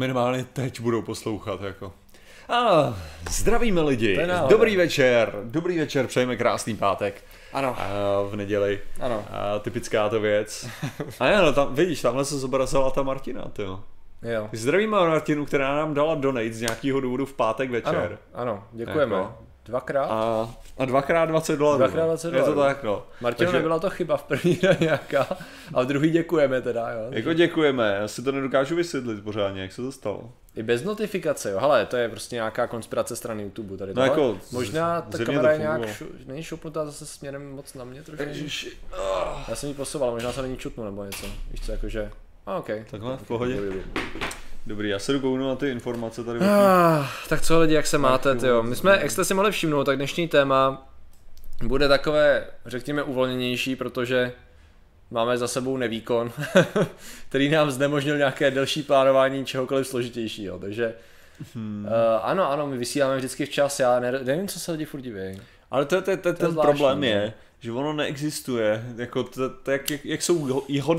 Minimálně teď budou poslouchat, jako. A zdravíme lidi, dobrý večer, dobrý večer, přejeme krásný pátek. Ano. A v neděli. Ano. A typická to věc. A jo, no tam, vidíš, tamhle se zobrazila ta Martina, ty Jo. Zdravíme Martinu, která nám dala donate z nějakého důvodu v pátek Ano, večer. ano, děkujeme. Jako. Dvakrát? A, a dvakrát 20 dolarů. Dvakrát no. 20 Je to dolarů. tak, no. Martino, Takže- nebyla to chyba v první den nějaká, a v druhý děkujeme teda, jo. Jako děkujeme, já si to nedokážu vysvětlit pořádně, jak se to stalo. I bez notifikace, jo. Hele, to je prostě nějaká konspirace strany YouTube tady. No jako Možná ta kamera je nějak, šu, není šoupnutá zase směrem moc na mě trošku. Ježiši. Já jsem ji posouval, možná se není čutnu nebo něco. Víš co, jakože... A ok. Takhle, v pohodě. Dobrý, já se jdu na ty informace tady. Ah, tak co lidi, jak se máte, jo? My jsme, jak jste si mohli všimnout, tak dnešní téma bude takové, řekněme, uvolněnější, protože máme za sebou nevýkon, který nám znemožnil nějaké delší plánování čehokoliv složitějšího, takže hmm. uh, ano, ano, my vysíláme vždycky včas, já ne, nevím, co se lidi furt diví. Ale to, to, to, to ten zvláštní, problém no. je, že ono neexistuje. Jako to, to jak, jak, jak, jsou, ho- i hod,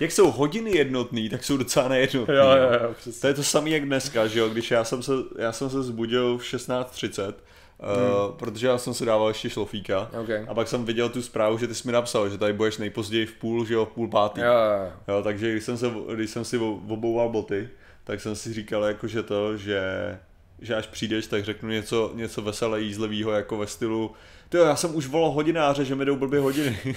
jak jsou hodiny jednotný, tak jsou docela nejednotný. Jo, no. jo, jo, přesně. To je to samé jak dneska, že jo, když já jsem se, já jsem se zbudil v 16.30, uh, protože já jsem si dával ještě šlofíka. Ok. A pak jsem viděl tu zprávu, že ty jsi mi napsal, že tady budeš nejpozději v půl, že jo, v půl pátý. Jo, jo, jo. Jo, takže když jsem, se, když jsem si obouval boty, tak jsem si říkal jako, že to, že, že až přijdeš, tak řeknu něco, něco veselé, jízlivého, jako ve stylu, ty já jsem už volal hodináře, že mi jdou blbě hodiny.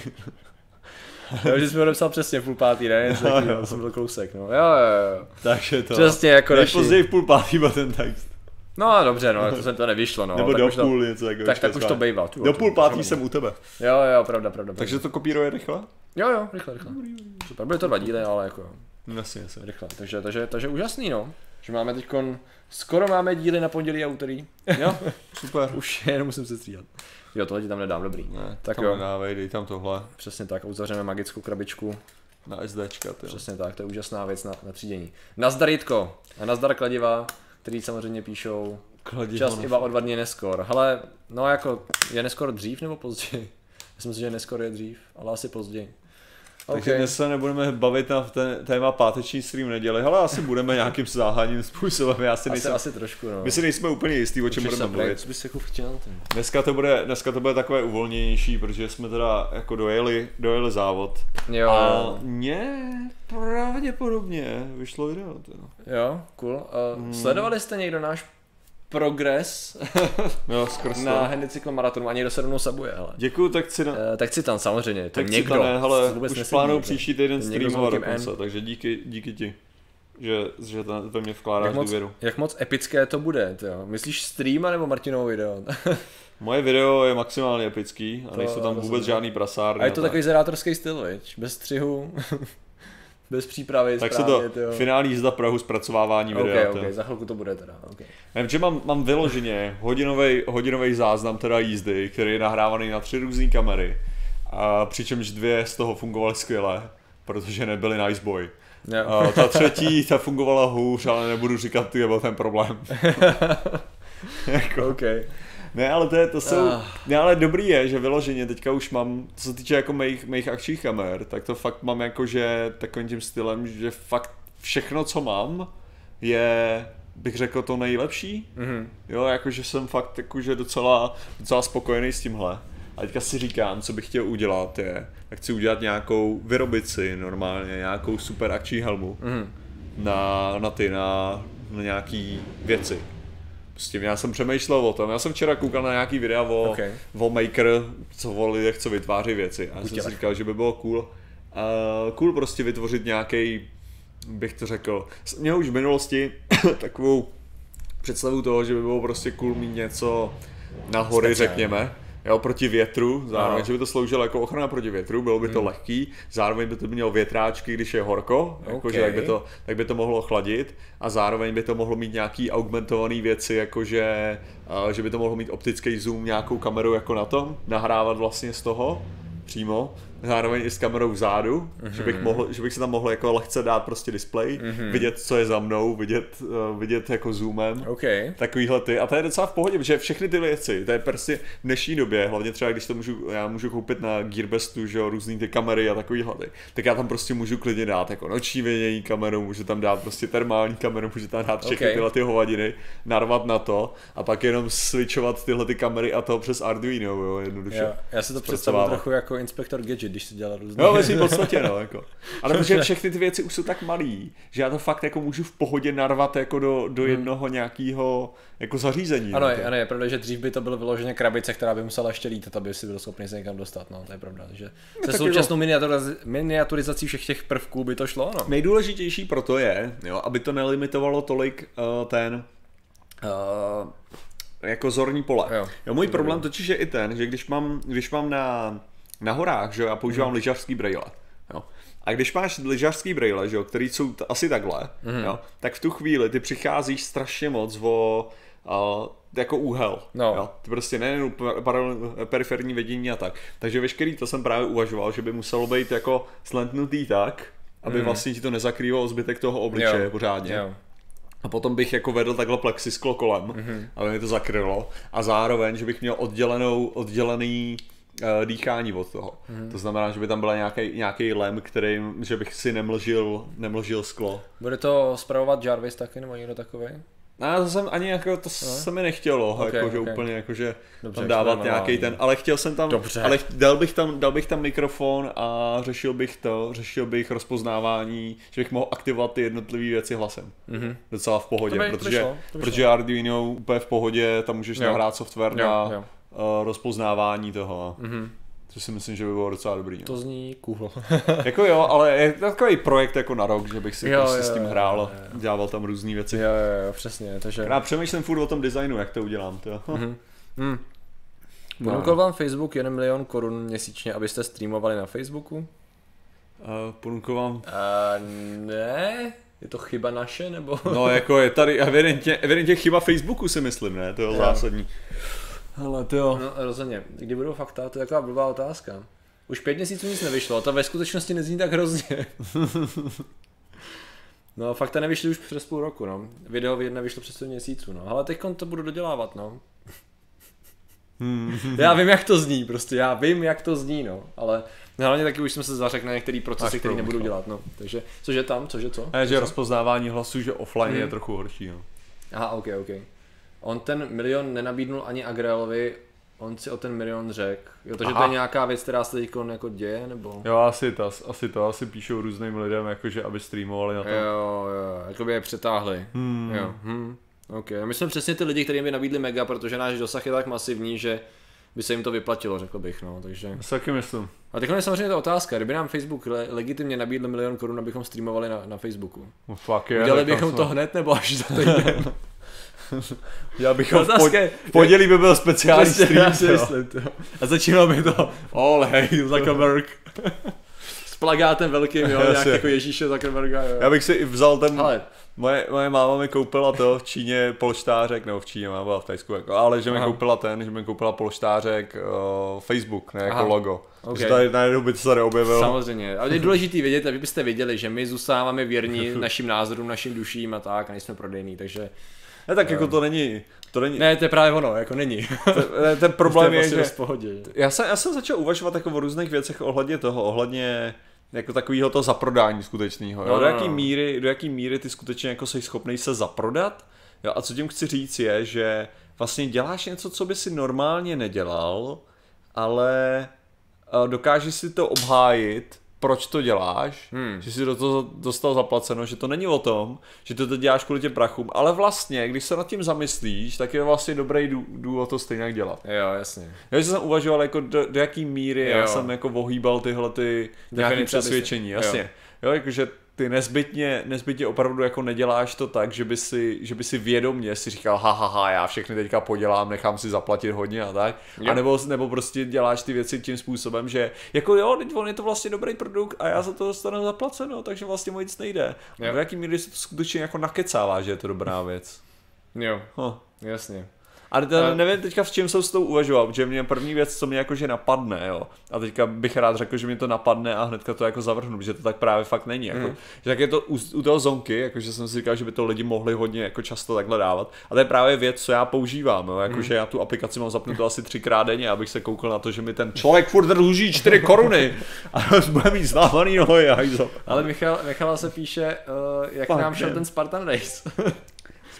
Jo, že jsi mi odepsal přesně v půl pátý, ne? Něco Jo, takového, jo. to jsem byl kousek, no. Jo, jo, jo. takže to. Přesně jako naši. Nejpozději v půl pátý byl ten text. No dobře, no, to se to nevyšlo, no. Nebo tak do už to- půl něco takového. tak, tak už to ty Do půl to- pátý to- jsem u tebe. Jo, jo, pravda, pravda. Takže to kopíruje rychle? Jo, jo, rychle, rychle. Super, byly to dva díly, ale jako Jasně, jasně. rychle. Takže, takže, takže úžasný, no. Že máme teď skoro máme díly na pondělí a úterý. Jo, super. Už jenom musím se stříhat. Jo, tohle ti tam nedám, dobrý. Ne, Tak tam jo. nedávej, dej tam tohle Přesně tak, uzavřeme magickou krabičku. na SDčka, ty. Přesně tak, to je úžasná věc na, na třídění. Nazdar Jitko a nazdar Kladiva, který samozřejmě píšou Kladivo čas iba o dva dny neskor. Hele, no jako, je neskor dřív nebo později? Myslím si, že neskor je dřív, ale asi později. Takže Ok. dnes se nebudeme bavit na ten téma páteční stream neděli, ale asi budeme nějakým záhadním způsobem, já si Asi, nejsem, asi trošku, no. my si nejsme úplně jistý, o čem budeme mluvit. Co bys jako chtěl? Dneska to, bude, dneska to bude takové uvolněnější, protože jsme teda jako dojeli, dojeli závod. Jo, A mně pravděpodobně vyšlo video. Teda. jo, cool. Uh, Hmm. Sledovali jste někdo náš progres Jo, skrz na to. handy cyklomarathonu a někdo se mnou sabuje, hele. Děkuju, tak si na... Uh, tak si tam samozřejmě, to tak někdo. to ne, hele, vůbec už plánuju příští týden streamovat dokonce, N. takže díky, díky ti, že, že to ve mě vkládáš Jak moc, důvěru. jak moc epické to bude, tyjo. Myslíš stream nebo Martinovo video? Moje video je maximálně epický a To nejsou tam vůbec žádný prasárny. A je to tak. takový zerátorský styl, viď? Bez střihu, bez přípravy, Tak se správně, to, tyjo. finální jízda Prahu zpracovávání Ok, videa. ok, to. za chvilku to bude teda, ok. Nevím, že mám, mám vyloženě hodinový, hodinový záznam teda jízdy, který je nahrávaný na tři různé kamery. A přičemž dvě z toho fungovaly skvěle, protože nebyly nice boy. A ta třetí, ta fungovala hůř, ale nebudu říkat, ty byl ten problém. jako, ok. Ne, ale to, je, to jsou, Ah. ne, ale dobrý je, že vyloženě teďka už mám, co se týče jako mých, mých akčních kamer, tak to fakt mám jako, že takovým tím stylem, že fakt všechno, co mám, je, bych řekl, to nejlepší. Mhm. Jo, jakože jsem fakt jakože docela, docela spokojený s tímhle. A teďka si říkám, co bych chtěl udělat je, tak chci udělat nějakou, vyrobit si normálně nějakou super akční helmu Mhm. na, na ty, na, na nějaký věci. S tím já jsem přemýšlel o tom, já jsem včera koukal na nějaký videa o, Ok. o Maker, co o lidech, co vytváří věci. A já jsem si říkal, že by bylo cool, uh, cool prostě vytvořit nějaký, bych to řekl, měl už v minulosti takovou představu toho, že by bylo prostě cool mít něco na hory, Speciální. řekněme, jo, proti větru, zároveň, Aha. že by to sloužilo jako ochrana proti větru, bylo by to Hmm. lehký, zároveň by to mělo větráčky, když je horko, jakože Ok. tak by, to, tak by to mohlo chladit a zároveň by to mohlo mít nějaký augmentovaný věci, jakože že by to mohlo mít optický zoom, nějakou kameru jako na tom, nahrávat vlastně z toho přímo, zároveň i s kamerou vzadu, mm-hmm. že, bych mohl, že bych si tam mohl jako lehce dát prostě display, mm-hmm. vidět, co je za mnou, vidět, uh, vidět jako zoomem, Okay. takovýhle ty. A to je docela v pohodě, protože všechny ty věci, to je prostě v dnešní době, hlavně třeba když to můžu, já můžu koupit na Gearbestu, že jo, různý ty kamery a takovýhle ty, tak já tam prostě můžu klidně dát jako noční vidění kameru, můžu tam dát prostě termální kameru, můžu tam dát všechny Okay. tyhle ty hovadiny, narvat na to a pak jenom switchovat tyhle ty kamery a to přes Arduino, jo, jednoduše. Já, já si to představuji trochu jako inspektor Gadget, když si dělá různé. No, ve svým podstatě, no, jako. Ale protože všechny ty věci už jsou tak malý, že já to fakt jako můžu v pohodě narvat jako do, do jednoho nějakého jako zařízení. Hmm. Ano, no, je, to. ano, je pravda, že dřív by to bylo vyloženě krabice, která by musela ještě lítat, aby si byl schopný se někam dostat, no, to je pravda. Že se tak současnou miniaturizací, miniaturizací všech těch prvků by to šlo, no. Nejdůležitější proto je, jo, aby to nelimitovalo tolik uh, ten uh, jako zorní pole. Jo. Jo, můj problém totiž je i ten, že když mám, když mám na, na horách, že jo, já používám Mhm. lyžařský brejle. Jo. A když máš lyžařský brejle, že jo, který jsou t- asi takhle, Mhm. jo, tak v tu chvíli ty přicházíš strašně moc o uh, jako úhel. No. Jo. Ty prostě nejen periferní vidění a tak. Takže veškerý to jsem právě uvažoval, že by muselo být jako slentnutý tak, aby vlastně ti to nezakrývalo zbytek toho obličeje. Jo. pořádně. Jo. A potom bych jako vedl takhle plexisklo kolem, mm-hmm. aby mi to zakrylo. A zároveň, že bych měl oddělenou, oddělený uh, dýchání od toho. Mm-hmm. To znamená, že by tam byla nějaký, lem, který, že bych si nemlžil, nemlžil sklo. Bude to spravovat Jarvis taky, nebo někdo takový? No, to jsem ani jako, to se mi nechtělo, Ok, jako, že ok. úplně jako, že Dobře, tam dávat nějaký ten, ale chtěl jsem tam, Dobře. ale dal bych tam, dal bych tam mikrofon a řešil bych to, řešil bych rozpoznávání, že bych mohl aktivovat ty jednotlivé věci hlasem. Mhm. Docela v pohodě, To by- to by protože, šlo, to by protože Arduino úplně v pohodě, tam můžeš Jo. nahrát software Jo, na jo. Uh, rozpoznávání toho, Mhm. což si myslím, že by bylo docela dobrý. No. To zní cool. Jako jo, ale je to takový projekt jako na rok, že bych si Jo, prostě jo, s tím jo, hrál jo, a dělal tam různé věci. jo, jo, jo, přesně, takže... Já přemýšlím furt o tom designu, jak to udělám. To. Mhm. Hmm. No. Ponúkal vám Facebook 1 milion korun měsíčně, abyste streamovali na Facebooku? Uh, ponuku vám Uh, ne, je to chyba naše, nebo? No jako je tady evidentně, evidentně chyba Facebooku si myslím, ne? To je zásadní. Ale to jo. No, rozhodně. Kdy budou fakta, to je taková blbá otázka. Už pět měsíců nic nevyšlo, a to ve skutečnosti nezní tak hrozně. No, fakta nevyšly už přes půl roku, no. Video nevyšlo přes pět měsíců, no. Ale teď to budu dodělávat, no. já vím, jak to zní, prostě, já vím, jak to zní, no. Ale hlavně taky už jsem se zařekl na některé procesy, které nebudu no. dělat, no. Takže, cože tam, cože co? Ne, že rozpoznávání hlasů, že offline je trochu horší. No. Aha, ok, ok. On ten milion nenabídnul ani Agrelovi, on si o ten milion řekl. Jo, takže to Aha. je nějaká věc, která se teď jako děje, nebo? Jo, asi to, asi to, asi píšou různým lidem, jakože aby streamovali na to. Jo, jo, jako by je přetáhli. Hmm. Jo, hm. Ok, a my jsme přesně ty lidi, kterým by nabídli mega, protože náš dosah je tak masivní, že by se jim to vyplatilo, řekl bych, no, takže. Si taky myslím. A teď je samozřejmě ta otázka, kdyby nám Facebook le- legitimně nabídl milion korun, abychom streamovali na, na Facebooku. No, fuck je. Udělali bychom to hned nebo až za týden? Já bychom v, Otázka pod, je- v pondělí by byl speciální Přesně, stream. já si jo. myslím, to. A začínalo by to all hey, Zuckerberg. S plagátem velkým, jo, nějak jako Ježíše Zuckerberga, jo. Já bych si i vzal ten, Ale moje, moje máma mi koupila to v Číně polštářek, nebo v Číně, má byla v Tajsku, jako, ale že mi Aha. koupila ten, že mi koupila polštářek uh, Facebook, ne jako Aha. logo. Ok. Že tady najednou by to se neobjevilo. Samozřejmě, ale je důležité vědět, aby byste věděli, že my zůstáváme věrní našim názorům, našim duším a tak, a nejsme prodejní, takže Ne, tak jako to není, to není, ne, to je právě ono, jako není. ne, ten problém to je, prostě že dost v pohodě. já jsem, já jsem začal uvažovat jako o různých věcech ohledně toho, ohledně jako takového to zaprodání skutečného. No, No, do, no, jaký no. míry, do jaký míry ty skutečně jako jsi schopný se zaprodat. Jo, a co tím chci říct je, že vlastně děláš něco, co by si normálně nedělal, ale eh, dokážeš si to obhájit, proč to děláš, Hmm. že jsi do toho dostal zaplaceno, že to není o tom, že to, to děláš kvůli těm prachům, ale vlastně, když se nad tím zamyslíš, tak je vlastně dobrý dů- důvod to stejně dělat. Jo, jasně. Já jsem uvažoval, jako do, do jaký míry já Jo. jsem jako ohýbal tyhle ty nějaké přesvědčení, jo. jasně. Jo, jakože ty nezbytně, nezbytně opravdu jako neděláš to tak, že by si, že by si vědomně si říkal, ha, ha, ha, já všechny teďka podělám, nechám si zaplatit hodně a tak. Jo. A nebo, nebo prostě děláš ty věci tím způsobem, že jako jo, teď on je to vlastně dobrý produkt a já za to dostanu zaplaceno, takže vlastně o nic nejde. Jo. Do jaký míry se to skutečně jako nakecává, že je to dobrá věc. Jo, Huh. jasně. A to, nevím teďka s čím jsem s tou uvažoval, že mě první věc, co mě jakože napadne, jo. A teďka bych rád řekl, že mi to napadne a hnedka to jako zavrhnu, že to tak právě fakt není. Jako, mm. Že tak je to u, u toho zonky, jakože jsem si říkal, že by to lidi mohli hodně jako často takhle dávat. A to je právě věc, co já používám, jo. Jakože mm. já tu aplikaci mám zapnutou asi třikrát denně, abych se koukal na to, že mi ten člověk furt dluží 4 koruny a bude mít zlámaný nohy. Ale Michal, Michal se píše, uh, jak Fakt, nám šel ten Spartan Race.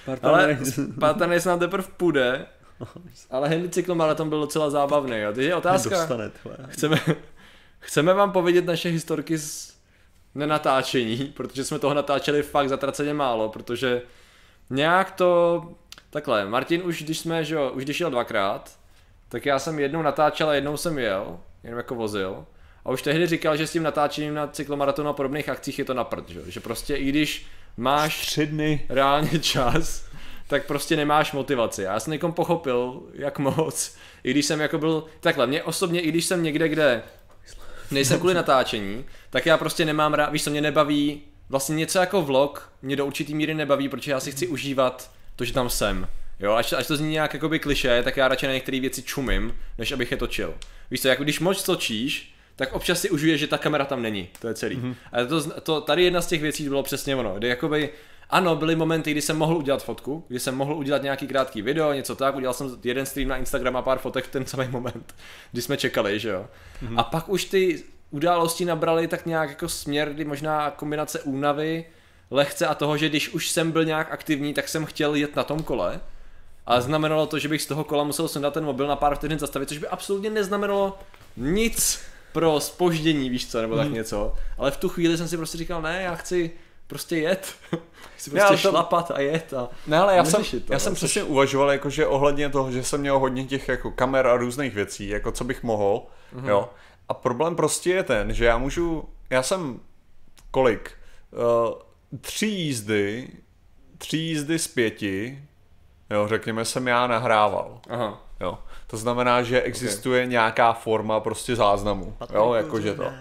Spartan ale Race. Spartan Race nám teprve půjde, ale Henry cyklomaraton byl docela zábavný. Jo. Takže je otázka, Dostane, chceme, chceme vám povědět naše historky z nenatáčení, protože jsme toho natáčeli fakt zatraceně málo, protože nějak to, takhle, Martin už když jsme, že jo, už když jel dvakrát, tak já jsem jednou natáčel a jednou jsem jel, jenom jako vozil. A už tehdy říkal, že s tím natáčením na cyklomaratonu a podobných akcích je to na prd, že, že prostě i když máš tři dny reálně čas, tak prostě nemáš motivaci. Já jsem někom pochopil, jak moc, i když jsem jako byl, takhle, mě osobně, i když jsem někde, kde nejsem kvůli natáčení, tak já prostě nemám rád, víš co, mě nebaví, vlastně něco jako vlog mě do určitý míry nebaví, protože já si chci užívat to, že tam jsem. Jo, až, až to zní nějak jakoby kliše, tak já radši na některé věci čumím, než abych je točil. Víš co, jako když moc točíš, tak občas si užije, že ta kamera tam není. To je celý. Mm-hmm. A to, to, tady jedna z těch věcí bylo přesně ono, kdy jakoby, ano, byly momenty, kdy jsem mohl udělat fotku, kdy jsem mohl udělat nějaký krátký video, něco tak, udělal jsem jeden stream na Instagram a pár fotek v ten samý moment, kdy jsme čekali, že jo. Mm-hmm. A pak už ty události nabraly tak nějak jako směr, kdy možná kombinace únavy, lehce a toho, že když už jsem byl nějak aktivní, tak jsem chtěl jet na tom kole. A znamenalo to, že bych z toho kola musel sundat ten mobil na pár vteřin zastavit, což by absolutně neznamenalo nic pro spoždění, víš co, nebo tak hmm. něco. Ale v tu chvíli jsem si prostě říkal, ne, já chci prostě jet. chci prostě já to... šlapat a jet a Ne, ale já jsem, to, já jsem přesně uvažoval, jakože ohledně toho, že jsem měl hodně těch jako kamer a různých věcí, jako co bych mohl, mm-hmm. jo. A problém prostě je ten, že já můžu, já jsem kolik? Uh, tři jízdy, tři jízdy z pěti, jo, řekněme, jsem já nahrával. Aha. Jo. To znamená, že existuje okay. nějaká forma prostě záznamu. Jo, jakože to.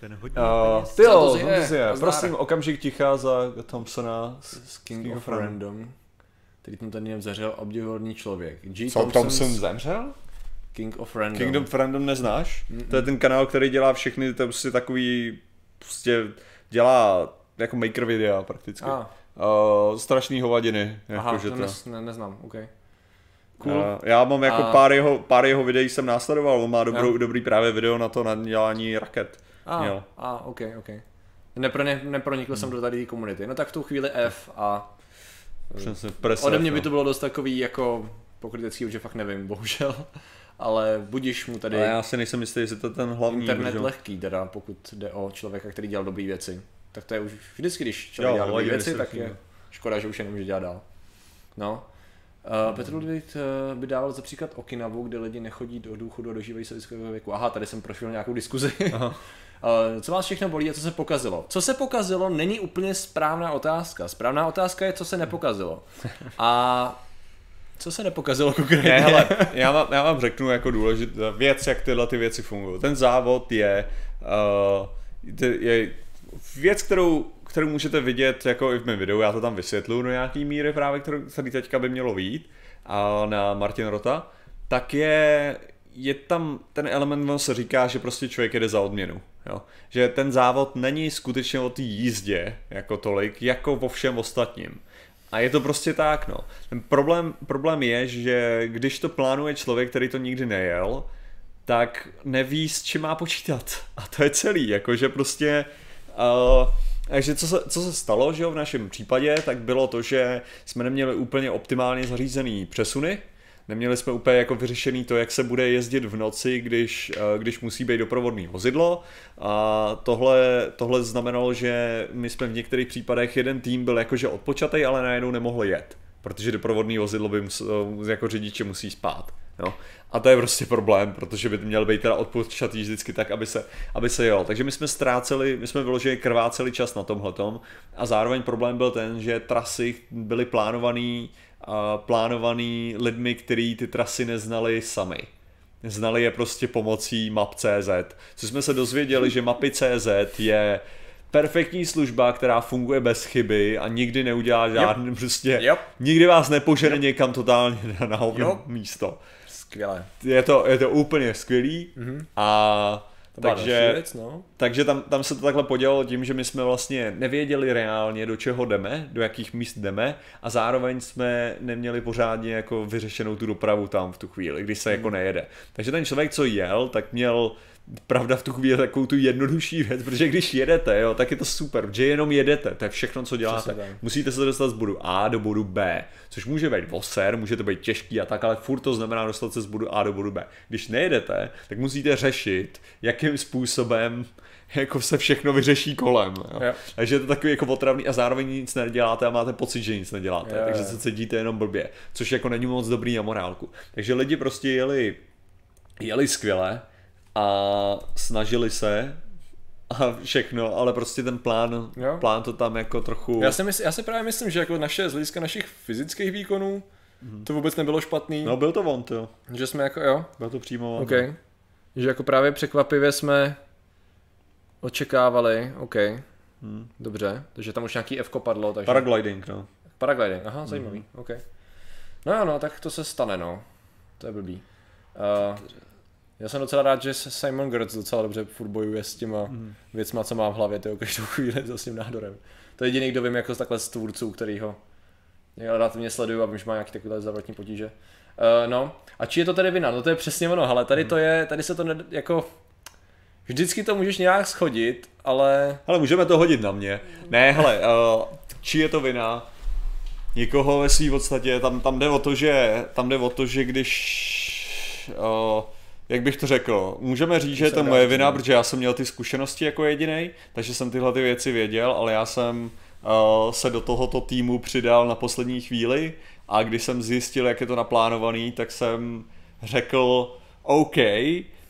Ten hodně uh, ty jo, to je, je. prosím, okamžik ticha za Thompsona z King, King of, of Random, který tam ten zemřel obdivuhodný člověk. G. Co, Thompson zemřel? King of Random. King of Random neznáš? Mm-mm. To je ten kanál, který dělá všechny, to je prostě takový, prostě dělá jako maker videa prakticky. Ah. Uh, strašný hovadiny. Jako, Aha, že to, to... Ne, neznám, OK. Cool. Uh, já mám jako a... pár, jeho, pár jeho videí jsem následoval, on má dobrou, ja. dobrý právě video na to na dělání raket. A, ah, a ok, ok. Nepro, ne, nepronikl hmm. jsem do tady komunity. No tak v tu chvíli F a... Přesně, ode mě by no. to bylo dost takový jako pokrytecký, že fakt nevím, bohužel. Ale budíš mu tady... Ale já si nejsem jistý, jestli to ten hlavní... Internet že? lehký teda, pokud jde o člověka, který dělal dobré věci. Tak to je už vždycky, když člověk dělá dobré věci, tak je škoda, že už je nemůže dělat dál. No. Uh, Petr Ludvík uh, by dával za příklad Okinavu, kde lidi nechodí do důchodu a dožívají se lidského věku. Aha, tady jsem prošel nějakou diskuzi. Aha. uh, co vás všechno bolí a co se pokazilo? Co se pokazilo není úplně správná otázka. Správná otázka je, co se nepokazilo. A co se nepokazilo konkrétně? Ne, hele, já, vám, já vám řeknu jako důležitá věc, jak tyhle ty věci fungují. Ten závod je, uh, je věc, kterou kterou můžete vidět jako i v mém videu, já to tam vysvětluji do nějaký míry právě, kterou, který teďka by mělo vít a na Martin Rota, tak je, je tam ten element, on se říká, že prostě člověk jede za odměnu. Jo? Že ten závod není skutečně o té jízdě jako tolik, jako vo všem ostatním. A je to prostě tak, no. Ten problém, problém je, že když to plánuje člověk, který to nikdy nejel, tak neví, s čím má počítat. A to je celý, jakože prostě uh, takže co se, co se stalo, že jo, v našem případě, tak bylo to, že jsme neměli úplně optimálně zařízený přesuny, Neměli jsme úplně jako vyřešený to, jak se bude jezdit v noci, když, eh, když musí být doprovodný vozidlo. A tohle, tohle znamenalo, že my jsme v některých případech jeden tým byl jakože odpočatý, ale najednou nemohl jet, protože doprovodný vozidlo by musel, jako řidiče musí spát. Jo. A to je prostě problém, protože by měl být teda odpočatý vždycky tak, aby se, aby se jel. Takže my jsme ztráceli, my jsme vyložili krváceli čas na tomhletom a zároveň problém byl ten, že trasy byly plánovaný, plánovaný lidmi, kteří ty trasy neznali sami. Znali je prostě pomocí map.cz. Co jsme se dozvěděli, že mapy.cz je perfektní služba, která funguje bez chyby a nikdy neudělá žádný prostě, Yep. nikdy vás nepožene yep. někam totálně na, na Jo. místo. Skvělé. Je to, je to úplně skvělý Mhm. a takže, věc, no. takže tam, tam se to takhle podělalo tím, že my jsme vlastně nevěděli reálně, do čeho jdeme, do jakých míst jdeme a zároveň jsme neměli pořádně jako vyřešenou tu dopravu tam v tu chvíli, když se jako nejede. Takže ten člověk, co jel, tak měl pravda v tu chvíli takovou tu jednodušší věc, protože když jedete, jo, tak je to super, protože jenom jedete, to je všechno, co děláte. Musíte se dostat z bodu A do bodu B, což může být voser, může to být těžký a tak, ale furt to znamená dostat se z bodu A do bodu B. Když nejedete, tak musíte řešit, jakým způsobem jako se všechno vyřeší kolem. Jo. Jo. Takže je to takový jako otravný a zároveň nic neděláte a máte pocit, že nic neděláte. Jo, takže jo. se cítíte jenom blbě, což jako není moc dobrý na morálku. Takže lidi prostě jeli, jeli skvěle a snažili se a všechno, ale prostě ten plán, Jo. plán to tam jako trochu... Já si, mysl, já si právě myslím, že jako naše, z hlediska našich fyzických výkonů, to vůbec nebylo špatný, No byl to on, to. že jsme jako, jo, Byl to přímo on. OK. Že jako právě překvapivě jsme očekávali, OK, Hmm. dobře, takže tam už nějaký F padlo, takže... Paragliding, no. Paragliding, aha, zajímavý, Mhm. OK. No jo, no, tak to se stane, no. To je blbý. Uh, já jsem docela rád, že Simon Gertz docela dobře furt bojuje s těma Mhm. věcma, co má v hlavě, tyjo, každou chvíli to s tím nádorem. To je jediný, kdo vím jako takhle z tvůrců, který ho relativně sleduju a vím, že má nějaký takovýhle zdravotní potíže. Uh, no, a či je to tedy vina? No to je přesně ono, ale tady to je, tady se to ne, jako, vždycky to můžeš nějak schodit, ale Ale můžeme to hodit na mě. Ne, hele, uh, či je to vina? Nikoho ve svým podstatě, tam, tam jde o to, že, tam jde o to, že když, uh, jak bych to řekl, můžeme říct, že je to moje vina, že- protože já jsem měl ty zkušenosti jako jediný, takže jsem tyhle ty věci věděl, ale já jsem uh, se do tohoto týmu přidal na poslední chvíli a když jsem zjistil, jak je to naplánovaný, tak jsem řekl, OK,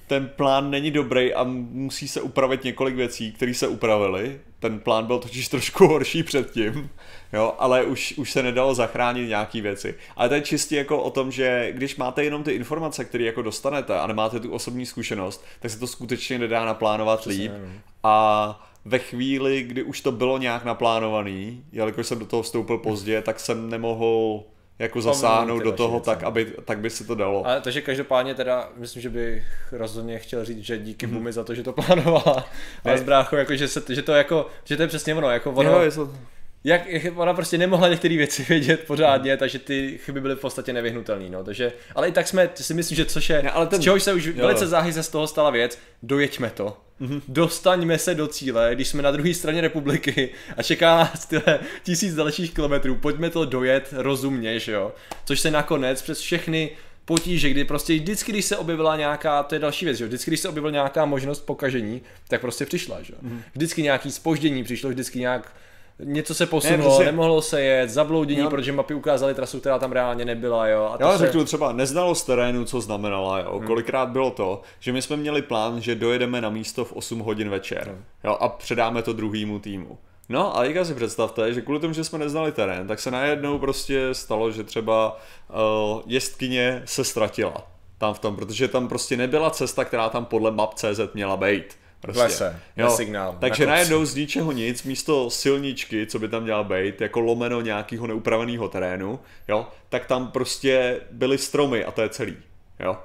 ten plán není dobrý a musí se upravit několik věcí, které se upravily. Ten plán byl totiž trošku horší předtím, jo, ale už, už se nedalo zachránit nějaký věci. Ale to je čistě jako o tom, že když máte jenom ty informace, které jako dostanete a nemáte tu osobní zkušenost, tak se to skutečně nedá naplánovat Přesně, líp. no. A ve chvíli, kdy už to bylo nějak naplánovaný, jelikož jsem do toho vstoupil pozdě, tak jsem nemohl jako zasáhnout do toho tak, aby, tak by se to dalo. Ale takže každopádně teda, myslím, že bych rozhodně chtěl říct, že díky mm-hmm. Bumi za to, že to plánovala. A s bráchou, jako, že, se, že to jako, že to je přesně ono, jako ono, Jo, je to... jak, ona prostě nemohla některé věci vědět pořádně, takže ty chyby byly v podstatě nevyhnutelné, no, takže, ale i tak jsme, si myslím, že což je, Ne, ale ten- z čehož se už jo. velice záhy se z toho stala věc, dojeďme to. Mhm. Dostaňme se do cíle, když jsme na druhé straně republiky a čeká nás tyhle tisíc dalších kilometrů, pojďme to dojet rozumně, že jo. Což se nakonec přes všechny potíže, kdy prostě vždycky, když se objevila nějaká, to je další věc, že jo, vždycky, když se objevila nějaká možnost pokažení, tak prostě přišla, že jo. Mhm. Vždycky nějaký spoždění přišlo, vždycky nějak něco se posunulo, přesně. nemohlo se jet, zabloudění, Jo. protože mapy ukázaly trasu, která tam reálně nebyla, jo. A to Já se... řeknu třeba neznalost terénu, co znamenala, jo. Kolikrát bylo to, že my jsme měli plán, že dojedeme na místo v 8 hodin večer, jo, a předáme to druhému týmu. No a teďka si představte, že kvůli tomu, že jsme neznali terén, tak se najednou prostě stalo, že třeba uh, jestkyně se ztratila tam v tom, protože tam prostě nebyla cesta, která tam podle map.cz měla být. Prostě. V lese, bez signálu, na Takže kopci. najednou z ničeho nic, místo silničky, co by tam měla být, jako lomeno nějakého neupraveného terénu, jo, tak tam prostě byly stromy a to je celý, jo.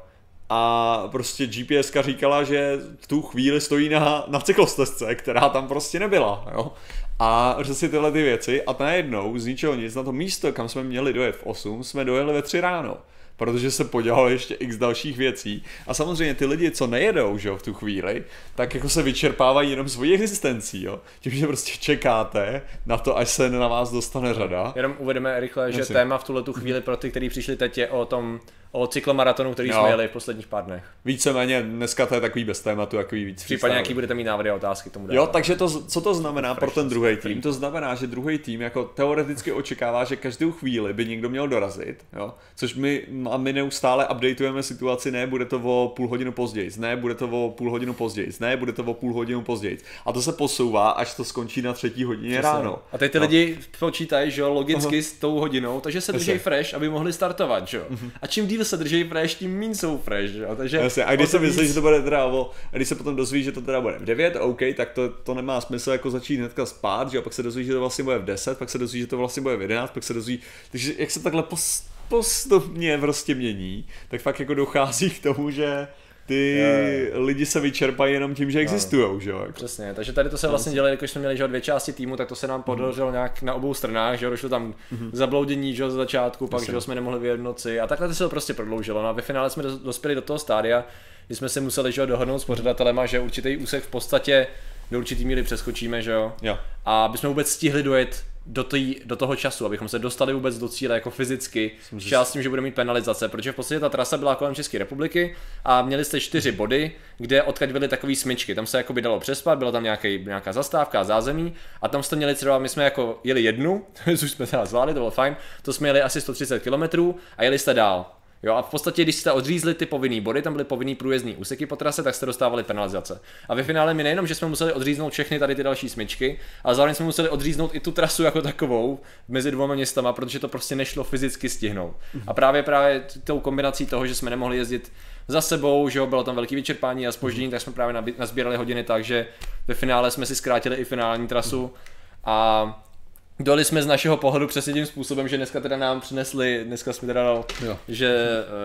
A prostě GPSka říkala, že v tu chvíli stojí na, na cyklostezce, která tam prostě nebyla, jo. A si tyhle ty věci a najednou z ničeho nic na to místo, kam jsme měli dojet v 8, jsme dojeli ve 3 ráno protože se podělalo ještě x dalších věcí. A samozřejmě ty lidi, co nejedou, že jo, v tu chvíli, tak jako se vyčerpávají jenom svojí existencí, jo. Tím, že prostě čekáte na to, až se na vás dostane řada. Jenom uvedeme rychle, že Jasně. téma v tuhle tu chvíli pro ty, kteří přišli teď je o tom, o cyklomaratonu, který Jo. jsme jeli v posledních pár dnech. Víceméně dneska to je takový bez tématu, takový víc Případně freestyle. jaký budete mít návrhy a otázky k tomu Jo, takže to, co to znamená pro ten druhý tým? To znamená, že druhý tým jako teoreticky očekává, že každou chvíli by někdo měl dorazit, jo? což my No a my neustále updateujeme situaci, ne, bude to o půl hodinu později, ne, bude to o půl hodinu později, ne, bude to o půl hodinu později. A to se posouvá, až to skončí na třetí hodině Přesně. ráno. A teď ty no. lidi počítají, že jo, logicky s tou hodinou, takže se drží fresh, aby mohli startovat, že jo. A čím díl se drží fresh, tím méně jsou fresh, že jo. Takže Jasně, a když se víc- že to bude teda o, a když se potom dozví, že to teda bude v 9, OK, tak to, to nemá smysl jako začít hnedka spát, že jo, pak se dozví, že to vlastně bude v 10, pak se dozví, že to vlastně bude v 11, pak se dozví, takže jak se takhle pos, postupně prostě mění, tak fakt jako dochází k tomu, že ty Je. lidi se vyčerpají jenom tím, že existují, že jo. Jako. Přesně, takže tady to se vlastně dělali, když jsme měli že dvě části týmu, tak to se nám podařilo nějak na obou stranách, že jo, došlo tam k zabloudění, že jo, z začátku, pak, že jo, jsme nemohli vyjet v noci a takhle to se to prostě prodloužilo. No a ve finále jsme dos- dospěli do toho stádia, kdy jsme se museli, že jo, dohodnout s pořadatelema, že určitý úsek v podstatě do určitý míry přeskočíme, že jo, Jo. a aby jsme vůbec stihli dojet do, tý, do toho času, abychom se dostali vůbec do cíle jako fyzicky, část s tím, že budeme mít penalizace, protože v podstatě ta trasa byla kolem České republiky a měli jste čtyři body, kde odkud byly takové smyčky, tam se jako by dalo přespat, byla tam nějaký, nějaká zastávka a zázemí a tam jste měli třeba, my jsme jako jeli jednu, což jsme teda zvládli, to bylo fajn, to jsme jeli asi 130 km a jeli jste dál. Jo, a v podstatě, když jste odřízli ty povinný body, tam byly povinný průjezdní úseky po trase, tak jste dostávali penalizace. A ve finále my nejenom, že jsme museli odříznout všechny tady ty další smyčky, ale zároveň jsme museli odříznout i tu trasu jako takovou mezi dvěma městama, protože to prostě nešlo fyzicky stihnout. A právě právě tou kombinací toho, že jsme nemohli jezdit za sebou, že jo, bylo tam velký vyčerpání a spoždění, tak jsme právě nazbírali hodiny tak, že ve finále jsme si zkrátili i finální trasu a Doli jsme z našeho pohledu přesně tím způsobem, že dneska teda nám přinesli, dneska jsme teda dal, Jo. že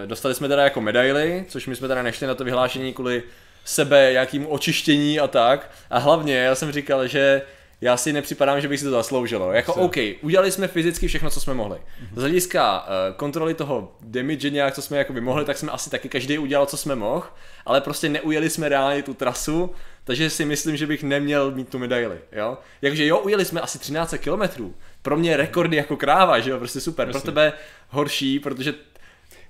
eh, dostali jsme teda jako medaily, což my jsme teda nešli na to vyhlášení kvůli sebe, jakým očištění a tak. A hlavně já jsem říkal, že já si nepřipadám, že bych si to zasloužilo. Jako OK, udělali jsme fyzicky všechno, co jsme mohli. Z hlediska uh, kontroly toho damage nějak, co jsme jako by mohli, tak jsme asi taky každý udělal, co jsme mohl, ale prostě neujeli jsme reálně tu trasu, takže si myslím, že bych neměl mít tu medaili, jo. Jakže jo, ujeli jsme asi 13 kilometrů. Pro mě rekordy jako kráva, že jo, prostě super. Pro tebe horší, protože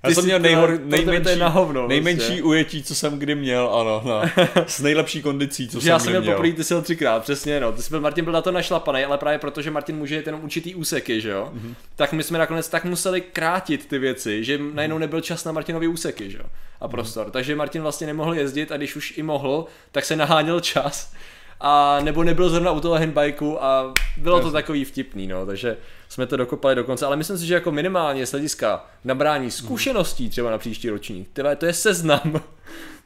Já ty jsem měl nejhor, nejmenší, na hovno, nejmenší prostě. ujetí, co jsem kdy měl, ano, na, s nejlepší kondicí, co Že já jsem jsem měl měl. poprvé, ty jsi jel třikrát, přesně no. Ty jsi byl, Martin byl na to našlapaný, ale právě protože Martin může jet jenom určitý úseky, že jo? Mm-hmm. Tak my jsme nakonec tak museli krátit ty věci, že najednou nebyl čas na Martinovy úseky, že jo? A prostor. Mm-hmm. Takže Martin vlastně nemohl jezdit a když už i mohl, tak se naháněl čas. A nebo nebyl zrovna u toho handbikeu a bylo to takový vtipný, no, takže jsme to dokopali do konce, ale myslím si, že jako minimálně z hlediska nabrání zkušeností třeba na příští ročník, tyhle, to je seznam, No,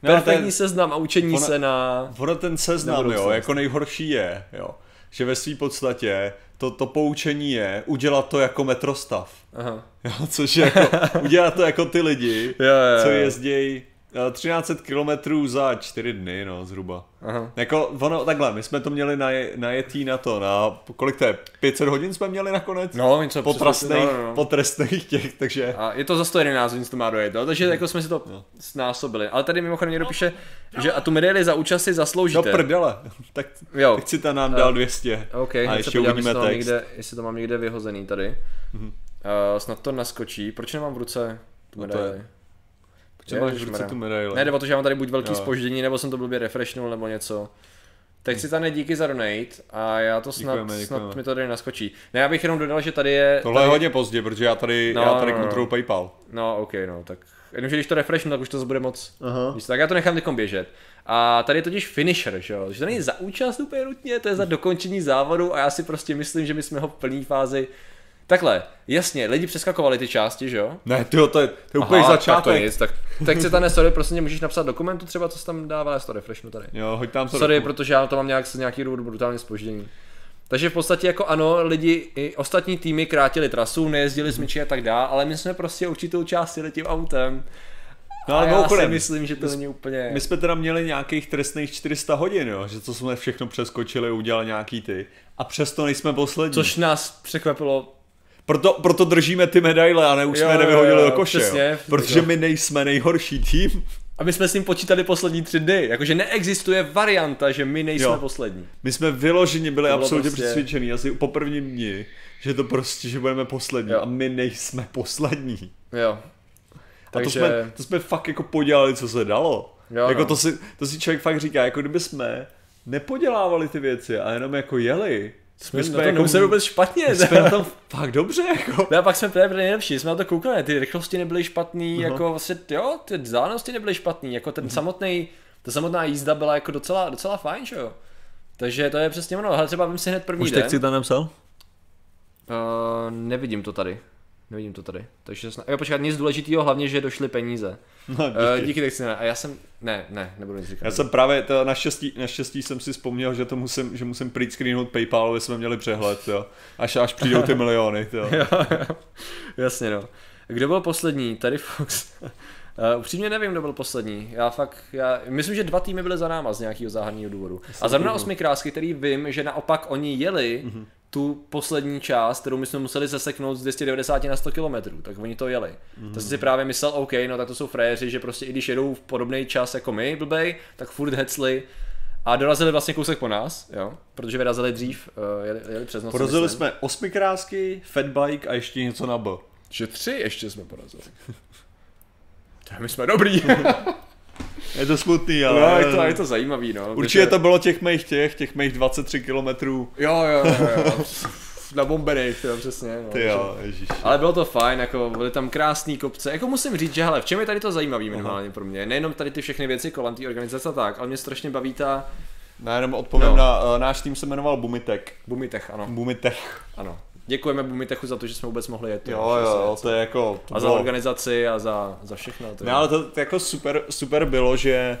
perfektní je- seznam a učení Ona- se na Ono ten seznam, Na jo, jako nejhorší je, jo, že ve své podstatě to, to poučení je udělat to jako metrostav. Aha. Jo, což je jako, udělat to jako ty lidi, Jo, jo, co jo. jezdí 1300 km za 4 dny, no, zhruba. Aha. Jako, ono, takhle, my jsme to měli naje, najetý na to, na, kolik to je, 500 hodin jsme měli nakonec? No, něco po, přes- trestných, no, no, no. po trestných těch, takže... A je to za 111 hodin, co to má dojet, no? takže jako jsme si to No. snásobili. Ale tady mimochodem někdo píše, že a tu medaili za účast si No zasloužíte. prdele, tak Jo. teď si tam nám dal 200 OK, a hned se ještě podívám, uvidíme jestli to, mám text. někde, jestli to mám někde vyhozený tady. Mhm. Uh, snad to naskočí. Proč nemám v ruce tu No to je- Protože máš v ruce tu medaili. Ne, jde o to, že mám tady buď velký Jo. spoždění, nebo jsem to blbě refreshnul, nebo něco. Tak si tady díky za donate a já to snad, Děkujeme, děkujeme. snad mi to tady naskočí. Ne, já bych jenom dodal, že tady je... Tohle tady, je hodně pozdě, protože já tady, No, já tady no, no. kontrolu PayPal. No, ok, no, tak jenomže když to refreshnu, tak už to bude moc. Aha. Víš, tak já to nechám teďkom běžet. A tady je totiž finisher, že jo? Že to není za účast úplně nutně, to je za dokončení závodu a já si prostě myslím, že my jsme ho v plné fázi. Takhle, jasně, lidi přeskakovali ty části, že jo? Ne, tyjo, to je, to je úplně Aha, Tak to začátek. nic, tak, tak se ta sorry, prostě můžeš napsat dokumentu třeba, co se tam dává, to refreshnu tady. Jo, hoď tam to Sorry, protože já to mám nějak nějaký důvod brutálně spoždění. Takže v podstatě jako ano, lidi, i ostatní týmy krátili trasu, nejezdili s myči a tak dále, ale my jsme prostě určitou část jeli tím autem. No a ale já si myslím, že to není úplně... my jsme teda měli nějakých trestných 400 hodin, jo, že to jsme všechno přeskočili, udělali nějaký ty. A přesto nejsme poslední. Což nás překvapilo. Proto, proto držíme ty medaile a ne už Jo, jsme je nevyhodili jo, do koše, přesně, jo. Protože jo. my nejsme nejhorší tým. A my jsme s ním počítali poslední tři dny. Jakože neexistuje varianta, že my nejsme Jo. poslední. My jsme vyloženě byli To absolutně prostě- přesvědčení asi po prvním dni, že to prostě, že budeme poslední Jo. a my nejsme poslední. Jo. A to Takže- jsme, to jsme fakt jako podělali, co se dalo. Jo, jako no. to, si, to si člověk fakt říká, jako kdyby jsme nepodělávali ty věci a jenom jako jeli, Jsme, jsme na to jako, nemuseli vůbec špatně. Jsme na to fakt dobře, jako. No a pak jsme právě byli nejlepší, jsme na to koukali, ty rychlosti nebyly špatný, uh-huh. jako vlastně, jo, ty vzdálenosti nebyly špatný, jako ten uh-huh. samotný, ta samotná jízda byla jako docela, docela fajn, že jo. Takže to je přesně ono, ale třeba vím si hned první Už den. Už si tam napsal? Uh, nevidím to tady. Nevidím to tady. Takže snad... Jo, počkat, nic důležitého, hlavně, že došly peníze. No, díky. Uh, díky tak A já jsem, ne, ne, nebudu nic říkat. Já jsem právě, to naštěstí, naštěstí jsem si vzpomněl, že to musím, že musím print screenout PayPal, aby jsme měli přehled, jo. Až, až přijdou ty miliony, jo. jo, jo. Jasně, no. Kdo byl poslední? Tady Fox. Uh, upřímně nevím, kdo byl poslední. Já fakt, já myslím, že dva týmy byly za náma z nějakého záhadného důvodu. A zrovna osmi krásky, který vím, že naopak oni jeli mm-hmm tu poslední část, kterou my jsme museli zaseknout z 290 na 100 km, tak oni to jeli. Mm. To jsem si právě myslel, OK, no tak to jsou frajeři, že prostě i když jedou v podobný čas jako my, blbej, tak furt hecli a dorazili vlastně kousek po nás, jo, protože vyrazili dřív, uh, jeli, jeli přes noc. Porazili jsme osmi krásky, fatbike a ještě něco na B. Že tři ještě jsme porazili. my jsme dobrý. Je to smutný, ale... No, je to, je to zajímavý, no. Určitě to bylo těch mých těch, těch mých 23 kilometrů. Jo, jo, jo, jo. na bombených, jo, přesně. No, Ty jo. Ale bylo to fajn, jako byly tam krásný kopce. Jako musím říct, že hele, v čem je tady to zajímavý minimálně pro mě. Nejenom tady ty všechny věci kolem té organizace a tak, ale mě strašně baví ta... Já jenom odpovím no. na, uh, náš tým se jmenoval Bumitek. Bumitek, ano. Bumitek. Ano. Děkujeme Bumitechu za to, že jsme vůbec mohli jet. Jo, jo, to je jako... To a bylo... za organizaci a za, za všechno. To no, ale to, to jako super, super bylo, že,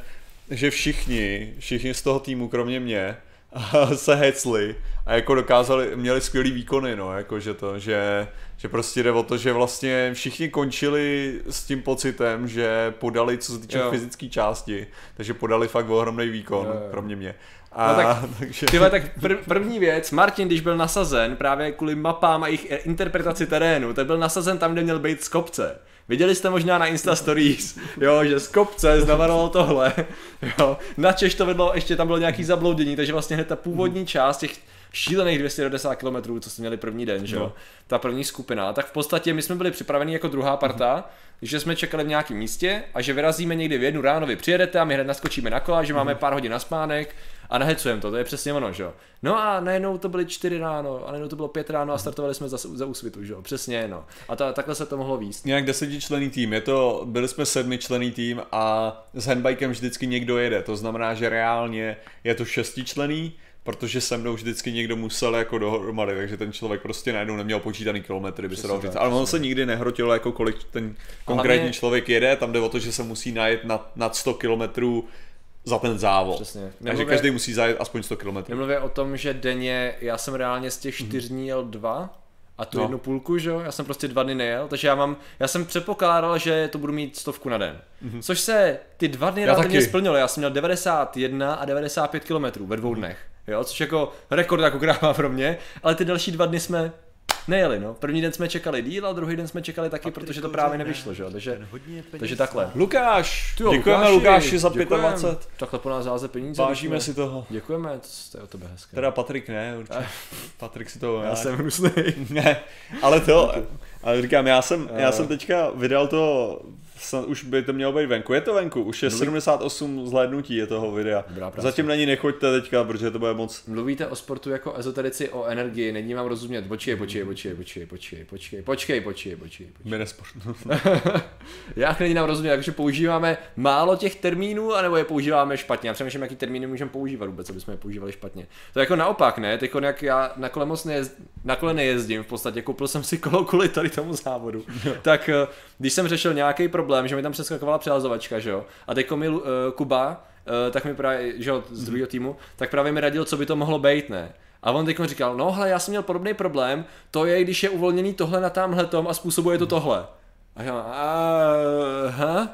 že všichni, všichni z toho týmu, kromě mě, se hecli a jako dokázali, měli skvělý výkony, no, jako že to, že, že prostě jde o to, že vlastně všichni končili s tím pocitem, že podali, co se týče fyzické části, takže podali fakt ohromný výkon, jo, jo. kromě mě. A, no tak, takže... tyhle, tak pr- první věc, Martin, když byl nasazen právě kvůli mapám a jejich interpretaci terénu, tak byl nasazen tam, kde měl být z kopce. Viděli jste možná na Insta Stories, jo, že z kopce znamenalo tohle, jo. Na Češ to vedlo, ještě tam bylo nějaký zabloudění, takže vlastně hned ta původní část těch šílených 290 km, co jsme měli první den, že jo, no. ta první skupina, tak v podstatě my jsme byli připraveni jako druhá parta, že jsme čekali v nějakém místě a že vyrazíme někdy v jednu ráno, vy přijedete a my hned naskočíme na kola, že máme mhm. pár hodin na spánek a nahecujeme to, to je přesně ono, že jo. No a najednou to byly čtyři ráno, a najednou to bylo pět ráno a startovali jsme za, za úsvitu, že jo, přesně, no. A ta, takhle se to mohlo víc. Nějak desetičlený tým, je to, byli jsme sedmičlený tým a s handbikem vždycky někdo jede, to znamená, že reálně je to šestičlený, protože se mnou vždycky někdo musel jako dohromady, takže ten člověk prostě najednou neměl počítaný kilometry, by se dalo říct. Ale on se nikdy nehrotilo, jako kolik ten konkrétní člověk jede, tam jde o to, že se musí najet nad, nad 100 kilometrů za ten závod. Přesně. Takže Nemluvě, každý musí zajet aspoň 100 km. Nemluvě o tom, že denně, já jsem reálně z těch čtyř dní jel dva, a tu no. jednu půlku, že jo, já jsem prostě dva dny nejel, takže já mám, já jsem předpokládal, že to budu mít stovku na den. Mm-hmm. Což se ty dva dny relativně splnilo, já jsem měl 91 a 95 km ve dvou dnech, jo, což jako rekord jako kráva pro mě, ale ty další dva dny jsme nejeli, no. První den jsme čekali díl a druhý den jsme čekali taky, Patriku, protože to právě nevyšlo, že jo. Takže, takže takhle. Lukáš, Tyjo, děkujeme Lukáši, Lukáši za 25. Takhle po nás háze peníze. Vážíme si toho. Děkujeme, to je o tebe hezké. Teda Patrik ne, určitě. Patrik si to... Já jsem hnusný. ne, ale to, ale říkám, já jsem, já jsem teďka vydal to snad už by to mělo být venku. Je to venku, už je Mluví... 78 zhlédnutí je toho videa. Zatím na ní nechoďte teďka, protože to bude moc. Mluvíte o sportu jako ezoterici o energii, není vám rozumět. Počkej, počkej, počkej, počkej, počkej, počkej, počkej, počkej, počkej. My sport. Jak není nám rozumět, takže používáme málo těch termínů, anebo je používáme špatně. Já přemýšlím, jaký termíny můžeme používat vůbec, aby jsme je používali špatně. To je jako naopak, ne? Teď jak já na kole moc nejezd... na kole nejezdím, v podstatě koupil jsem si kolo kvůli tady tomu závodu. tak eh, když jsem řešil nějaký problém, že mi tam přeskakovala přehazovačka, že jo, a teď mi uh, Kuba, uh, tak mi právě, že jo, z mhm. druhého týmu, tak právě mi radil, co by to mohlo být, ne. A on teď říkal, no hele, já jsem měl podobný problém, to je, když je uvolněný tohle na tamhle tom a způsobuje to tohle. A já, aha,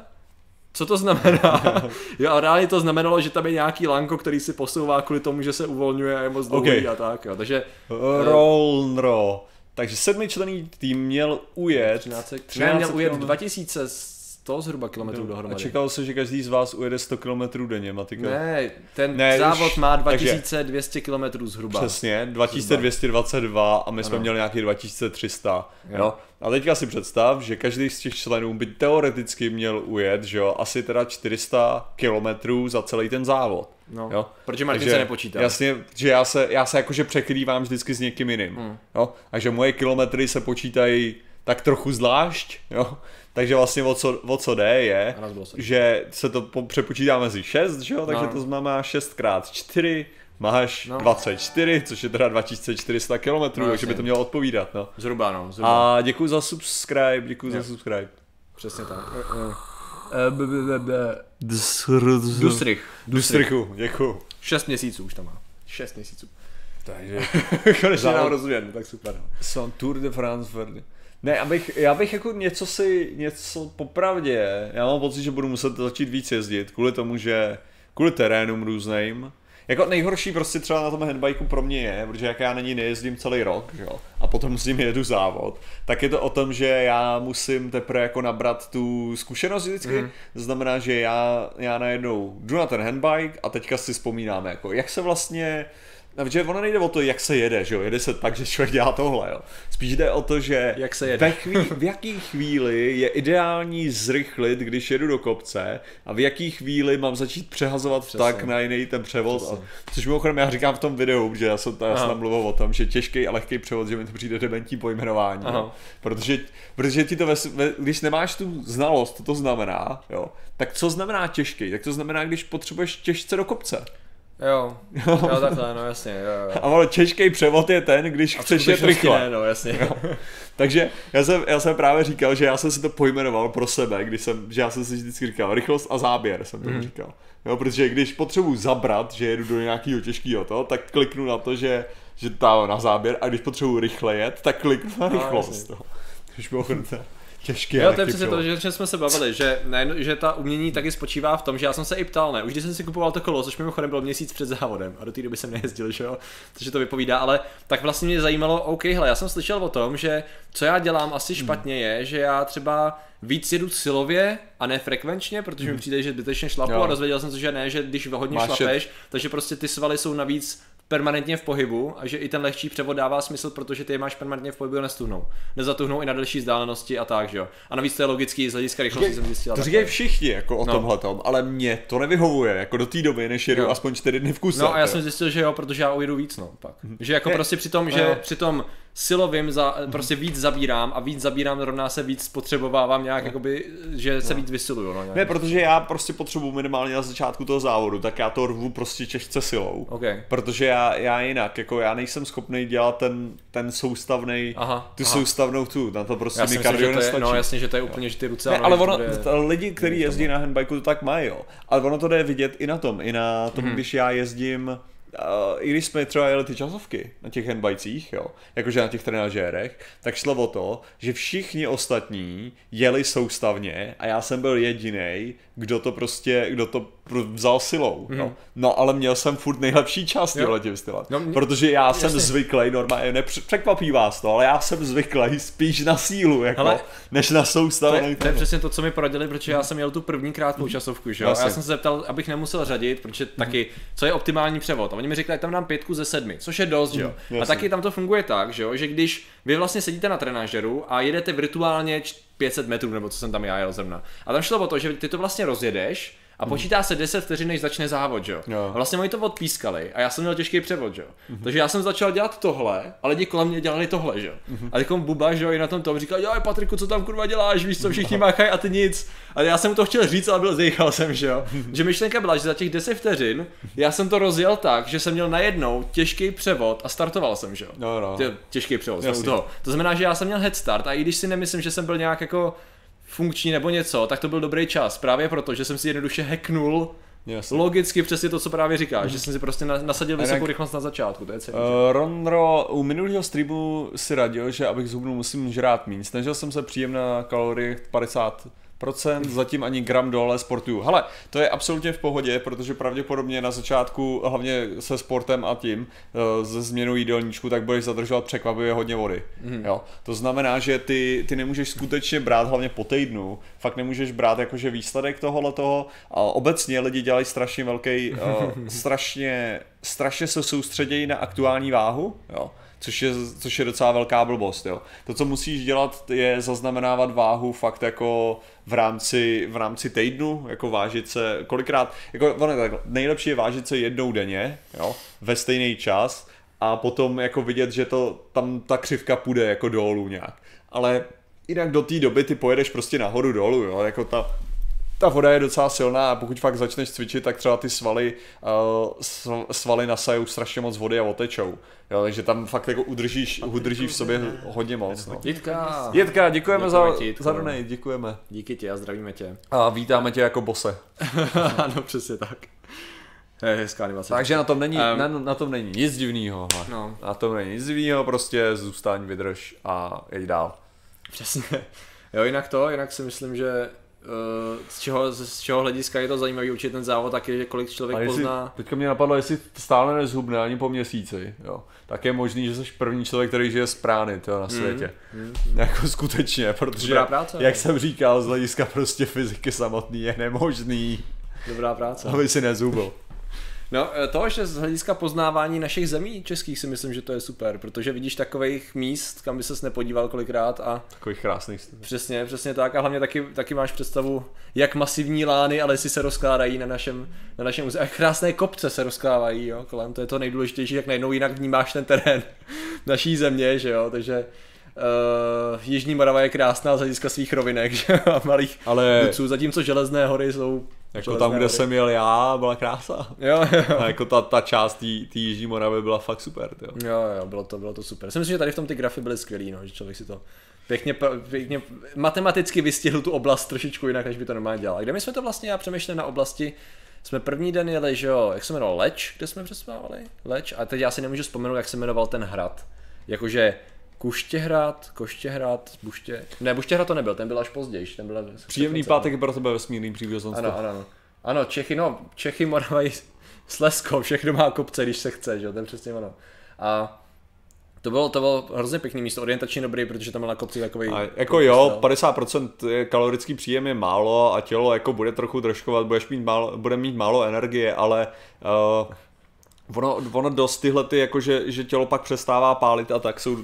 co to znamená? jo, a reálně to znamenalo, že tam je nějaký lanko, který si posouvá kvůli tomu, že se uvolňuje a je moc dlouhý okay. a tak, jo. Takže... Roll, roll. Takže sedmičlený tým měl ujet... 13, 13 měl ujet 2000 100 zhruba kilometrů A dohromady. čekalo se, že každý z vás ujede 100 km denně, Matika. Ne, ten Ne, závod už- má takže- 2200 km zhruba. Přesně, 2222 a my jsme Ano. měli nějaký 2300. Jo. Jo. A teďka si představ, že každý z těch členů by teoreticky měl ujet, že jo, asi teda 400 kilometrů za celý ten závod. No, Jo. protože Martin se nepočítá. Jasně, že já se, já se jakože překrývám vždycky s někým jiným. Hmm. Jo? Takže moje kilometry se počítají tak trochu zvlášť. Jo? Takže vlastně o co, o co jde je, že se to po, přepočítá mezi 6, že jo? takže No. to znamená 6 krát 4, máš No. 24, což je teda 2400 km, No, takže by to mělo odpovídat. No. Zhruba, no, zhruba. A děkuji za subscribe, děkuji Jo. za subscribe. Přesně tak. Dustrych. Dustrychu, děkuji. 6 měsíců už tam má. 6 měsíců. Takže Konečně nám rozumím, tak super. Jsem Tour de France Verdi. Ne, abych, já bych jako něco si, něco popravdě, já mám pocit, že budu muset začít víc jezdit, kvůli tomu, že, kvůli terénům různým. Jako nejhorší prostě třeba na tom handbikeu pro mě je, protože jak já na ní nejezdím celý rok, že jo, a potom s ním jedu závod, tak je to o tom, že já musím teprve jako nabrat tu zkušenost vždycky. Mm. To znamená, že já, já najednou jdu na ten handbike a teďka si vzpomínám, jako jak se vlastně No, protože ono nejde o to, jak se jede, že jo? Jede se tak, že člověk dělá tohle, jo? Spíš jde o to, že Jak se jede. Ve chví, v jaký chvíli je ideální zrychlit, když jedu do kopce a v jaký chvíli mám začít přehazovat Přesně. tak na jiný ten převod. A, což mimochodem já říkám v tom videu, že já jsem, já jsem tam mluvil o tom, že těžký a lehký převod, že mi to přijde dementní pojmenování. Protože, protože ti to, ve, ve, když nemáš tu znalost, co to znamená, jo? tak co znamená těžký? Tak to znamená, když potřebuješ těžce do kopce. Jo, jo, takhle, no jasně, jo, jo. A ale těžký převod je ten, když A chceš jet rychle. Ne, no jasně. Takže já jsem, já jsem právě říkal, že já jsem si to pojmenoval pro sebe, když jsem, že já jsem si vždycky říkal rychlost a záběr jsem to mm. říkal. Jo, protože když potřebuji zabrat, že jedu do nějakého těžkého to, tak kliknu na to, že, že ta na záběr a když potřebuji rychle jet, tak kliknu na No, rychlost. No, Což bylo těžké. Jo, to je přesně to, že, že jsme se bavili, že, ne, že ta umění taky spočívá v tom, že já jsem se i ptal, ne, už když jsem si kupoval to kolo, což mimochodem bylo měsíc před závodem a do té doby jsem nejezdil, že jo, takže to vypovídá, ale tak vlastně mě zajímalo, OK, hele, já jsem slyšel o tom, že co já dělám asi špatně je, že já třeba víc jedu silově a ne frekvenčně, protože mi přijde, že zbytečně šlapu Jo. a dozvěděl jsem se, že ne, že když hodně Máš šlapeš, takže prostě ty svaly jsou navíc permanentně v pohybu a že i ten lehčí převod dává smysl, protože ty je máš permanentně v pohybu a nestuhnou. Nezatuhnou i na delší vzdálenosti a tak, že jo. A navíc to je logický z hlediska rychlosti jsem zjistil. To říkají všichni jako o No. tomhle tomhletom, ale mě to nevyhovuje, jako do té doby, než jedu Jo. aspoň čtyři dny v kuse. No a já jo. jsem zjistil, že jo, protože já ujedu víc, no, pak. Že jako Ne. prostě při tom, No. že při tom silovým za, prostě víc zabírám a víc zabírám rovná se víc spotřebovávám nějak, jakoby, že se víc vysiluju, no nějak. Ne, protože já prostě potřebuji minimálně na začátku toho závodu, tak já to rvu prostě těžce silou. OK. Protože já, já jinak, jako já nejsem schopný dělat ten, ten soustavný, Aha, tu aha. soustavnou tu, na to prostě Já mi myslím, kardio že to je, nestačí. no jasně, že to je úplně, že ty ruce Ne, ale ono, bude- lidi, kteří jezdí na handbajku, to tak mají, jo. Ale ono to jde vidět i na tom, i na tom, Mhm. když já jezdím, i když jsme třeba jeli ty časovky na těch handbajcích, jo, jakože na těch trenažérech, tak šlo o to, že všichni ostatní jeli soustavně a já jsem byl jediný, kdo to prostě, kdo to vzal silou, jo. No ale měl jsem furt nejlepší čas Mhm. Tyhle tím stylem, No, mě- protože já jsem jasně. zvyklý, normálně, nepřekvapí vás to, ale já jsem zvyklý spíš na sílu, jako, Hele, než na To soustavný je, to je přesně to, co mi poradili, protože já jsem měl tu první krátkou časovku, že jo? A Jasně. já jsem se zeptal, abych nemusel řadit, protože taky, co je optimální převod. A oni mi řekli, tam dám pětku ze sedmi, což je dost, že jo? A jasně. taky tam to funguje tak, že jo, že když vy vlastně sedíte na trenažeru a jedete virtuálně č- 500 metrů, nebo co jsem tam já jel zrovna. A tam šlo o to, že ty to vlastně rozjedeš, a počítá se 10 vteřin, než začne závod, že jo? Jo. A vlastně oni to odpískali a já jsem měl těžký převod, že jo? Takže já jsem začal dělat tohle a lidi kolem mě dělali tohle, že jo? A teď Buba, že jo, i na tom tom říkal, jo, Patriku, co tam kurva děláš, víš co, všichni máchají a ty nic. A já jsem mu to chtěl říct, ale byl zjechal jsem, že jo? Že myšlenka byla, že za těch 10 vteřin já jsem to rozjel tak, že jsem měl najednou těžký převod a startoval jsem, že jo? No, no. Tě- Těžký převod, toho. To znamená, že já jsem měl head start a i když si nemyslím, že jsem byl nějak jako funkční nebo něco, tak to byl dobrý čas. Právě proto, že jsem si jednoduše hacknul Jasně. logicky přesně to, co právě říkáš, že jsem si prostě na- nasadil vysokou jinak- rychlost na začátku, to je celý. Uh, Ronro, u minulého streamu si radil, že abych zhubnul musím žrát méně. Snažil jsem se příjem na kalorie 50, procent, zatím ani gram dole sportuju. Hele, to je absolutně v pohodě, protože pravděpodobně na začátku, hlavně se sportem a tím, eh, ze změnou jídelníčku, tak budeš zadržovat překvapivě hodně vody. Mm. Jo? To znamená, že ty, ty nemůžeš skutečně brát, hlavně po týdnu, fakt nemůžeš brát jakože výsledek tohohle toho. A obecně lidi dělají strašně velký, uh, strašně, strašně se soustředějí na aktuální váhu, jo? Což je, což je docela velká blbost. Jo. To, co musíš dělat, je zaznamenávat váhu fakt jako v rámci, v rámci týdnu, jako vážit se, kolikrát, jako ono, tak, nejlepší je vážit se jednou denně, jo, ve stejný čas a potom jako vidět, že to tam ta křivka půjde jako dolů nějak. Ale jinak do té doby ty pojedeš prostě nahoru dolů, jo, jako ta, ta voda je docela silná a pokud fakt začneš cvičit, tak třeba ty svaly, uh, svaly nasajou strašně moc vody a otečou. Jo, takže tam fakt jako udržíš, udržíš v sobě hodně moc. No. Jitka. Jitka, děkujeme, za, ti, Jitko. za donate, děkujeme. Díky ti a zdravíme tě. A vítáme tě jako bose. ano, přesně tak. Je hezká animace. Takže na tom není, Em. na, na tom není nic divného. No. Na tom není nic divného, prostě zůstaň, vydrž a jeď dál. Přesně. Jo, jinak to, jinak si myslím, že z, čeho, z čeho hlediska je to zajímavý určitě ten závod taky, že kolik člověk A jestli, pozná. teďka mě napadlo, jestli stále nezhubne ani po měsíci, jo, tak je možný, že jsi první člověk, který žije z prány tyjo, na světě. mm, Jako skutečně, protože, Dobrá práce, jak no. jsem říkal, z hlediska prostě fyziky samotný je nemožný, Dobrá práce. aby si nezubil. No, eh, to, že z hlediska poznávání našich zemí českých si myslím, že to je super, protože vidíš takových míst, kam by ses nepodíval kolikrát a Takových krásných přesně, přesně tak a hlavně taky, taky máš představu, jak masivní lány a lesy se rozkládají na našem, na našem území. A krásné kopce se rozkládají, jo, kolem, to je to nejdůležitější, jak najednou jinak vnímáš ten terén naší země, že jo, takže Uh, Jižní Morava je krásná z hlediska svých rovinek že? jo, a malých Ale kuců, zatímco železné hory jsou jako tam, kde jsem jel já, byla krása. Jo, jo. A jako ta, ta část té Jižní Moravy byla fakt super, tyjo. Jo, jo, bylo to, bylo to super. Si myslím, že tady v tom ty grafy byly skvělý, no, že člověk si to pěkně, pěkně matematicky vystihl tu oblast trošičku jinak, než by to normálně dělal. A kde my jsme to vlastně, já přemýšlím na oblasti, jsme první den jeli, že jo, jak se jmenoval, Leč, kde jsme přespávali? Leč, a teď já si nemůžu vzpomenout, jak se jmenoval ten hrad. Jakože Kuštěhrad, Koštěhrad, Buště, ne, Buštěhrad to nebyl, ten byl až později, ten byl Příjemný pátek pro tebe vesmírný přívězenstvo. ano, ano, ano. Ano, Čechy, no, Čechy, Morava i Slezsko, všechno má kopce, když se chce, že jo, to je přesně ono. A to bylo, to bylo hrozně pěkný místo, orientačně dobrý, protože tam byl na kopci takový. A jako jo, 50% je kalorický příjem je málo a tělo jako bude trochu držkovat, budeš mít málo, bude mít málo energie, ale uh, ono, ono dost tyhle ty, jako že, že tělo pak přestává pálit a tak jsou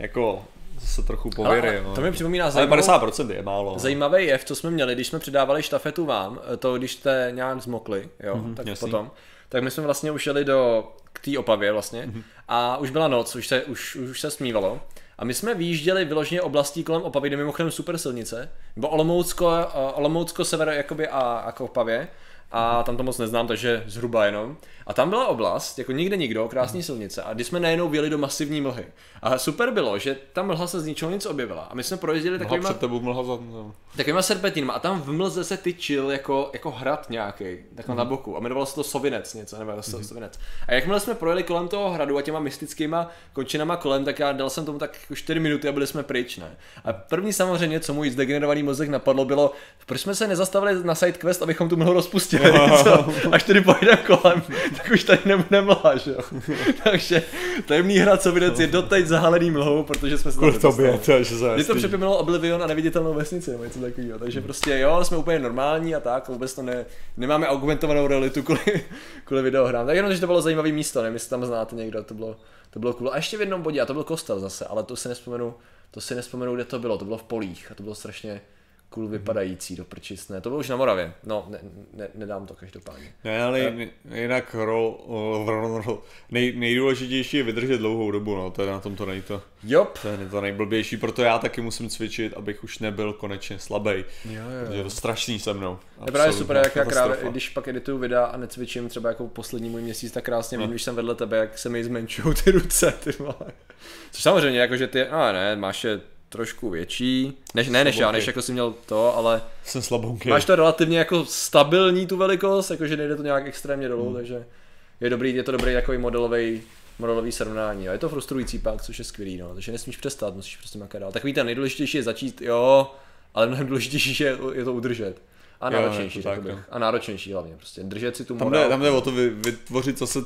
jako zase trochu pověry. Ale jo. to mi připomíná ale zajímavou, 50% je málo. no. zajímavý jev, co jsme měli, když jsme předávali štafetu vám, to když jste nějak zmokli, jo, mm-hmm, tak jasný. potom, tak my jsme vlastně už jeli do, k té opavě vlastně mm-hmm. a už byla noc, už se, už, už se smívalo. A my jsme výjížděli vyloženě oblastí kolem Opavy, kde mimochodem super silnice, nebo Olomoucko, eh, Olomoucko sever jakoby a, a k Opavě. A tam to moc neznám, takže zhruba jenom. A tam byla oblast, jako nikde nikdo, krásný silnice. A když jsme najednou vjeli do masivní mlhy. A super bylo, že ta mlha se z ničeho nic objevila. A my jsme projezdili Mlha takovýma, před tebou mlha za... No. takovýma serpentinama. A tam v mlze se tyčil jako, jako hrad nějaký, takhle na boku. A jmenovalo se to Sovinec něco, nebo mm Sovinec. A jakmile jsme projeli kolem toho hradu a těma mystickýma končinama kolem, tak já dal jsem tomu tak jako 4 minuty a byli jsme pryč, ne? A první samozřejmě, co můj zdegenerovaný mozek napadlo, bylo, proč jsme se nezastavili na side quest, abychom tu mlhu rozpustili, co? Až tady pojedeme kolem, tak už tady nebude mlha, že jo? Takže tajemný hrad Sovinec je doteď zahalený mlhou, protože jsme se Kvůli tobě, to je, Mě to připomínalo Oblivion a neviditelnou vesnici nebo něco takového. Takže prostě jo, jsme úplně normální a tak, vůbec to ne, nemáme augmentovanou realitu kvůli, kvůli videohrám. Tak jenom, že to bylo zajímavé místo, nevím, jestli tam znáte někdo, to bylo, to bylo cool. A ještě v jednom bodě, a to byl kostel zase, ale to si nespomenu, to si nespomenu, kde to bylo, to bylo v polích a to bylo strašně cool vypadající do prčisné. To bylo už na Moravě, no, ne, ne, nedám to každopádně. Ne, ale j- jinak rol, rol, rol, nej, nejdůležitější je vydržet dlouhou dobu, no, to je na tom to nej to, Jop. to je to nejblbější, proto já taky musím cvičit, abych už nebyl konečně slabý. Jo, Protože je to strašný se mnou. Je právě super, jak já krát, když pak edituju videa a necvičím třeba jako poslední můj měsíc, tak krásně vím, když jsem vedle tebe, jak se mi zmenšují ty ruce, ty vole. Což samozřejmě, jakože ty, no ne, máš je trošku větší, než, ne než já, než jako si měl to, ale Jsem slabonký. máš to relativně jako stabilní tu velikost, jakože nejde to nějak extrémně dolů, Hmm. takže je dobrý, je to dobrý takový modelový modelový srovnání. A je to frustrující pak, což je skvělý, no. Takže nesmíš přestat, musíš prostě makat dál. Takový ten nejdůležitější je začít, jo, ale mnohem důležitější je, je to udržet. A Jo, náročnější, je to tak, bych. no. A náročnější hlavně, prostě držet si tu Tam jde, tam morálku. jde o to vy, vytvořit zase,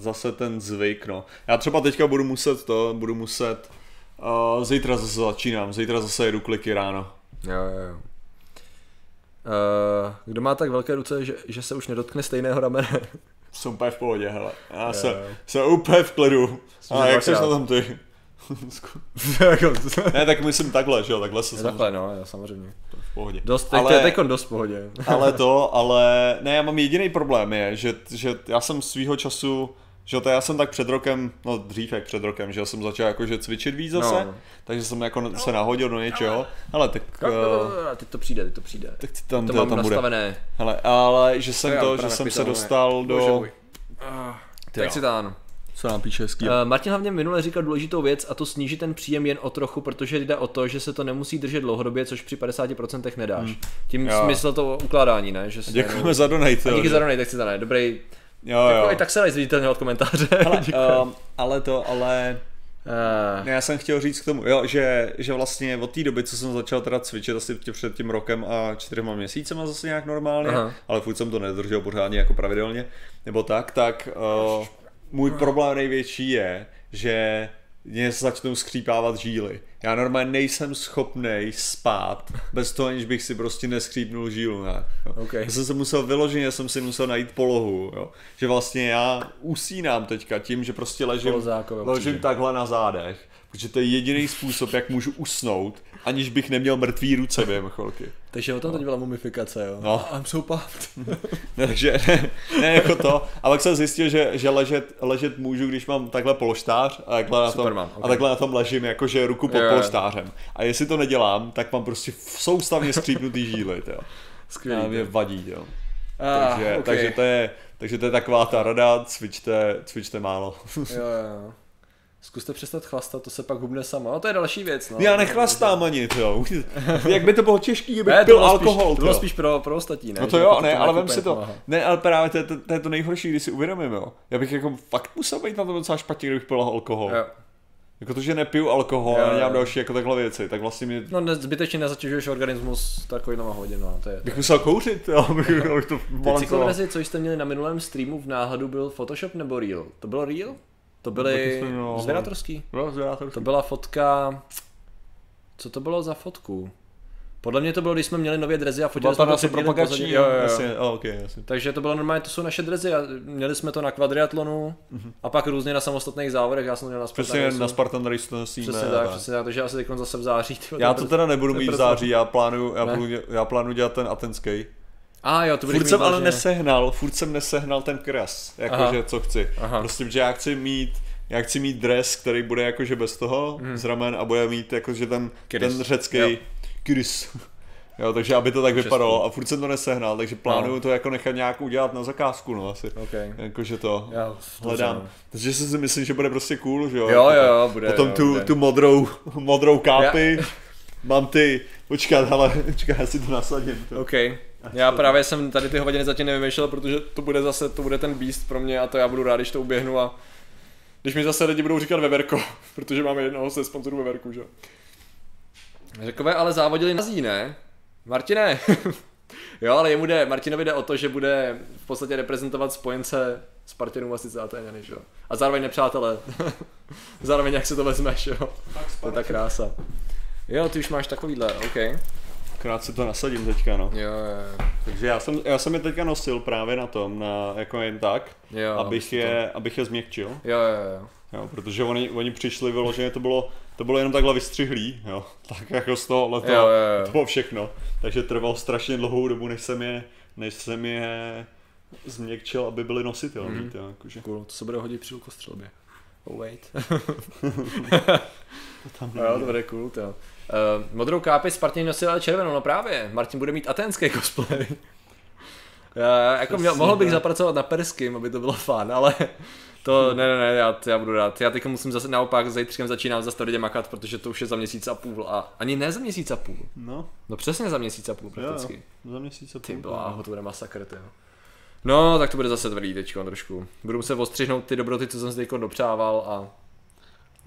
zase ten zvyk, no. Já třeba teďka budu muset to, budu muset, uh, zítra zase začínám, zítra zase jedu kliky ráno. Jo, jo, jo. Uh, kdo má tak velké ruce, že, že se už nedotkne stejného ramene? Jsem úplně v pohodě, hele. Já Jo, jsem, jo. jsem úplně v klidu. A jak jsi na tom ty? Ne, tak myslím takhle, že jo, takhle se samozřejmě Takhle, no, jo, samozřejmě. v pohodě. Dost, Ale- ale... teď dost v pohodě. ale to, ale ne, já mám jediný problém je, že, že já jsem svýho času, že to já jsem tak před rokem, no dřív jak před rokem, že jsem začal jakože cvičit víc zase, No, no, no. takže jsem jako se nahodil do něčeho, ale tak, No, no, uh, no, no, teď to přijde, teď to přijde. tak ty tam, to to mám tam bude. nastavené. Hele, ale že jsem to, vypadám že jsem se dostal ne? Do... Ah, Ty Tak si tán. Co nám píše hezký? Uh, Martin hlavně minule říkal důležitou věc a to snížit ten příjem jen o trochu, protože jde o to, že se to nemusí držet dlouhodobě, což při 50% nedáš. Hmm. Tím Jo. smysl to ukládání, ne? Že se Děkujeme za donate. A díky jo, za donate, tak si to ne. Dobrý. Jo, Jako jo. i tak se dají zviditelně od komentáře. Hele, Děkujem. um, ale to, ale Uh, já jsem chtěl říct k tomu, jo, že, že vlastně od té doby, co jsem začal teda cvičit asi tě před tím rokem a čtyřma měsícema zase nějak normálně. Aha. ale furt jsem to nedržel pořádně jako pravidelně, nebo tak, tak uh, můj problém největší je, že mě začnou skřípávat žíly. Já normálně nejsem schopný spát bez toho, aniž bych si prostě neschřípnul žílu. Ne? Jo. OK. Já jsem se musel vyloženě, jsem si musel najít polohu, jo. že vlastně já usínám teďka tím, že prostě ležím, ležím takhle na zádech, protože to je jediný způsob, jak můžu usnout, aniž bych neměl mrtvý ruce během chvilky. takže o tom teď byla mumifikace, jo. No. I'm so pumped. Ne, takže ne, ne, jako to. A pak jsem zjistil, že, že ležet, ležet můžu, když mám takhle polštář a takhle, na tom, Superman, a takhle na tom ležím, jakože ruku pod jo. polštářem. A jestli to nedělám, tak mám prostě soustavně skřípnutý žíly, jo. Skvělý. A mě vadí, jo. Ah, Takže, ok. takže, to je, takže to je taková ta rada, cvičte, cvičte málo. Jo, jo. Zkuste přestat chlastat, to se pak hubne sama. No to je další věc, no. Já nechlastám ani, jo. Jak by to bylo těžký, kdybych Ne, pil bylo alkohol, spíš, to bylo spíš pro, pro ostatní, ne? No to jo, jako ne, ale jako vem si to. pomáhá. Ne, ale právě to je, to, to je to nejhorší, když si uvědomím, jo. Já bych jako fakt musel být na to docela špatně, kdybych pil alkohol. Jo. Jako to, že nepiju alkohol a nedělám další jako takhle věci, tak vlastně mě No ne, zbytečně nezatěžuješ organismus takovýma hodinama, no, to je. bych musel kouřit, jo, bych, bych to balancoval. cyklomrazy, co jste měli na minulém streamu v náhadu, byl Photoshop nebo Real? To bylo Real? To byly. No, zvědátorský. To byla fotka... Co to bylo za fotku? Podle mě to bylo, když jsme měli nově drezy a fotili jsme to asi propagační. Jo, jo, jo. jasně, oh, okay, jasně. Takže to bylo normálně, to jsou naše drezy a měli jsme to na kvadriatlonu a pak různě na samostatných závodech, já jsem měl na Přesně Spartan na Racu. Spartan Race to nosíme. Přesně tak, přesně tak, takže asi teď zase v září. tyjo, Já to brzo. teda nebudu mít v brzo. září, já plánuju, já, plánuju, já plánuju dělat ten atenský. A jo, to Furt jsem ale nesehnal, furt jsem nesehnal ten Aha. jakože co chci. Aha. Prostě, že já chci mít, já chci mít dres, který bude jakože bez toho, z ramen a bude mít jakože ten, ten řecký Jo. kyrys. Jo, takže aby to tak Český. vypadalo a furt jsem to nesehnal, takže plánuju No. to jako nechat nějak udělat na zakázku, no asi. OK. Jakože to Já to hledám. znám. Takže si myslím, že bude prostě cool, že jo. Jo, jo, jo, bude. Potom jo, tu, bude. tu modrou, modrou kápy, mám ty, počkat, ale, počkat, já si to nasadím. To. OK. Já právě jsem tady ty hodiny zatím nevymýšlel, protože to bude zase, to bude ten beast pro mě a to já budu rád, když to uběhnu a když mi zase lidi budou říkat Veverko, protože máme jednoho ze sponzorů Veverku, že jo. Řekové ale závodili na zí, ne? Martine, jo, ale jemu jde, Martinovi jde o to, že bude v podstatě reprezentovat spojence Spartanů a sice Atéňany, že jo. A zároveň nepřátelé. zároveň jak se to vezmeš, jo. To je ta krása. Jo, ty už máš takovýhle, OK. Krát si to nasadím teďka, no. Jo, jo, Takže já jsem, já jsem je teďka nosil právě na tom, na, jako jen tak, jo. abych, to- je, abych je změkčil, Jo, jo, jo. jo, protože oni, oni přišli vyloženě, to bylo, to bylo jenom takhle vystřihlý, jo, tak jako z toho, to, Jo, jo, jo. to bylo všechno, takže trvalo strašně dlouhou dobu, než jsem je, než jsem je změkčil, aby byly nositelný, Mhm. mm. jakože. Cool, to se bude hodit při lukostřelbě. Oh wait. Tam jo, to bude cool, to. Uh, modrou kápi Spartan nosil ale červenou, no právě. Martin bude mít aténský cosplay. Já, jako měl, mohl bych zapracovat na perským, aby to bylo fun, ale to ne, ne, ne, já, já budu rád. Já teď musím zase naopak, zítřkem začínám za tvrdě makat, protože to už je za měsíc a půl a ani ne za měsíc a půl. No, No přesně za měsíc a půl prakticky. jo, za měsíc a Ty půl. bláho, to bude masakr, ty jo. No, tak to bude zase tvrdý teďko trošku. Budu muset ostřihnout ty dobroty, co jsem si teďko dopřával a,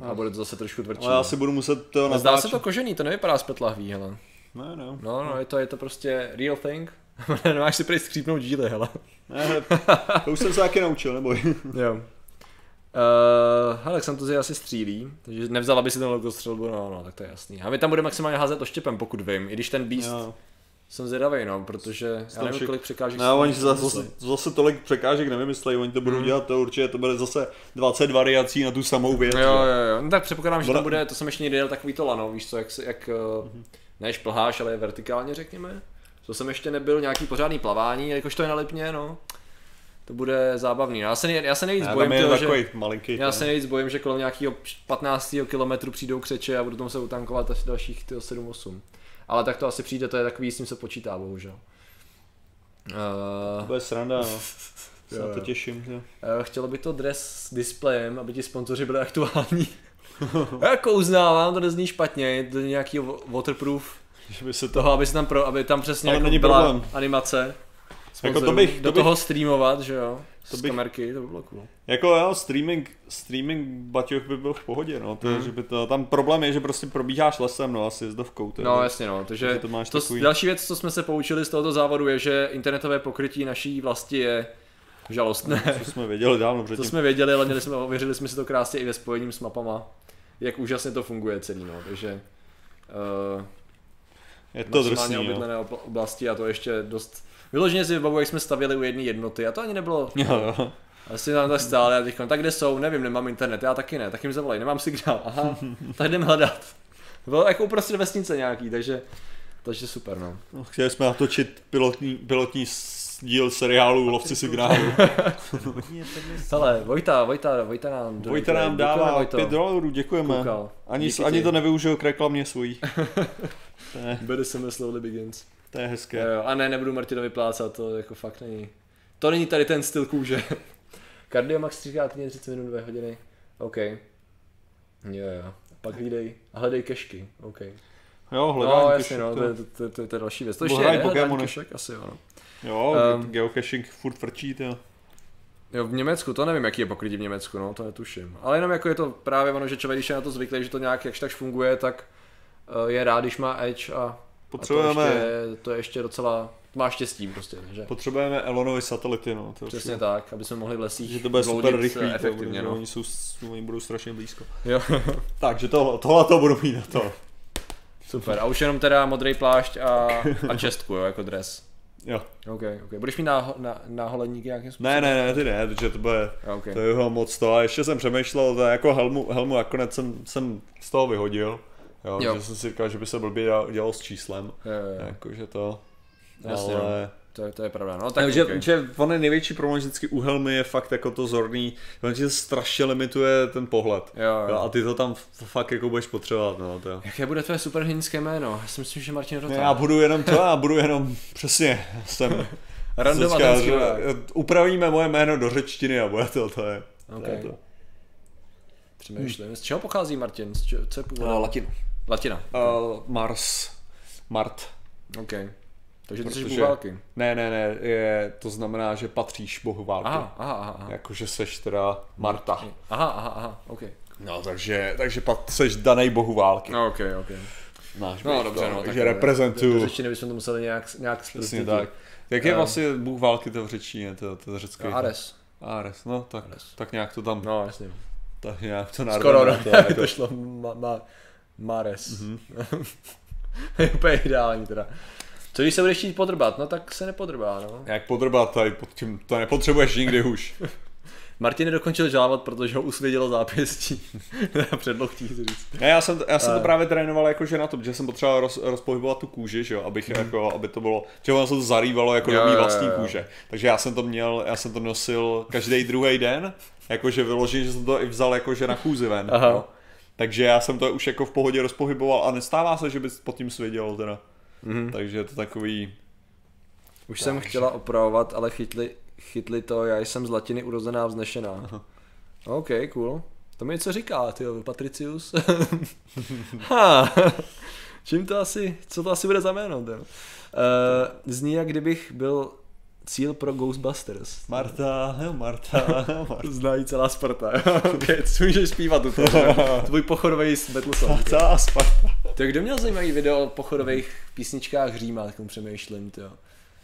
a bude to zase trošku tvrdší. Ale já si budu muzdát to no. Zdá se natáčet. to kožený, to nevypadá z lahví, hele. Ne, no. No, no, je to, je to prostě real thing. Nemáš si prý skřípnout díly, hele. ne to už jsem se taky naučil, neboj. jo. Uh, hele, Xantuzi asi střílí, takže nevzala by si ten logo střelbu, no, no, tak to je jasný. A my tam budeme maximálně házet oštěpem, pokud vím, i když ten Beast, jo. Jsem zvědavý, no, protože já nevím, kolik překážek No, oni zase, zase, zase, tolik překážek nevymyslejí, oni to budou hmm. dělat, to určitě to bude zase 20 variací na tu samou věc. Jo, jo, jo, no, tak předpokládám, že to bude, to jsem ještě někdy dělal takový to lano, víš co, jak, jak hmm. ne šplháš, ale vertikálně řekněme. To jsem ještě nebyl nějaký pořádný plavání, jakož to je na Lipně, no to bude zábavný. Já se, já se nejvíc já bojím toho, že, malinký, já se nejvíc bojím, že kolem nějakého 15. kilometru přijdou křeče a budu tam se utankovat až dalších 7-8. Ale tak to asi přijde, to je takový, s tím se počítá, bohužel. Uh, to bude sranda, no. se na to těším. Jo. Uh, chtělo by to dres s displejem, aby ti sponzoři byli aktuální. jako uznávám, to nezní špatně, to je nějaký waterproof, že by se to... toho, aby, se tam pro, aby tam přesně jako byla problém. animace. Jako to bych, do to bych, toho streamovat, že jo? To z bych, kamerky, to by bylo cool. Jako jo, streaming, streaming baťoch by byl v pohodě, no. To, hmm. že by to, tam problém je, že prostě probíháš lesem, no, asi jezdovkou. To no jasně, no. Takže to, máš to takový... další věc, co jsme se poučili z tohoto závodu, je, že internetové pokrytí naší vlasti je žalostné. No, co jsme věděli dávno předtím. To jsme věděli, ale měli jsme, ověřili jsme si to krásně i ve spojení s mapama, jak úžasně to funguje celý, no. Takže uh, je to drsný, obydlené oblasti a to ještě dost Vyloženě si vybavu, jak jsme stavěli u jedné jednoty a to ani nebylo. Jo, jo. Asi tam tak stále, já říkám, tak kde jsou, nevím, nemám internet, já taky ne, tak jim zavolej, nemám signál, aha, tak jdem hledat. Bylo jako uprostřed vesnice nějaký, takže, takže super, no. no chtěli jsme natočit pilotní, pilotní díl seriálu Lovci signálu. Hele, Vojta, Vojta, Vojta nám, Vojta nám dává 5 dolarů, děkujeme. Koukal. Ani, ani to nevyužil k reklamě svojí. Better summer slowly begins. To je hezké. Jo, jo. A ne, nebudu Martinovi plácat, to jako fakt není. To není tady ten styl kůže. Cardio max 3 týdně 30 minut, 2 hodiny. OK. Jo, jo. Pak hlídej. A hledej kešky. OK. Jo, hledám no, jasně, no, to, je, to, to, to, to, je další věc. To ještě je, Pokémony. kešek, asi jo. No. Jo, um, geocaching furt frčí, jo. Jo, v Německu, to nevím, jaký je pokrytí v Německu, no, to netuším. Ale jenom jako je to právě ono, že člověk, když je na to zvyklý, že to nějak jakž tak funguje, tak uh, je rád, když má Edge a Potřebujeme... A to, ještě, to je ještě docela, má štěstí prostě, že? Potřebujeme Elonovi satelity, no. To Přesně už... tak, aby jsme mohli v lesích Že to bude super rychlý, efektivně, to, no. oni, jsou, oni budou strašně blízko. Jo. Takže tohle, tohle to budu mít na to. Super, a už jenom teda modrý plášť a, a čestku, jo, jako dres. Jo. OK, OK. Budeš mít na, na, náholeníky nějakým způsobem? Ne, ne, ne, ty ne, protože to bude, okay. to je jeho moc to. A ještě jsem přemýšlel, to jako helmu, helmu nakonec jsem, jsem z toho vyhodil. Jo, jo. že jsem si říkal, že by se blbě dělal s číslem. Jo, jo. Jakože to. Jasně, ale... No. To je, to je pravda. No, tak Takže okay. že on je největší problém vždycky u helmy je fakt jako to zorný, on ti strašně limituje ten pohled. Jo, jo. A ty to tam fakt jako budeš potřebovat. No, to. Jaké bude tvoje superhynické jméno? Já si myslím, že Martin Rota. Já budu jenom to, já budu jenom přesně, jsem Randomatenský Upravíme moje jméno do řečtiny a bude to, to je. Okay. To je to. Přemýšlím. Hmm. Z čeho pochází Martin? Z čeho, co je původem? Uh, Latin. Latina. Uh, Mars. Mart. OK. Takže ty jsi bůh války. Ne, ne, ne, je, to znamená, že patříš bohu války. Aha, aha, aha. Jakože seš teda Marta. Aha, aha, aha, ok. No, takže, takže pat, seš danej bohu války. No, ok, ok. Náš no, dobře, to, no, takže reprezentuju. Do řečtiny bychom to museli nějak, nějak Přesně tak. Jak je um, vlastně bůh války to v řečtině, to, to řecké? Ares. Ares, no tak, Ares. tak nějak to tam. No, jasně. Tak nějak to Skoro, no, to, jako... to šlo ma, ma, Mares. Mm-hmm. je úplně ideální teda. Co když se budeš chtít podrbat? No tak se nepodrbá, no. Jak podrbat, tady pod tím, to nepotřebuješ nikdy už. Martin nedokončil žávat, protože ho usvědělo zápěstí. Předloktí říct. Ne, já jsem, já jsem to právě trénoval jakože na to, že jsem potřeboval roz, rozpohybovat tu kůži, že jo, abych mm. jako, aby to bylo, že ono se to zarývalo jako jo, do mý vlastní jo, jo. kůže. Takže já jsem to měl, já jsem to nosil každý druhý den, jakože vyložím, že jsem to i vzal jakože na chůzi ven. Aha. Jo. Takže já jsem to už jako v pohodě rozpohyboval a nestává se, že by pod tím svěděl teda. Mm-hmm. Takže je to takový... Už tak. jsem chtěla opravovat, ale chytli, chytli to, já jsem z latiny urozená vznešená. Aha. OK, cool. To mi něco říká, ty Patricius. ha. Čím to asi, co to asi bude za jméno? Uh, zní, jak kdybych byl cíl pro Ghostbusters. Marta, Marta, Marta. Znají celá Sparta. okay, co můžeš zpívat u toho? Tvůj pochodový battle song. Celá Sparta. To kdo měl zajímavý video o pochodových písničkách Říma, tak přemýšlím, to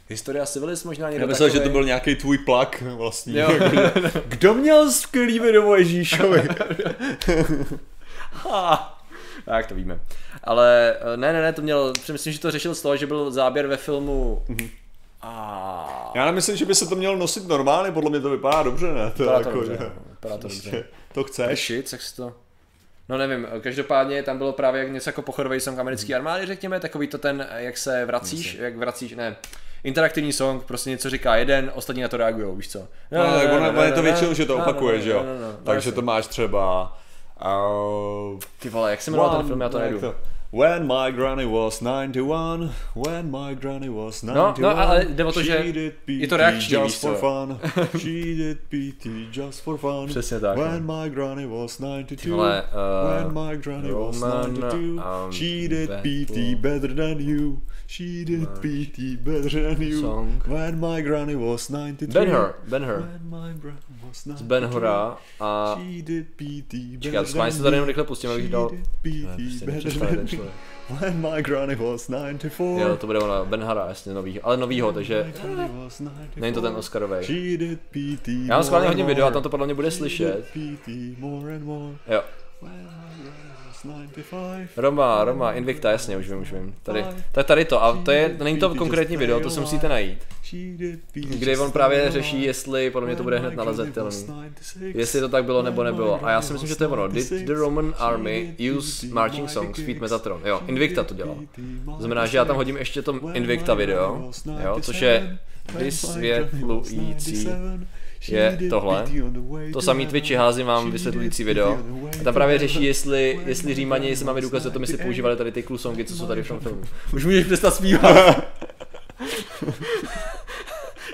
Historia Civilis možná někdo Já myslel, takovej... že to byl nějaký tvůj plak vlastní. Jo. Kdo měl skvělý video o Ježíšovi? Tak to víme. Ale eh, ne, ne, ne, to měl, myslím, že to řešil z toho, že byl záběr ve filmu Mhm. A Já nemyslím, že by se to mělo nosit normálně, podle mě to vypadá dobře, ne? To Vypadá to jako, dobře, no, vypadá to prostě dobře. To chceš. Shit, jak to... No nevím, každopádně tam bylo právě jak něco jako pochodový song americké Mhm. armády, řekněme, takový to ten, jak se vracíš, jak vracíš, ne, interaktivní song, prostě něco říká jeden, ostatní na to reagují, víš co? No, tak ono, ono je to většinou, že to No, no, opakuje, no, že jo? no, no, no, Takže to máš třeba... Uh, Ty vole, jak se jmenoval ten film, já to jak najdu. When my granny was 91, when my granny was 91, No, no, ale jde o to, že she did je to PT reakční, just for fun. She did PT just for fun. Přesně tak, When my granny was 92, vole, uh, when my granny was Roman, 92, um, she did PT better than you. She did PT better than you. Song. When my granny was 93. Ben Hur, Ben Hur. When my granny was 93. Ben Hura a... She did PT Čekaj, better schválně se tady jenom rychle pustím, abych She dal... Ne, prostě When my granny was 94. Jo, to bude ono, Ben Hara, jasně, nový, ale novýho, takže My granny was 94. není to ten Oscarový. Já mám schválně hodně and video a more. tam to podle mě bude slyšet. Jo, When my granny was 95. Roma, Roma, Invicta, jasně, už vím, už vím. Tady, tak tady to, a to je, není to konkrétní video, to se musíte najít. Kdy on právě řeší, jestli, podle mě to bude hned nalezetelný. Jestli to tak bylo nebo nebylo. A já si myslím, že to je ono. Did the Roman army use marching songs feed Metatron? Jo, Invicta to dělal. To znamená, že já tam hodím ještě to Invicta video, jo, což je vysvětlující je tohle. To samý Twitchi házím vám vysvětlující video. A tam právě řeší, jestli, jestli Římani, jestli máme důkazy o tom, jestli používali tady ty songy, co jsou tady v tom filmu. Už můžeš přestat zpívat.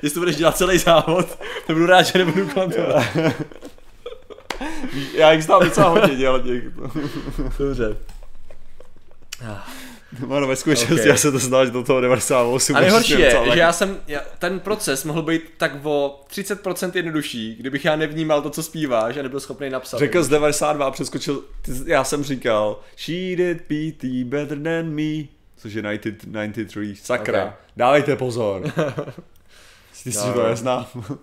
Jestli to budeš dělat celý závod, to budu rád, že nebudu komentovat. Já jich znám docela hodně dělat někdo. Dobře. Ano, ve skutečnosti Ok. já se to znáš do toho 98. A nejhorší je, že já jsem, já, ten proces mohl být tak o 30% jednodušší, kdybych já nevnímal to, co zpíváš a nebyl schopný napsat. Řekl z 92 a přeskočil, ty- já jsem říkal, she did PT better than me, což je 90, 93, sakra, Ok. dávejte pozor. Ty si to neznám.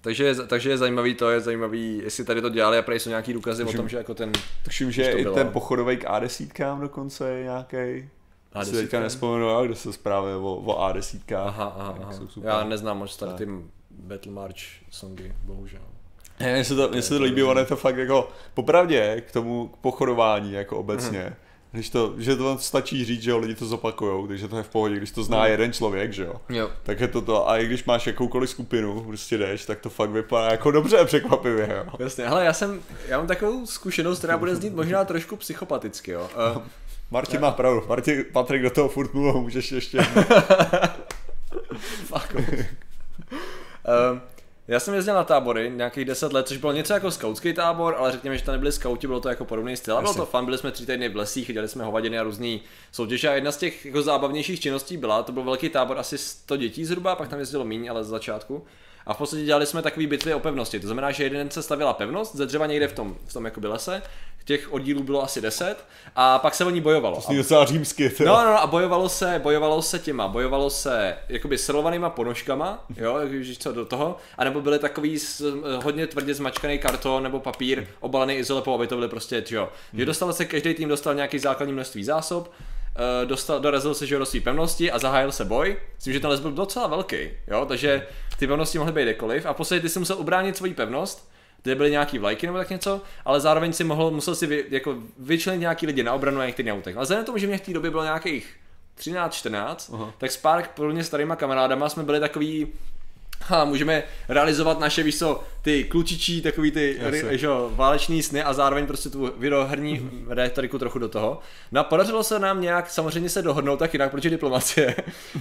Takže, je, takže je zajímavý to, je zajímavý, jestli tady to dělali a prej jsou nějaký důkazy o Takže- tom, že jako ten... Tuším, že i bylo. ten pochodový k A10 dokonce je nějaký. Já si A10? teďka nespomenu, kde se zprávě o, o A10. Aha, aha, aha. Já neznám moc tady ty Battle March songy, bohužel. Mně se to, mně se to líbí, ono je to fakt jako, popravdě k tomu pochodování jako obecně, Mhm. Když to, že to stačí říct, že jo, lidi to zopakujou, takže to je v pohodě, když to zná Mhm. jeden člověk, že jo. Jo. Tak je to to, a i když máš jakoukoliv skupinu, prostě jdeš, tak to fakt vypadá jako dobře překvapivě, jo. Jasně, hele, já jsem, já mám takovou zkušenost, která bude znít možná trošku psychopaticky, jo. Uh, Martin má pravdu, Martin, Patrik do toho furt mluví, můžeš ještě, Fuck um, já jsem jezdil na tábory nějakých 10 let, což bylo něco jako skautský tábor, ale řekněme, že to nebyli skauti, bylo to jako podobný styl. A bylo to fun, byli jsme tři týdny v lesích, dělali jsme hovadiny a různý soutěže. A jedna z těch jako zábavnějších činností byla, to byl velký tábor, asi 100 dětí zhruba, pak tam jezdilo méně, ale z začátku. A v podstatě dělali jsme takový bitvy o pevnosti. To znamená, že jeden se stavila pevnost ze dřeva někde v tom, v tom jakoby lese. Těch oddílů bylo asi 10 a pak se o ní bojovalo. to je docela římsky, to No, no, no, a bojovalo se, bojovalo se těma, bojovalo se jakoby srolovanýma ponožkama, jo, když co do toho, anebo byly takový eh, hodně tvrdě zmačkaný karton nebo papír obalený izolepou, aby to byly prostě, jo. Že dostal se, každý tým dostal nějaký základní množství zásob, eh, dostal, dorazil se, že do své pevnosti a zahájil se boj. Myslím, že ten les byl docela velký, jo, takže ty pevnosti mohly být kdekoliv a v podstatě ty si musel ubránit svoji pevnost, kde byly nějaký vlajky nebo tak něco, ale zároveň si mohl, musel si vy, jako vyčlenit nějaký lidi na obranu a některý na útek. Ale vzhledem tomu, že mě v té době bylo nějakých 13-14, Aha. tak s pár podobně starýma kamarádama jsme byli takový Ha, můžeme realizovat naše, víš co, ty klučičí, takový ty ry, že, váleční sny a zároveň prostě tu videoherní retoriku trochu do toho. No a podařilo se nám nějak samozřejmě se dohodnout tak jinak, protože diplomacie,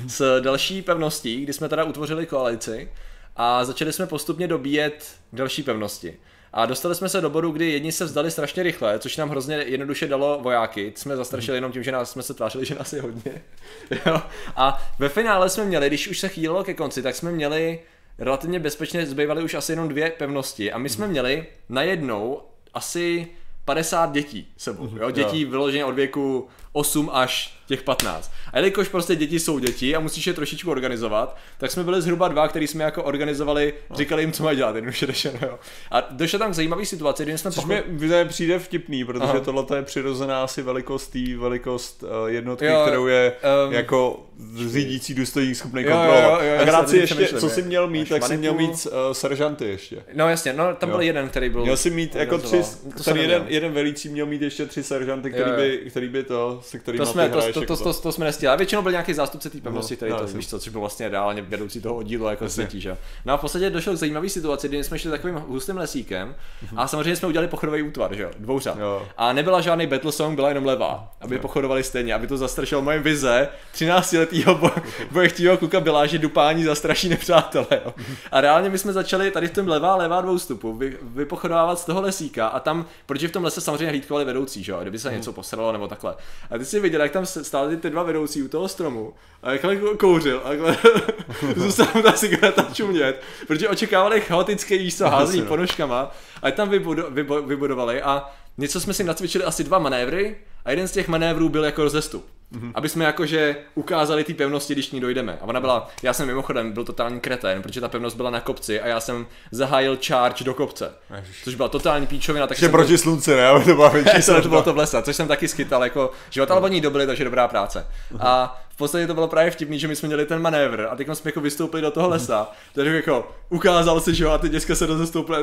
s další pevností, kdy jsme teda utvořili koalici a začali jsme postupně dobíjet další pevnosti. A dostali jsme se do bodu, kdy jedni se vzdali strašně rychle, což nám hrozně jednoduše dalo vojáky. Ty jsme zastrašili jenom tím, že nás jsme se tvářili, že nás je hodně. jo. A ve finále jsme měli, když už se chýlilo ke konci, tak jsme měli relativně bezpečně zbývaly už asi jenom dvě pevnosti. A my jsme měli najednou asi 50 dětí sebou. Jo? Dětí vyloženě od věku 8 až těch 15. A jelikož prostě děti jsou děti a musíš je trošičku organizovat, tak jsme byli zhruba dva, který jsme jako organizovali, říkali jim, co mají dělat, jednoduše řečeno, jo. A došlo tam k zajímavé situaci, kdy jsme Což pochopili, mi přijde vtipný, protože Aha. tohle je přirozená asi velikost tý, velikost uh, jednotky, Jo, kterou je um, jako řídící důstojník schopný Jo, jo, kontrolovat. jo, jo, Gráci si ještě, přemýšlím, co jsi měl mít, tak jsi měl mít uh, seržanty ještě. No jasně, no tam Jo. byl jeden, který byl... Měl si mít jako tři, ten jeden, jeden velící měl mít ještě tři seržanty, který, Jo, jo. by, který by to, se kterými To jsme, to, hraješ to, to, jako to, to, jsme nestihli. A většinou byl nějaký zástupce té pevnosti, No, který no, to, víš co, což byl vlastně reálně vedoucí toho oddílu jako světí, že? No a v podstatě došlo k zajímavé situaci, kdy jsme šli takovým hustým lesíkem a samozřejmě jsme udělali pochodový útvar, že jo, dvouřad. Jo. A nebyla žádný battle song, byla jenom levá, aby pochodovali stejně, aby to zastrašilo moje vize 13-letého bo- bojechtího kluka byla, že dupání zastraší nepřátele. Jo. A reálně my jsme začali tady v tom levá levá dvoustupu vy, vypochodovávat z toho lesíka a tam, protože v tom lese samozřejmě hlídkovali vedoucí, že jo, kdyby se něco posralo nebo takhle. A ty si viděl, jak tam stály ty, ty dva vedoucí u toho stromu? A jak kou- kouřil? A takhle zůstala mu ta cigareta čumět, protože očekávali chaotické jízdo házení no. ponožkama. A tam vybudo, vybo, vybudovali. A něco jsme si nacvičili asi dva manévry. A jeden z těch manévrů byl jako rozestup. Mm-hmm. Aby jsme jakože ukázali ty pevnosti, když k ní dojdeme. A ona byla, já jsem mimochodem byl totální kretén, protože ta pevnost byla na kopci a já jsem zahájil charge do kopce. Ježiš. Což byla totální píčovina. Tak Ještě jsem proti slunci, ne? Aby to byla větší to, to bylo to v lese, což jsem taky schytal jako život, ale oni dobili, takže dobrá práce. A v podstatě to bylo právě vtipný, že my jsme měli ten manévr a teď jsme jako vystoupili do toho lesa, takže jako ukázal se, že jo, a ty děcka se rozestoupily,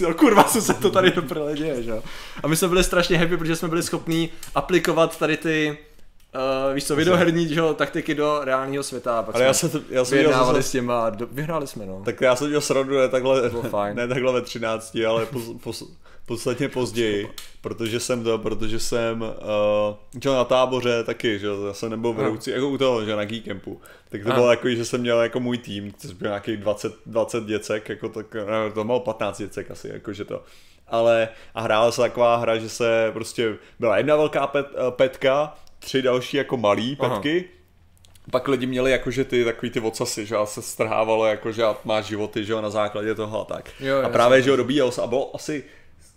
no, kurva, co se to tady do děje, že jo. A my jsme byli strašně happy, protože jsme byli schopní aplikovat tady ty Uh, víš co, videoherní že taktiky do reálného světa. a Pak Ale já jsem, to- já jsem vyjednávali s těma do, vyhráli jsme, no. tak já jsem dělal srandu ne takhle, ne takhle ve 13, ale po, po, podstatně později, protože jsem to, protože jsem uh, na táboře taky, že já jsem nebyl vedoucí, jako u toho, že na Geekempu, tak to Aha. bylo jako, že jsem měl jako můj tým, což byl nějakých 20, 20 děcek, jako tak, ne, to bylo 15 děcek asi, jako že to. Ale a hrála se taková hra, že se prostě, byla jedna velká pet, eh, petka, tři další jako malý Aha. petky, pak lidi měli jakože ty takový ty ocasy, že se strhávalo jako, že a máš životy, že jo, na základě toho a tak. Jo, a právě, že jo, dobíjel se a bylo asi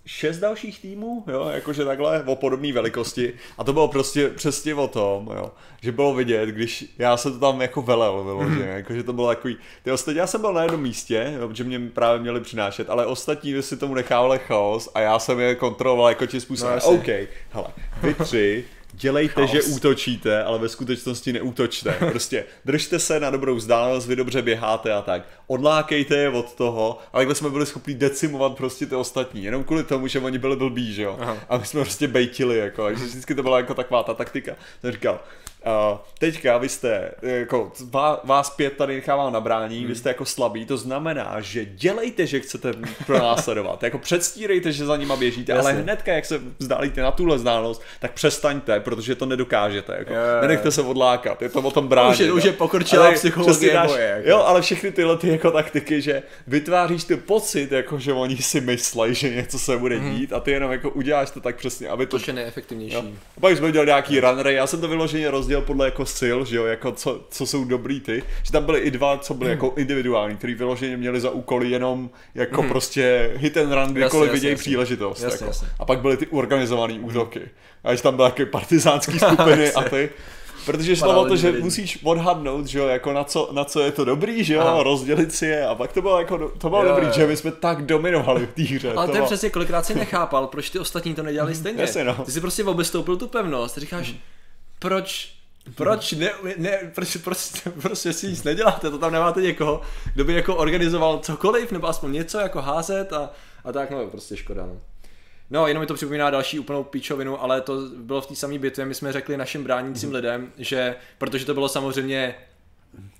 šest dalších týmů, jo, jakože takhle o podobné velikosti a to bylo prostě přesně o tom, jo, že bylo vidět, když já jsem to tam jako velel vyloženě, Mhm. jakože to bylo takový, ty ostatní, já jsem byl na jednom místě, jo, protože mě právě měli přinášet, ale ostatní si tomu nechávali chaos a já jsem je kontroloval jako tím způsobem, No. OK, hele, vy tři, dělejte, že Chaos. útočíte, ale ve skutečnosti neútočte. Prostě držte se na dobrou vzdálenost, vy dobře běháte a tak. Odlákejte je od toho, ale takhle jsme byli schopni decimovat prostě ty ostatní, jenom kvůli tomu, že oni byli blbí, že jo. Aha. A my jsme prostě bejtili, jako, takže vždycky to byla jako taková ta taktika. Jsem říkal, Uh, teďka vy jste, jako, vá- vás pět tady nechávám na brání, Hmm. vy jste jako slabí, to znamená, že dělejte, že chcete pronásledovat, jako předstírejte, že za nima běžíte, ale Jasně. hnedka, jak se vzdálíte na tuhle vzdálenost, tak přestaňte, protože to nedokážete, jako, jo. nenechte se odlákat, je to o tom brání. Už je- jo. už je pokročilá Ale psychologie přesně boje, jako. Jo, ale všechny tyhle ty jako taktiky, že vytváříš ty pocit, jako že oni si myslí, že něco se bude Mhm. dít a ty jenom jako uděláš to tak přesně, aby to Což je nejefektivnější. Jo. A pak jsme udělali nějaký runnery, já jsem to vyloženě rozdělil podle jako sil, že jo, jako co, co jsou dobrý ty, že tam byly i dva, co byly jako individuální, který vyloženě měli za úkoly jenom jako prostě hit and run, kdykoliv vidějí jasně. příležitost. Jasně, jako. jasně. A pak byly ty organizované útoky. A že tam byly také partizánský skupiny a ty. Protože šlo o to, že musíš odhadnout, že jo, jako na co, na co je to dobrý, že jo, Aha. rozdělit si je a pak to bylo jako, to bylo Jo, dobrý, jo. že my jsme tak dominovali v té hře. Ale to je bylo- přesně kolikrát si nechápal, proč ty ostatní to nedělali stejně. Jasně, no. Ty si prostě obestoupil tu pevnost, říkáš, proč, proč ne, ne proč, proč, prostě si nic neděláte, to tam nemáte někoho, kdo by jako organizoval cokoliv, nebo aspoň něco jako házet a, a tak, no prostě škoda, no. No, jenom mi to připomíná další úplnou píčovinu, ale to bylo v té samé bitvě, my jsme řekli našim bránícím lidem, že, protože to bylo samozřejmě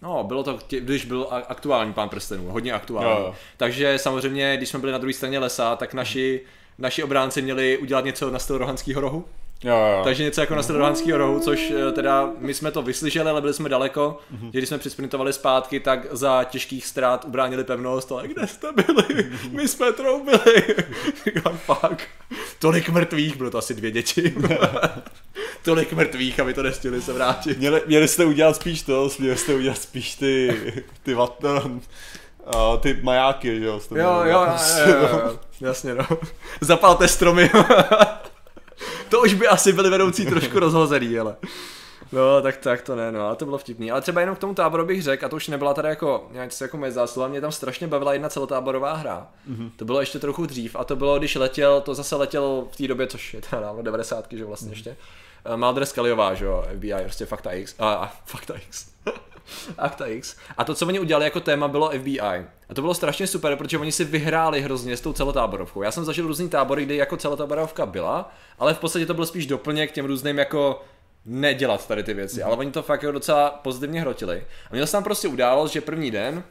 No, bylo to, když byl aktuální pán prstenů, hodně aktuální. Jo. Takže samozřejmě, když jsme byli na druhé straně lesa, tak naši, naši obránci měli udělat něco na styl Rohanského rohu. Jo, jo. Takže něco jako na styl Rohanského rohu, což eh, teda my jsme to vyslyšeli, ale byli jsme daleko, Mhm. že když jsme přisprintovali zpátky, tak za těžkých ztrát ubránili pevnost, ale kde jste byli? My jsme troubili. Říkám, fuck. Tolik mrtvých, bylo to asi dvě děti. Tolik mrtvých, aby to nestihli se vrátit. Měli, měli jste udělat spíš to, měli jste udělat spíš ty, ty, vat, uh, ty majáky, že jo? Jo, jo, jo, jo, jo, jasně no. Zapalte stromy. To už by asi byli vedoucí trošku rozhozený, ale. No, tak, tak to ne, no, ale to bylo vtipný. Ale třeba jenom k tomu táboru bych řekl, a to už nebyla tady jako něco jako moje zásluha, mě tam strašně bavila jedna celotáborová hra. Mm-hmm. To bylo ještě trochu dřív, a to bylo, když letěl, to zase letěl v té době, což je teda dávno 90, že vlastně mm-hmm. ještě. Uh, Maldres Scullyová, že jo, FBI, prostě Fakta X, a, a Fakta X. Akta X. A to, co oni udělali jako téma, bylo FBI. A to bylo strašně super, protože oni si vyhráli hrozně s tou celotáborovkou. Já jsem zažil různý tábory, kdy jako celotáborovka byla, ale v podstatě to byl spíš doplněk k těm různým jako nedělat tady ty věci, mm. ale oni to fakt jako docela pozitivně hrotili. A měl se tam prostě událost, že první den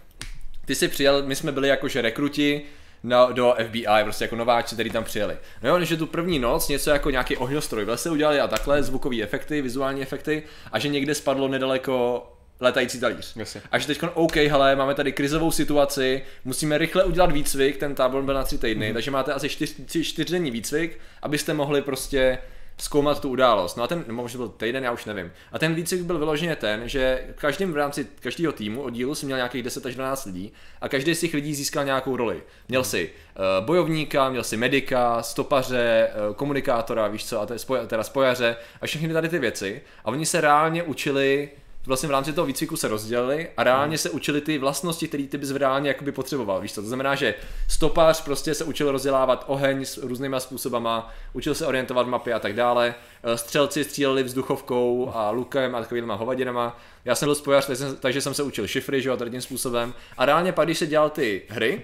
ty si přijel, my jsme byli jakože rekruti, na, do FBI, prostě jako nováči, který tam přijeli. No jo, že tu první noc něco jako nějaký ohňostroj v lese udělali a takhle, zvukové efekty, vizuální efekty a že někde spadlo nedaleko letající talíř. Jasně. A že teď, OK, hele, máme tady krizovou situaci, musíme rychle udělat výcvik, ten tábor byl na tři týdny, mm. takže máte asi čtyř, čtyř, čtyřdenní výcvik, abyste mohli prostě zkoumat tu událost. No a ten, nebo možná byl týden, já už nevím. A ten výcvik byl vyloženě ten, že každým v rámci každého týmu oddílu si měl nějakých 10 až 12 lidí a každý z těch lidí získal nějakou roli. Měl si uh, bojovníka, měl si medika, stopaře, uh, komunikátora, víš co, a teda spojaře a všechny tady ty věci. A oni se reálně učili vlastně v rámci toho výcviku se rozdělili a reálně se učili ty vlastnosti, které ty bys reálně jakoby potřeboval. Víš co? To znamená, že stopář prostě se učil rozdělávat oheň s různýma způsobama, učil se orientovat v mapě a tak dále. Eh, střelci stříleli vzduchovkou a lukem a takovýma hovadinama. Já jsem byl spojař, takže jsem se učil šifry, že jo, tím způsobem. A reálně pak, když se dělal ty hry,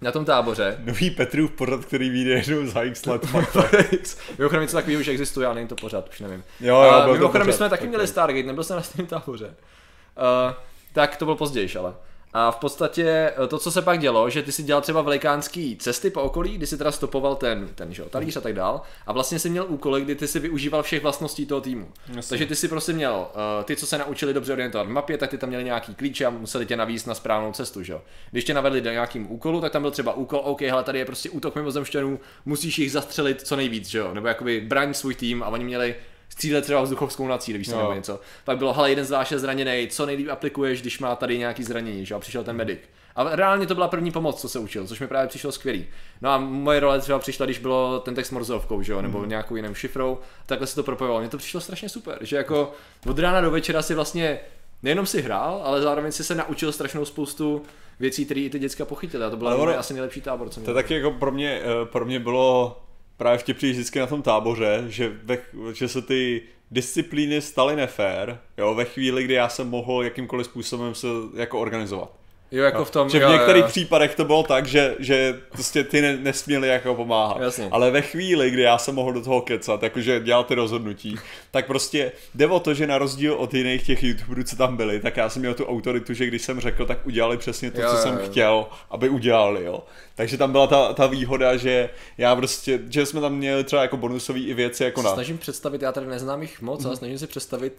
na tom táboře. Nový Petrův pořad, který vyjde jednou za x let. mimochodem něco takového už existuje, ale není to pořád, už nevím. Jo, jo, uh, mimochodem my jsme taky měli Stargate, nebyl jsem na stejném táboře. Uh, tak to byl později, ale. A v podstatě eh, to, co se pak dělo, že ty si dělal třeba velikánský cesty po okolí, kdy si teda stopoval ten, ten že, talíř a tak dál, a vlastně si měl úkoly, kdy ty si využíval všech vlastností toho týmu. Jasně. Takže ty si prostě měl, uh, ty, co se naučili dobře orientovat v mapě, tak ty tam měli nějaký klíče a museli tě navíst na správnou cestu, že Když tě navedli do nějakým úkolu, tak tam byl třeba úkol, OK, hele, tady je prostě útok mimozemšťanů, musíš jich zastřelit co nejvíc, že jo? Nebo jakoby braň svůj tým a oni měli střílet třeba vzduchovskou na cíl, víš co, nebo něco. Pak bylo, hele, jeden z vás je zraněný, co nejlíp aplikuješ, když má tady nějaký zranění, že a přišel ten medic. A reálně to byla první pomoc, co se učil, což mi právě přišlo skvělý. No a moje role třeba přišla, když bylo ten text morzovkou, že jo, nebo mm. nějakou jinou šifrou, takhle se to propojovalo. Mně to přišlo strašně super, že jako od rána do večera si vlastně nejenom si hrál, ale zároveň si se naučil strašnou spoustu věcí, které i ty děcka pochytily. A to bylo asi nejlepší tábor, co To taky jako pro mě, eh, pro mě bylo právě vtipný vždycky na tom táboře, že, ve, že se ty disciplíny staly nefér, jo, ve chvíli, kdy já jsem mohl jakýmkoliv způsobem se jako organizovat. Jo, jako v tom, že v některých jo, jo. případech to bylo tak, že, že prostě ty ne, nesměli jako pomáhat. Jasně. Ale ve chvíli, kdy já jsem mohl do toho kecat, jakože dělat ty rozhodnutí, tak prostě jde o to, že na rozdíl od jiných těch youtuberů, co tam byli, tak já jsem měl tu autoritu, že když jsem řekl, tak udělali přesně to, jo, co jo, jsem jo. chtěl, aby udělali, jo. Takže tam byla ta, ta výhoda, že já prostě, že jsme tam měli třeba jako bonusové i věci jako na... Snažím představit, já tady neznám jich moc, ale snažím si představit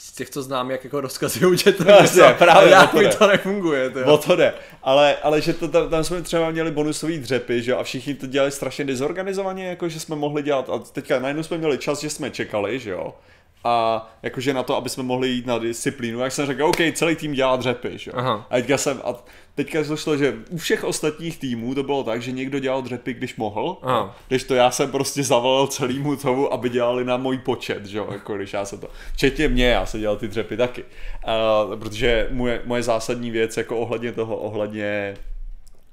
z těch, co znám, jak jako rozkazují to Jasně, právě, já, to, to nefunguje. To, o to jde. Ale, ale že to, tam, tam, jsme třeba měli bonusový dřepy, že a všichni to dělali strašně dezorganizovaně, jako že jsme mohli dělat, a teďka najednou jsme měli čas, že jsme čekali, že jo, a jakože na to, aby jsme mohli jít na disciplínu, jak jsem řekl, OK, celý tým dělá dřepy, že? Aha. A teďka jsem, a teďka došlo, že u všech ostatních týmů to bylo tak, že někdo dělal dřepy, když mohl, Aha. když to já jsem prostě zavolal celýmu tomu, aby dělali na můj počet, že jo, jako když já se to, včetně mě, já jsem dělal ty dřepy taky, uh, protože moje, moje zásadní věc, jako ohledně toho, ohledně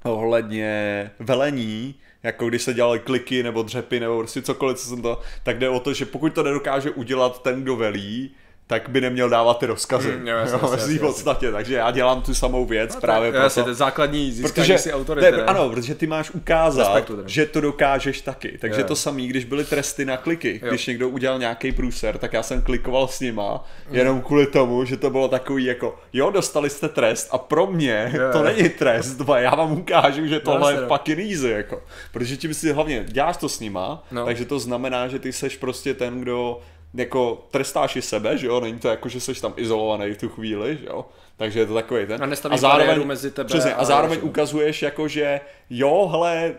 ohledně velení, jako když se dělali kliky nebo dřepy nebo prostě cokoliv, co jsem to, tak jde o to, že pokud to nedokáže udělat ten, kdo velí, tak by neměl dávat ty rozkazy. Mm, jo, jasně, jo, jasně, v podstatě, takže já dělám tu samou věc no, právě proto. Jasně, to základní získání protože, si autority. Ne, ano, protože ty máš ukázat, Respektu, že to dokážeš taky. Takže jo. to samý, když byly tresty na kliky, jo. když někdo udělal nějaký průser, tak já jsem klikoval s nima, mm. jenom kvůli tomu, že to bylo takový jako, jo, dostali jste trest a pro mě jo. to není trest, já vám ukážu, že tohle no, je fucking easy, jako. Protože tím si hlavně děláš to s nima, no. takže to znamená, že ty seš prostě ten, kdo jako trestáš i sebe, že jo, není to jako, že jsi tam izolovaný v tu chvíli, že jo, takže je to takový ten. A, a zároveň, mezi tebe přesně, a, a zároveň a ukazuješ jako, že jo, hele,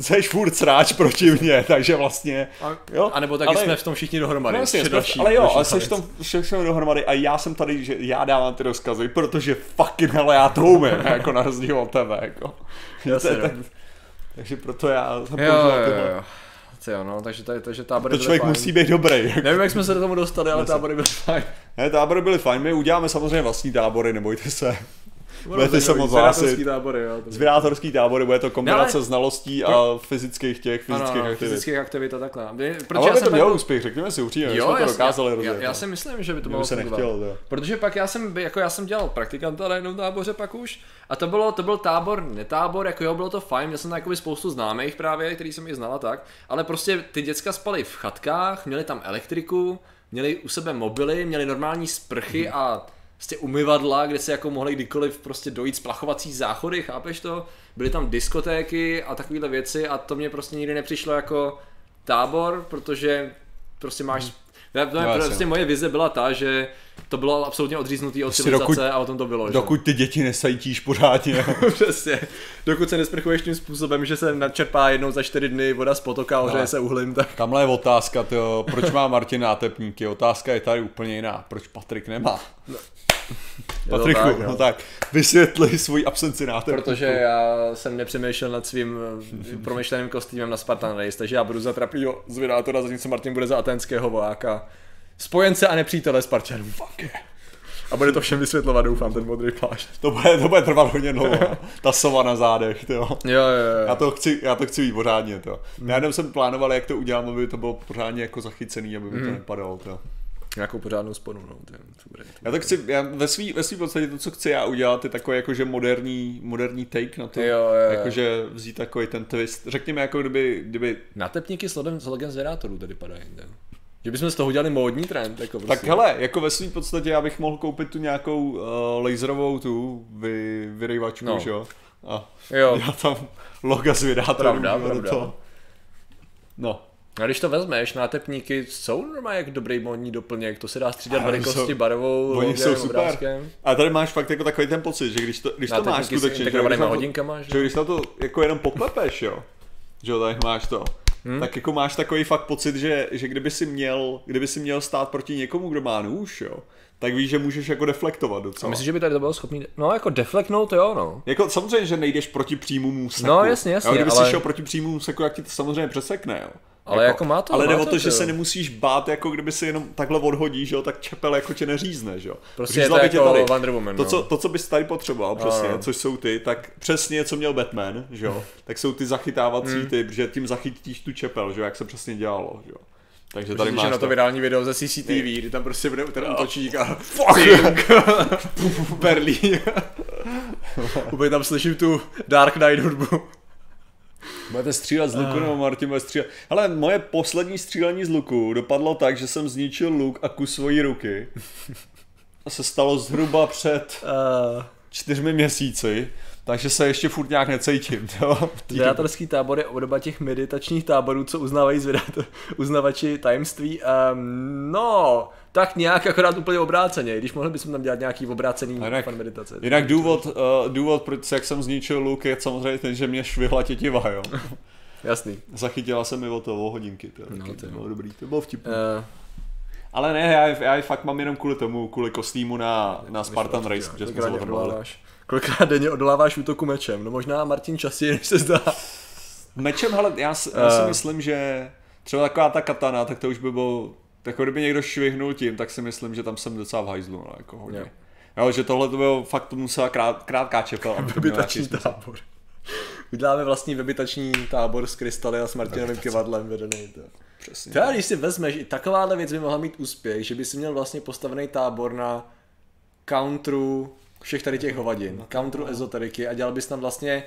jsi furt sráč proti mně, takže vlastně, jo. A nebo taky ale, jsme v tom všichni dohromady. No, jasně, další, ale jo, ale jsi v tom všichni dohromady a já jsem tady, že já dávám ty rozkazy, protože fucking hele, já to umím, jako na rozdíl od tebe, jako. Jasně, tak, takže proto já jsem jo, jo, jo. Co jo, no, takže, tady, takže tábory To byly člověk fajn. musí být dobrý. Nevím, jak jsme se do tomu dostali, ale tábory byly fajn. Ne, tábory byly fajn, my uděláme samozřejmě vlastní tábory, nebojte se. Budete se moc zvědátorský hlásit. tábory, jo. to- Zvědátorský tábory, bude to kombinace No, ale- znalostí a fyzických těch, fyzických ano, aktivit. fyzických aktivit a takhle. Protože Ale já by jsem to mělo jako- úspěch, řekněme si upřímně, Jo, jsme to dokázali já, rozjet. já, já si myslím, že by to se fungovat. nechtělo, to. Protože pak já jsem, jako já jsem dělal praktikanta na jednom táboře pak už a to bylo, to byl tábor, netábor, jako jo, bylo to fajn, měl jsem tam jakoby spoustu známých právě, který jsem je znala tak, ale prostě ty děcka spali v chatkách, měli tam elektriku, měli u sebe mobily, měli normální sprchy Mhm. a prostě umyvadla, kde se jako mohli kdykoliv prostě dojít splachovací záchody, chápeš to? Byly tam diskotéky a takovéhle věci a to mě prostě nikdy nepřišlo jako tábor, protože prostě máš já, to, No, jasně, prostě no. moje vize byla ta, že to bylo absolutně odříznutý od Prostě civilizace dokud- a o tom to bylo. že? Dokud ty děti nesajtíš pořádně. Přesně. Dokud se nesprchuješ tím způsobem, že se načerpá jednou za čtyři dny voda z potoka No. se uhlím, tak Tamhle je otázka, tyjo, proč má Martin nátepníky? Otázka je tady úplně jiná. Proč Patrik nemá? to Patriku, tak, no no. tak, vysvětli svoji absenci nátepníků. protože já jsem nepřemýšlel nad svým eh, promyšleným kostýmem na Spartan Race, takže já budu za trapního zvědátora, zatímco Martin bude za aténského vojáka. Spojence a nepřítele Spartanů. Fuck yeah. A bude to všem vysvětlovat, doufám, ten modrý plášť. To bude, to bude trvat hodně dlouho. Ta sova na zádech, tyjo. Jo, jo, jo. Já to chci, já to chci mít pořádně, to. Já jenom jsem plánoval, jak to udělám, aby to bylo pořádně jako zachycený, aby mi to nepadalo, to. Nějakou pořádnou sponu, no. To, je- to bude, to Já to chci, já ve svý, ve svý podstatě to, co chci já udělat, je takový jakože moderní, moderní take na to. Jo, jo, jo. Jakože vzít takový ten twist. Řekněme, jako kdyby, kdyby Natepníky s lodem, s logem zvědátorů tady padají. Ne? Že bychom z toho udělali módní trend. Jako prostě. Tak hele, jako ve svým podstatě já bych mohl koupit tu nějakou uh, laserovou tu vy, vyrejvačku, No. že jo? A Jo. já tam loga zvědátorů. Pravda, do pravda. toho. No, A když to vezmeš, nátepníky jsou normálně jak dobrý módní doplněk, to se dá střídat velikosti, jsou- barvou, oni jsou super. obrázkem. A tady máš fakt jako takový ten pocit, že když to, když to máš skutečně, že když na to- hodinkama, že? že když na to jako jenom poklepeš, jo, že jo, tak máš to, hmm. tak jako máš takový fakt pocit, že, že kdyby si měl, kdyby si měl stát proti někomu, kdo má nůž, jo, tak víš, že můžeš jako deflektovat A docela. myslíš, že by tady to bylo schopný, no jako deflektnout, jo no. Jako samozřejmě, že nejdeš proti přímým úseku. No, jasně, jasně, jo, kdyby ale- si šel proti přímým úseku, jak ti to samozřejmě přesekne, jo. Ale jako má to- Ale jde o to, to, že se nemusíš bát, jako kdyby si jenom takhle odhodíš, jo, tak čepel jako tě neřízne, že jo. Prostě je to jako Wonder Woman, to, no. co, to, co bys tady potřeboval, přesně, no. což jsou ty, tak přesně, co měl Batman, že jo, tak jsou ty zachytávací Hmm. ty, že tím zachytíš tu čepel, že jo, jak se přesně dělalo, že jo. Takže tady Tady máš na to to. virální video ze CCTV, kdy tam prostě bude ten útočník a Fuck! Berlín. Úplně tam slyším tu Dark Knight hudbu. Budete střílet z luku, nebo Martin bude střílet. Ale moje poslední střílení z luku dopadlo tak, že jsem zničil luk a kus svojí ruky. A se stalo zhruba před Uh, čtyřmi měsíci, takže se ještě furt nějak necítím. Jo? Zvědátorský tábor je obdoba těch meditačních táborů, co uznávají zvědátor, uznavači tajemství. Um, no, tak nějak akorát úplně obráceně, když mohli bychom tam dělat nějaký obrácený jinak- fan meditace. Jinak důvod, uh, důvod, proč jak jsem zničil luk, je samozřejmě ten, že mě švihla tětiva, jo. Jasný. Zachytila se mi o to o hodinky, to, No, no, to to jo. bylo dobrý, to bylo vtipný. Uh, Ale ne, já, já je fakt mám jenom kvůli tomu, kvůli kostýmu na, na Spartan Race, protože jsme se kolikrát, denně odoláváš, kolikrát denně odoláváš útoku mečem? No možná Martin častěji, než se zdá. Mečem, hele, já, si- já si Eh. myslím, že třeba taková ta katana, tak to už by bylo, jako kdyby někdo švihnul tím, tak si myslím, že tam jsem docela v hajzlu, no, jako hodně. Jo. Jo. že tohle to bylo fakt to musela krát, krátká čepel. Vybitační tábor. Uděláme vlastní vybitační tábor s krystaly a s Martinovým kivadlem vedený. To. Přesně. Teda, když si vezmeš, i takováhle věc by mohla mít úspěch, že by si měl vlastně postavený tábor na countru všech tady těch hovadin, countru ezoteriky a dělal bys tam vlastně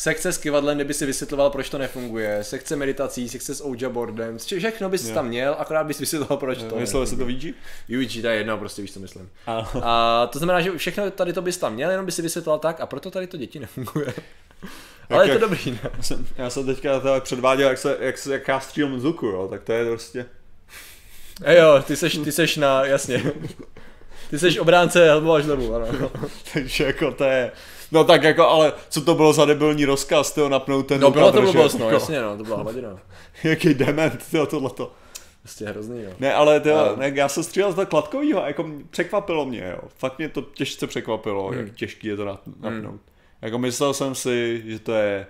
sekce s kivadlem, kde by si vysvětloval, proč to nefunguje, sekce meditací, sekce s Ouija boardem, vše- všechno bys Jo. tam měl, akorát bys vysvětloval, proč to Myslel jsi to Ouija? Yuichi, to je jedno, prostě víš, co myslím. A, A to znamená, že všechno tady to bys tam měl, jenom by si vysvětloval tak a proto tady to děti nefunguje. Ale je to jak- dobrý, ne? já jsem, já jsem teďka předváděl, jak, se, jak, se, jak já střílím jo, tak to je prostě... E jo, ty seš, ty seš na, jasně. Ty seš obránce helmu a žlebu, ano. Takže jako to je... No tak jako, ale co to bylo za debilní rozkaz, tyjo, napnout ten No a bylo to blbost, no, jako, jasně, no, to byla hovadina. Jaký dement, tyjo, tohleto. Prostě hrozný, jo. Ne, ale tyjo, A- ne, já jsem střílel z toho kladkovýho, jako m- překvapilo mě, jo. Fakt mě to těžce překvapilo, Hmm. jak těžký je to nat- napnout. Jako myslel jsem si, že to je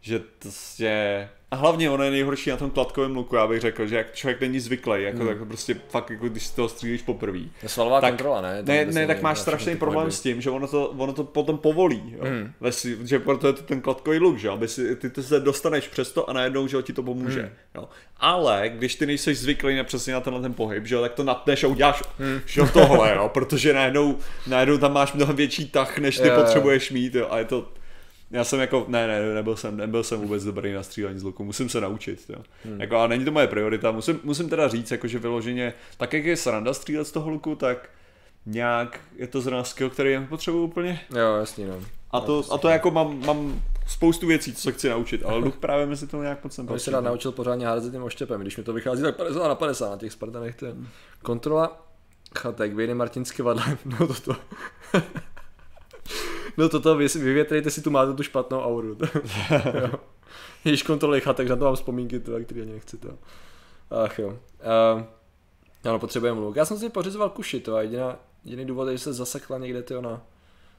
že to prostě... A hlavně ono je nejhorší na tom kladkovém luku, já bych řekl, že jak člověk není zvyklý, jako, hmm. tak prostě fakt, jako když si toho střílíš poprvé. Je svalová tak, kontrola, ne? Ne, ne, tak máš strašný problém s tím, že ono to, ono to potom povolí, jo? Hmm. Lesi, že proto je to ten kladkový luk, že aby si, ty to se dostaneš přes to a najednou, že ti to pomůže. Hmm. Jo? Ale když ty nejsi zvyklý na přesně na tenhle ten pohyb, že jo, tak to natneš a uděláš hmm. že tohle, jo? protože najednou, najednou tam máš mnohem větší tah, než ty je, potřebuješ mít jo? a je to já jsem jako, ne, ne, nebyl jsem, nebyl jsem vůbec dobrý na střílení z luku, musím se naučit, jo. Hmm. Jako, a není to moje priorita, musím, musím teda říct, jako, že vyloženě, tak jak je sranda střílet z toho luku, tak nějak je to zrovna skill, který já potřebuji úplně. Jo, jasně, no. A to, a to jako mám, mám spoustu věcí, co se chci naučit, ale luk právě mi se to nějak moc jsem se rád naučil pořádně házet tím oštěpem, když mi to vychází tak 50 na 50 na těch Spartanech. To Kontrola chatek, vyjde Martinsky vadle, no toto. No toto, vy, vyvětrejte si tu, máte tu špatnou auru. Když kontroly chatek, na to mám vzpomínky, to, který ani nechci to. Ach jo. Uh, ano, potřebujeme luk. Já jsem si pořizoval kuši, to a jediná, jediný důvod je, že se zasekla někde tyjo, na,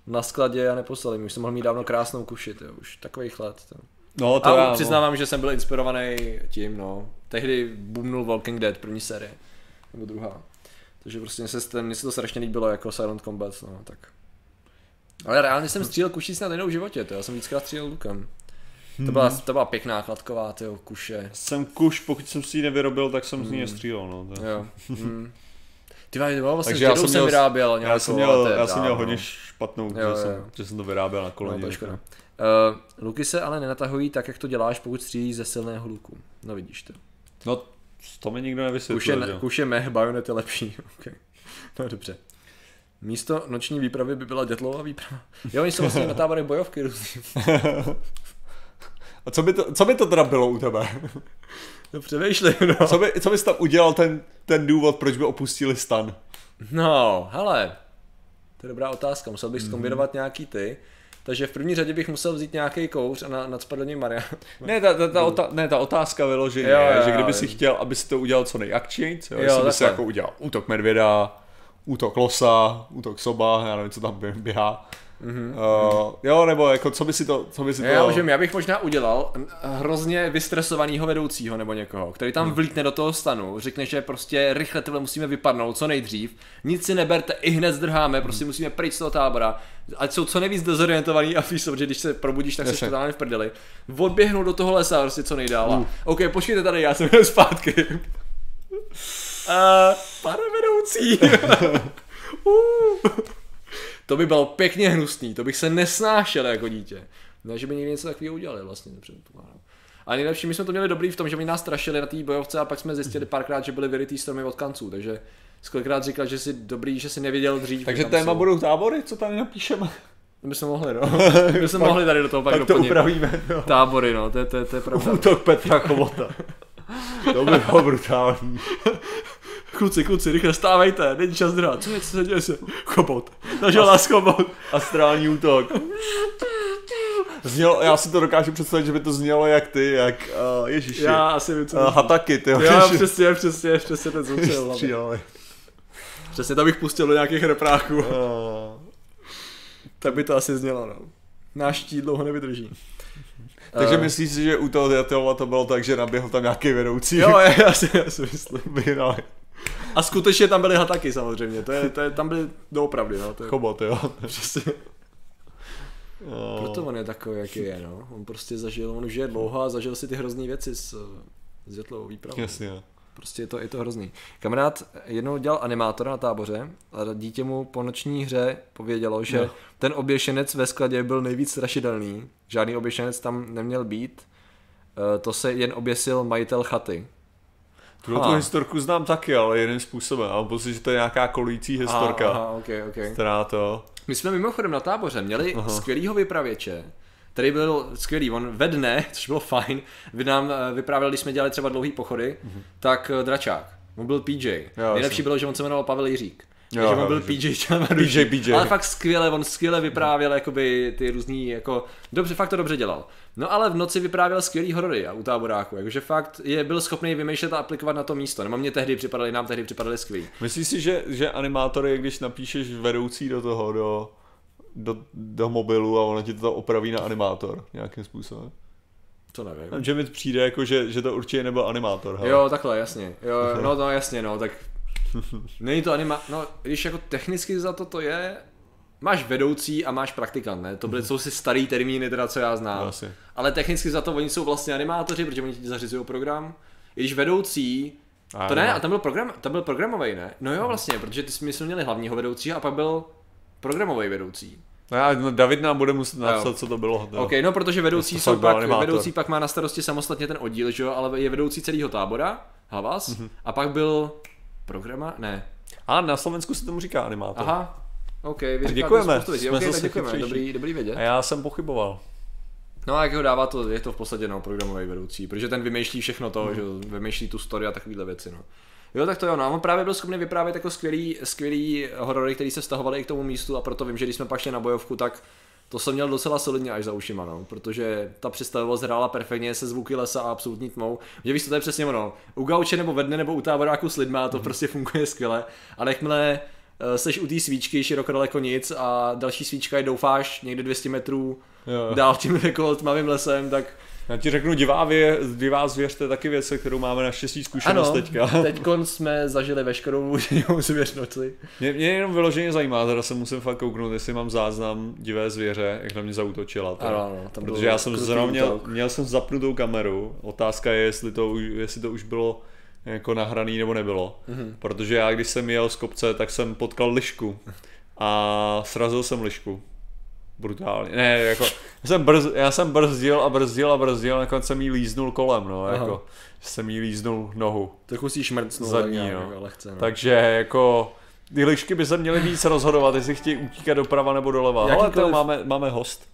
na skladě a neposlali mi. Už jsem mohl mít dávno krásnou kuši, tyjo, už takových let. Tyjo. No, to a já, no. přiznávám, no. že jsem byl inspirovaný tím, no. Tehdy boomnul Walking Dead, první série. Nebo druhá. Takže prostě mně se, mně se to strašně líbilo jako Silent Combat, no, tak ale reálně jsem střílel kuší snad jenom v životě, to já jsem víckrát střílel lukem. To byla, mhm. to byla pěkná kladková, tyjo, kuše. Jsem kuš, pokud jsem si ji nevyrobil, tak jsem mm. z ní střílel, no. To. Jo. Mm. Ty vlastně, vlastně Takže já jsem, měl, vyráběl nějakou, já jsem měl, já jsem měl hodně špatnou, jo, že, jo. Jsem, že jsem to vyráběl na. No, to uh, luky se ale nenatahují tak, jak to děláš, pokud střílíš ze silného luku. No vidíš to. No, to mi nikdo nevysvětlil. Kuše, kuše meh, bajonet je lepší. okay. No dobře. Místo noční výpravy by byla dětlová výprava. Jo, oni jsou vlastně na táborech bojovky různý. A co by, to, co by to teda bylo u tebe? No přemýšlím, no. Co, by, co bys tam udělal ten, ten důvod, proč by opustili stan? No, hele, to je dobrá otázka, musel bych zkombinovat mm. nějaký ty. Takže v první řadě bych musel vzít nějaký kouř a na, nadspat do něj Maria. Ne, ta, ta, ta, ota, ne, ta otázka vyloženě je, že kdyby si chtěl, aby si to udělal co nejakčněji, jo, jo jestli by si jako udělal útok medvěda, útok losa, útok soba, já nevím, co tam běhá. Mm-hmm. Uh, jo, nebo jako, co by si to, co by si to... Já, můžem, já bych možná udělal hrozně vystresovaného vedoucího nebo někoho, který tam hmm. vlítne do toho stanu, řekne, že prostě rychle tyhle musíme vypadnout, co nejdřív, nic si neberte, i hned zdrháme, prostě musíme pryč z toho tábora, ať jsou co nejvíc dezorientovaný a víš, že když se probudíš, tak se totálně v prdeli. Odběhnu do toho lesa prostě co nejdál. Uh. OK, počkejte tady, já jsem zpátky. Uh, pane vedoucí. uh. To by bylo pěkně hnusný, to bych se nesnášel jako dítě. Ne, že by někdy něco takového udělali vlastně, nepředpokládám. A nejlepší, my jsme to měli dobrý v tom, že mi nás strašili na té bojovce a pak jsme zjistili párkrát, že byly vyrytý stromy od kanců, takže skolikrát říkal, že si dobrý, že si nevěděl dřív. Takže téma jsou... budou tábory, co tam napíšeme? My jsme mohli, no. My jsme mohli tady do toho pak, pak to upravíme. No. Tábory, no, to, je, to, je, to je pravda. Útok Petra Chobota. to by bylo brutální. Kluci, kluci, rychle stávejte, není čas drát. Co je, co se děje se? Chobot. Zažil nás chobot. Astrální útok. Znělo, já si to dokážu představit, že by to znělo jak ty, jak uh, Ježíši. Já asi vím, co uh, Hataky, ty. Já přesně, přesně, přesně ten zvučil. Přesně to bych pustil do nějakých repráků. Uh. tak by to asi znělo, no. Náš štít dlouho nevydrží. Takže uh, myslíš si, že u toho to bylo tak, že naběhl tam nějaký vedoucí? Jo, já si, já si myslím. Vyhrali. A skutečně tam byly hataky samozřejmě, to je, to je, tam byly doopravdy, no. To je, Chobot, jo. Přesně. Oh. Proto on je takový, jaký je, no. On prostě zažil, on už je dlouho a zažil si ty hrozný věci s, s větlovou výpravou. Jasně. Prostě je to, je to hrozný. Kamarád jednou dělal animátora na táboře a dítě mu po noční hře povědělo, že no. ten oběšenec ve skladě byl nejvíc strašidelný. Žádný oběšenec tam neměl být. Eh, to se jen oběsil majitel chaty. Tuhle tu historku znám taky, ale jiným způsobem. A mám pocit, že to je nějaká kolující historka. Aha, aha okay, okay. Která to... My jsme mimochodem na táboře měli aha. skvělýho vypravěče, který byl skvělý. On ve dne, což bylo fajn, vy nám eh, vyprávěl, když jsme dělali třeba dlouhý pochody, uh-huh. tak eh, dračák. On byl PJ. Jo, Nejlepší jsem. bylo, že on se jmenoval Pavel Jiřík. Jo, že on byl PJ PJ, PJ. Ale fakt skvěle, on skvěle vyprávěl jakoby ty různý, jako, dobře, fakt to dobře dělal. No ale v noci vyprávěl skvělý horory a u táboráku, jakože fakt je, byl schopný vymýšlet a aplikovat na to místo. Nebo mě tehdy připadali, nám tehdy připadali skvělý. Myslíš si, že, že animátory, když napíšeš vedoucí do toho, do, do, do mobilu a ono ti to opraví na animátor nějakým způsobem? To nevím. Že mi přijde jako, že, že to určitě nebyl animátor. Hele. Jo, takhle, jasně. Jo, no, no jasně, no, tak není to anima... No, když jako technicky za to to je, máš vedoucí a máš praktikant, ne? To byly, jsou si starý termíny, teda co já znám. Asi. Ale technicky za to oni jsou vlastně animátoři, protože oni ti zařizují program. I když vedoucí, A to ne, a tam byl, program, tam byl programový, ne? No jo, vlastně, protože ty jsme měli hlavního vedoucího a pak byl programový vedoucí. No, já, no, David nám bude muset napsat, Jo. co to bylo. jo. OK, no protože vedoucí jsou pak, animátor. vedoucí pak má na starosti samostatně ten oddíl, že jo, ale je vedoucí celého tábora, Havas, Mhm. a pak byl programa, ne, A na Slovensku se tomu říká animátor. aha, OK, vy děkujeme, věcí. jsme OK, tak zase děkujeme, chytřejší. dobrý, dobrý vědět. A já jsem pochyboval. No a jak ho dává to, je to v podstatě no, programový vedoucí, protože ten vymýšlí všechno to, Mhm. že vymýšlí tu story a takovéhle věci, no. Jo, tak to jo, no, a on právě byl schopný vyprávět jako skvělý, skvělý horory, který se vztahovaly i k tomu místu a proto vím, že když jsme pak šli na bojovku, tak to jsem měl docela solidně až za ušima, no, protože ta představivost hrála perfektně se zvuky lesa a absolutní tmou. Že víš, to je přesně ono. U gauče nebo ve dne nebo u táboráku s lidma to prostě funguje skvěle, ale jakmile seš u té svíčky široko daleko nic a další svíčka je doufáš někde 200 metrů Jo. dál tím jako tmavým lesem, tak Já ti řeknu, divá, vě, divá zvěř, to je taky věc, kterou máme naštěstí zkušenost ano, teďka. teď jsme zažili veškerou divou zvěř noci. Mě, mě jenom vyloženě zajímá, teda se musím fakt kouknout, jestli mám záznam divé zvěře, jak na mě zautočila. teda. Ano, ano, tam Protože já jsem zrovna měl, měl jsem zapnutou kameru. Otázka je, jestli to, jestli to už bylo jako nahraný nebo nebylo. Mhm. Mm-hmm. Protože já, když jsem jel z kopce, tak jsem potkal lišku. A srazil jsem lišku. Brutálně. Ne, jako, já jsem, brz, já jsem brzdil a brzdil a brzdil, nakonec jsem jí líznul kolem, no, Aha. jako, jsem jí líznul nohu. Trochu si šmrcnul Zadní, tak nějak, no. lehce, no. Takže jako ty lišky by se měly víc rozhodovat, jestli chtějí utíkat doprava nebo doleva. Ale to Jakýkoliv- máme, máme host.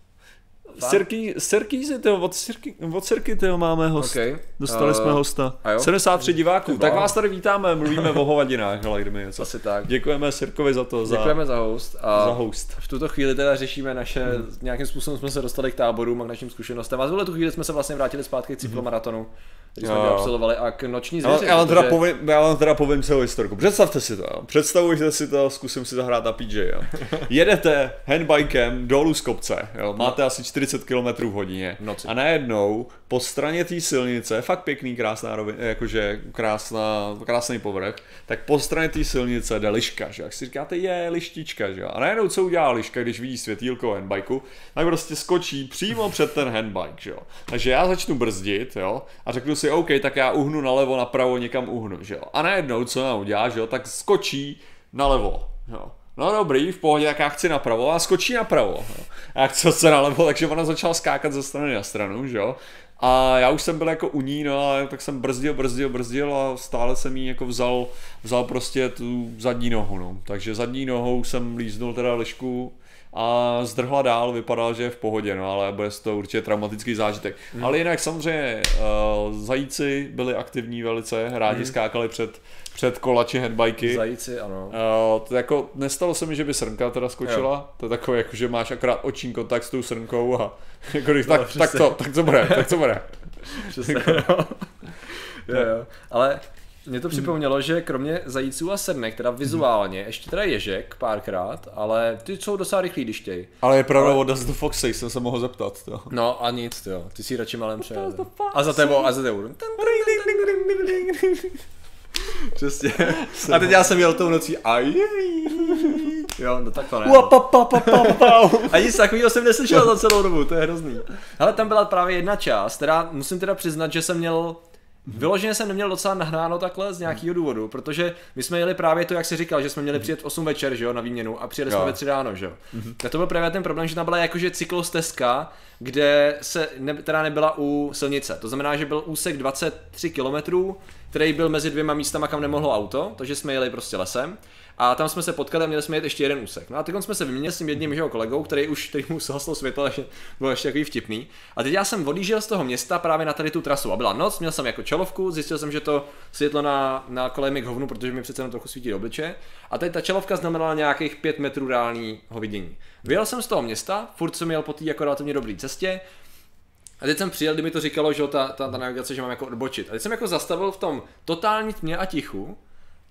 Sirky, Sirkýzy, tyjo, od, Sirky, od Sirky, tyjo, máme host. Okay. Dostali jsme hosta. a jo? 73 diváků. Tak vás tady vítáme, mluvíme o hovadinách, ale kdyby něco. Asi tak. Děkujeme Sirkovi za to, za, Děkujeme za host a za host. v tuto chvíli teda řešíme naše, nějakým způsobem jsme se dostali k táborům a k našim zkušenostem a v tu chvíli jsme se vlastně vrátili zpátky k cyklomaratonu, který jsme Mhm. Absolvovali a k noční Já, zvěři. já, vám teda protože- povím, já vám teda povím celou historku. Představte si to, jo. představujte si to, zkusím si zahrát na PJ. Jo. Jedete handbikem dolů z kopce, jo. máte asi 40 km v hodině noci. a najednou po straně té silnice, fakt pěkný, krásná rovin, jakože krásná, krásný povrch, tak po straně té silnice jde liška, že? jak si říkáte, je lištička, že? jo. a najednou co udělá liška, když vidí světýlko handbiku, tak prostě skočí přímo před ten handbike, že jo. Takže já začnu brzdit, jo, a řeknu si, OK, tak já uhnu nalevo, napravo, někam uhnu, že jo. A najednou, co ona udělá, že jo, tak skočí nalevo, jo. No dobrý, v pohodě, tak já chci napravo a skočí napravo. Jo. A já chci zase nalevo, takže ona začala skákat ze strany na stranu, že jo. A já už jsem byl jako u ní, no a tak jsem brzdil, brzdil, brzdil a stále jsem jí jako vzal, vzal prostě tu zadní nohu, no. Takže zadní nohou jsem líznul teda lišku a zdrhla dál, vypadalo, že je v pohodě, no ale bude to určitě traumatický zážitek. Hmm. Ale jinak samozřejmě uh, zajíci byli aktivní velice, rádi hmm. skákali před, před kolači headbiky. Zajíci, ano. Uh, to jako nestalo se mi, že by srnka teda skočila, jo. to je takové jako, že máš akorát oční kontakt s tou srnkou a jako, když, tak, tak, to, tak to bude, tak to bude. Přesně, no. jo, jo. Ale mě to připomnělo, že kromě zajíců a srnek, teda vizuálně, ještě teda ježek párkrát, ale ty jsou docela rychlí, když chtějí. Ale je pravda, what does the fox say, jsem se mohl zeptat. To. No a nic, jo. Ty si radši malem přejel. A za tebou, a za tebou. Přesně. A teď já jsem jel tou nocí a Jo, no tak to ne. A nic takového jsem neslyšel za celou dobu, to je hrozný. Ale tam byla právě jedna část, teda musím teda přiznat, že jsem měl Vyloženě jsem neměl docela nahráno takhle z nějakého důvodu, protože my jsme jeli právě to, jak jsi říkal, že jsme měli přijet v 8 večer, že jo, na výměnu a přijeli jsme Jo. ve 3 ráno, že jo. Tak to byl právě ten problém, že tam byla jakože cyklostezka, kde se ne, teda nebyla u silnice. To znamená, že byl úsek 23 km, který byl mezi dvěma místama, kam nemohlo auto, takže jsme jeli prostě lesem. A tam jsme se potkali a měli jsme jet ještě jeden úsek. No a teď jsme se vyměnili s tím jedním jeho kolegou, který už který mu zhaslo světlo, takže byl ještě takový vtipný. A teď já jsem odjížděl z toho města právě na tady tu trasu. A byla noc, měl jsem jako čelovku, zjistil jsem, že to světlo na, na kole mi k hovnu, protože mi přece jenom trochu svítí do obliče. A teď ta čelovka znamenala nějakých 5 metrů reálního vidění. Vyjel jsem z toho města, furt jsem jel po té jako relativně dobré cestě, a teď jsem přijel, kdy mi to říkalo, že ta, ta, ta navigace, že mám jako odbočit. A teď jsem jako zastavil v tom totální tmě a tichu.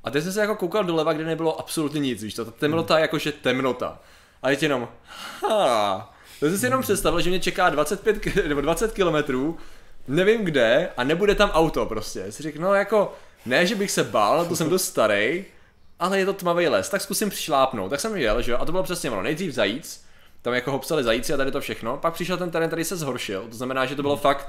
A teď jsem se jako koukal doleva, kde nebylo absolutně nic, víš to, ta temnota je jakože temnota. A teď jenom, ha. Teď jsem si jenom představil, že mě čeká 25 k- nebo 20 kilometrů nevím kde a nebude tam auto prostě. Si řekl, no jako, ne, že bych se bál, to jsem dost starý, ale je to tmavý les, tak zkusím přišlápnout. Tak jsem jel, že jo, a to bylo přesně ono. Nejdřív zajíc, tam jako hopsali zajíci a tady to všechno. Pak přišel ten terén, který se zhoršil, to znamená, že to bylo fakt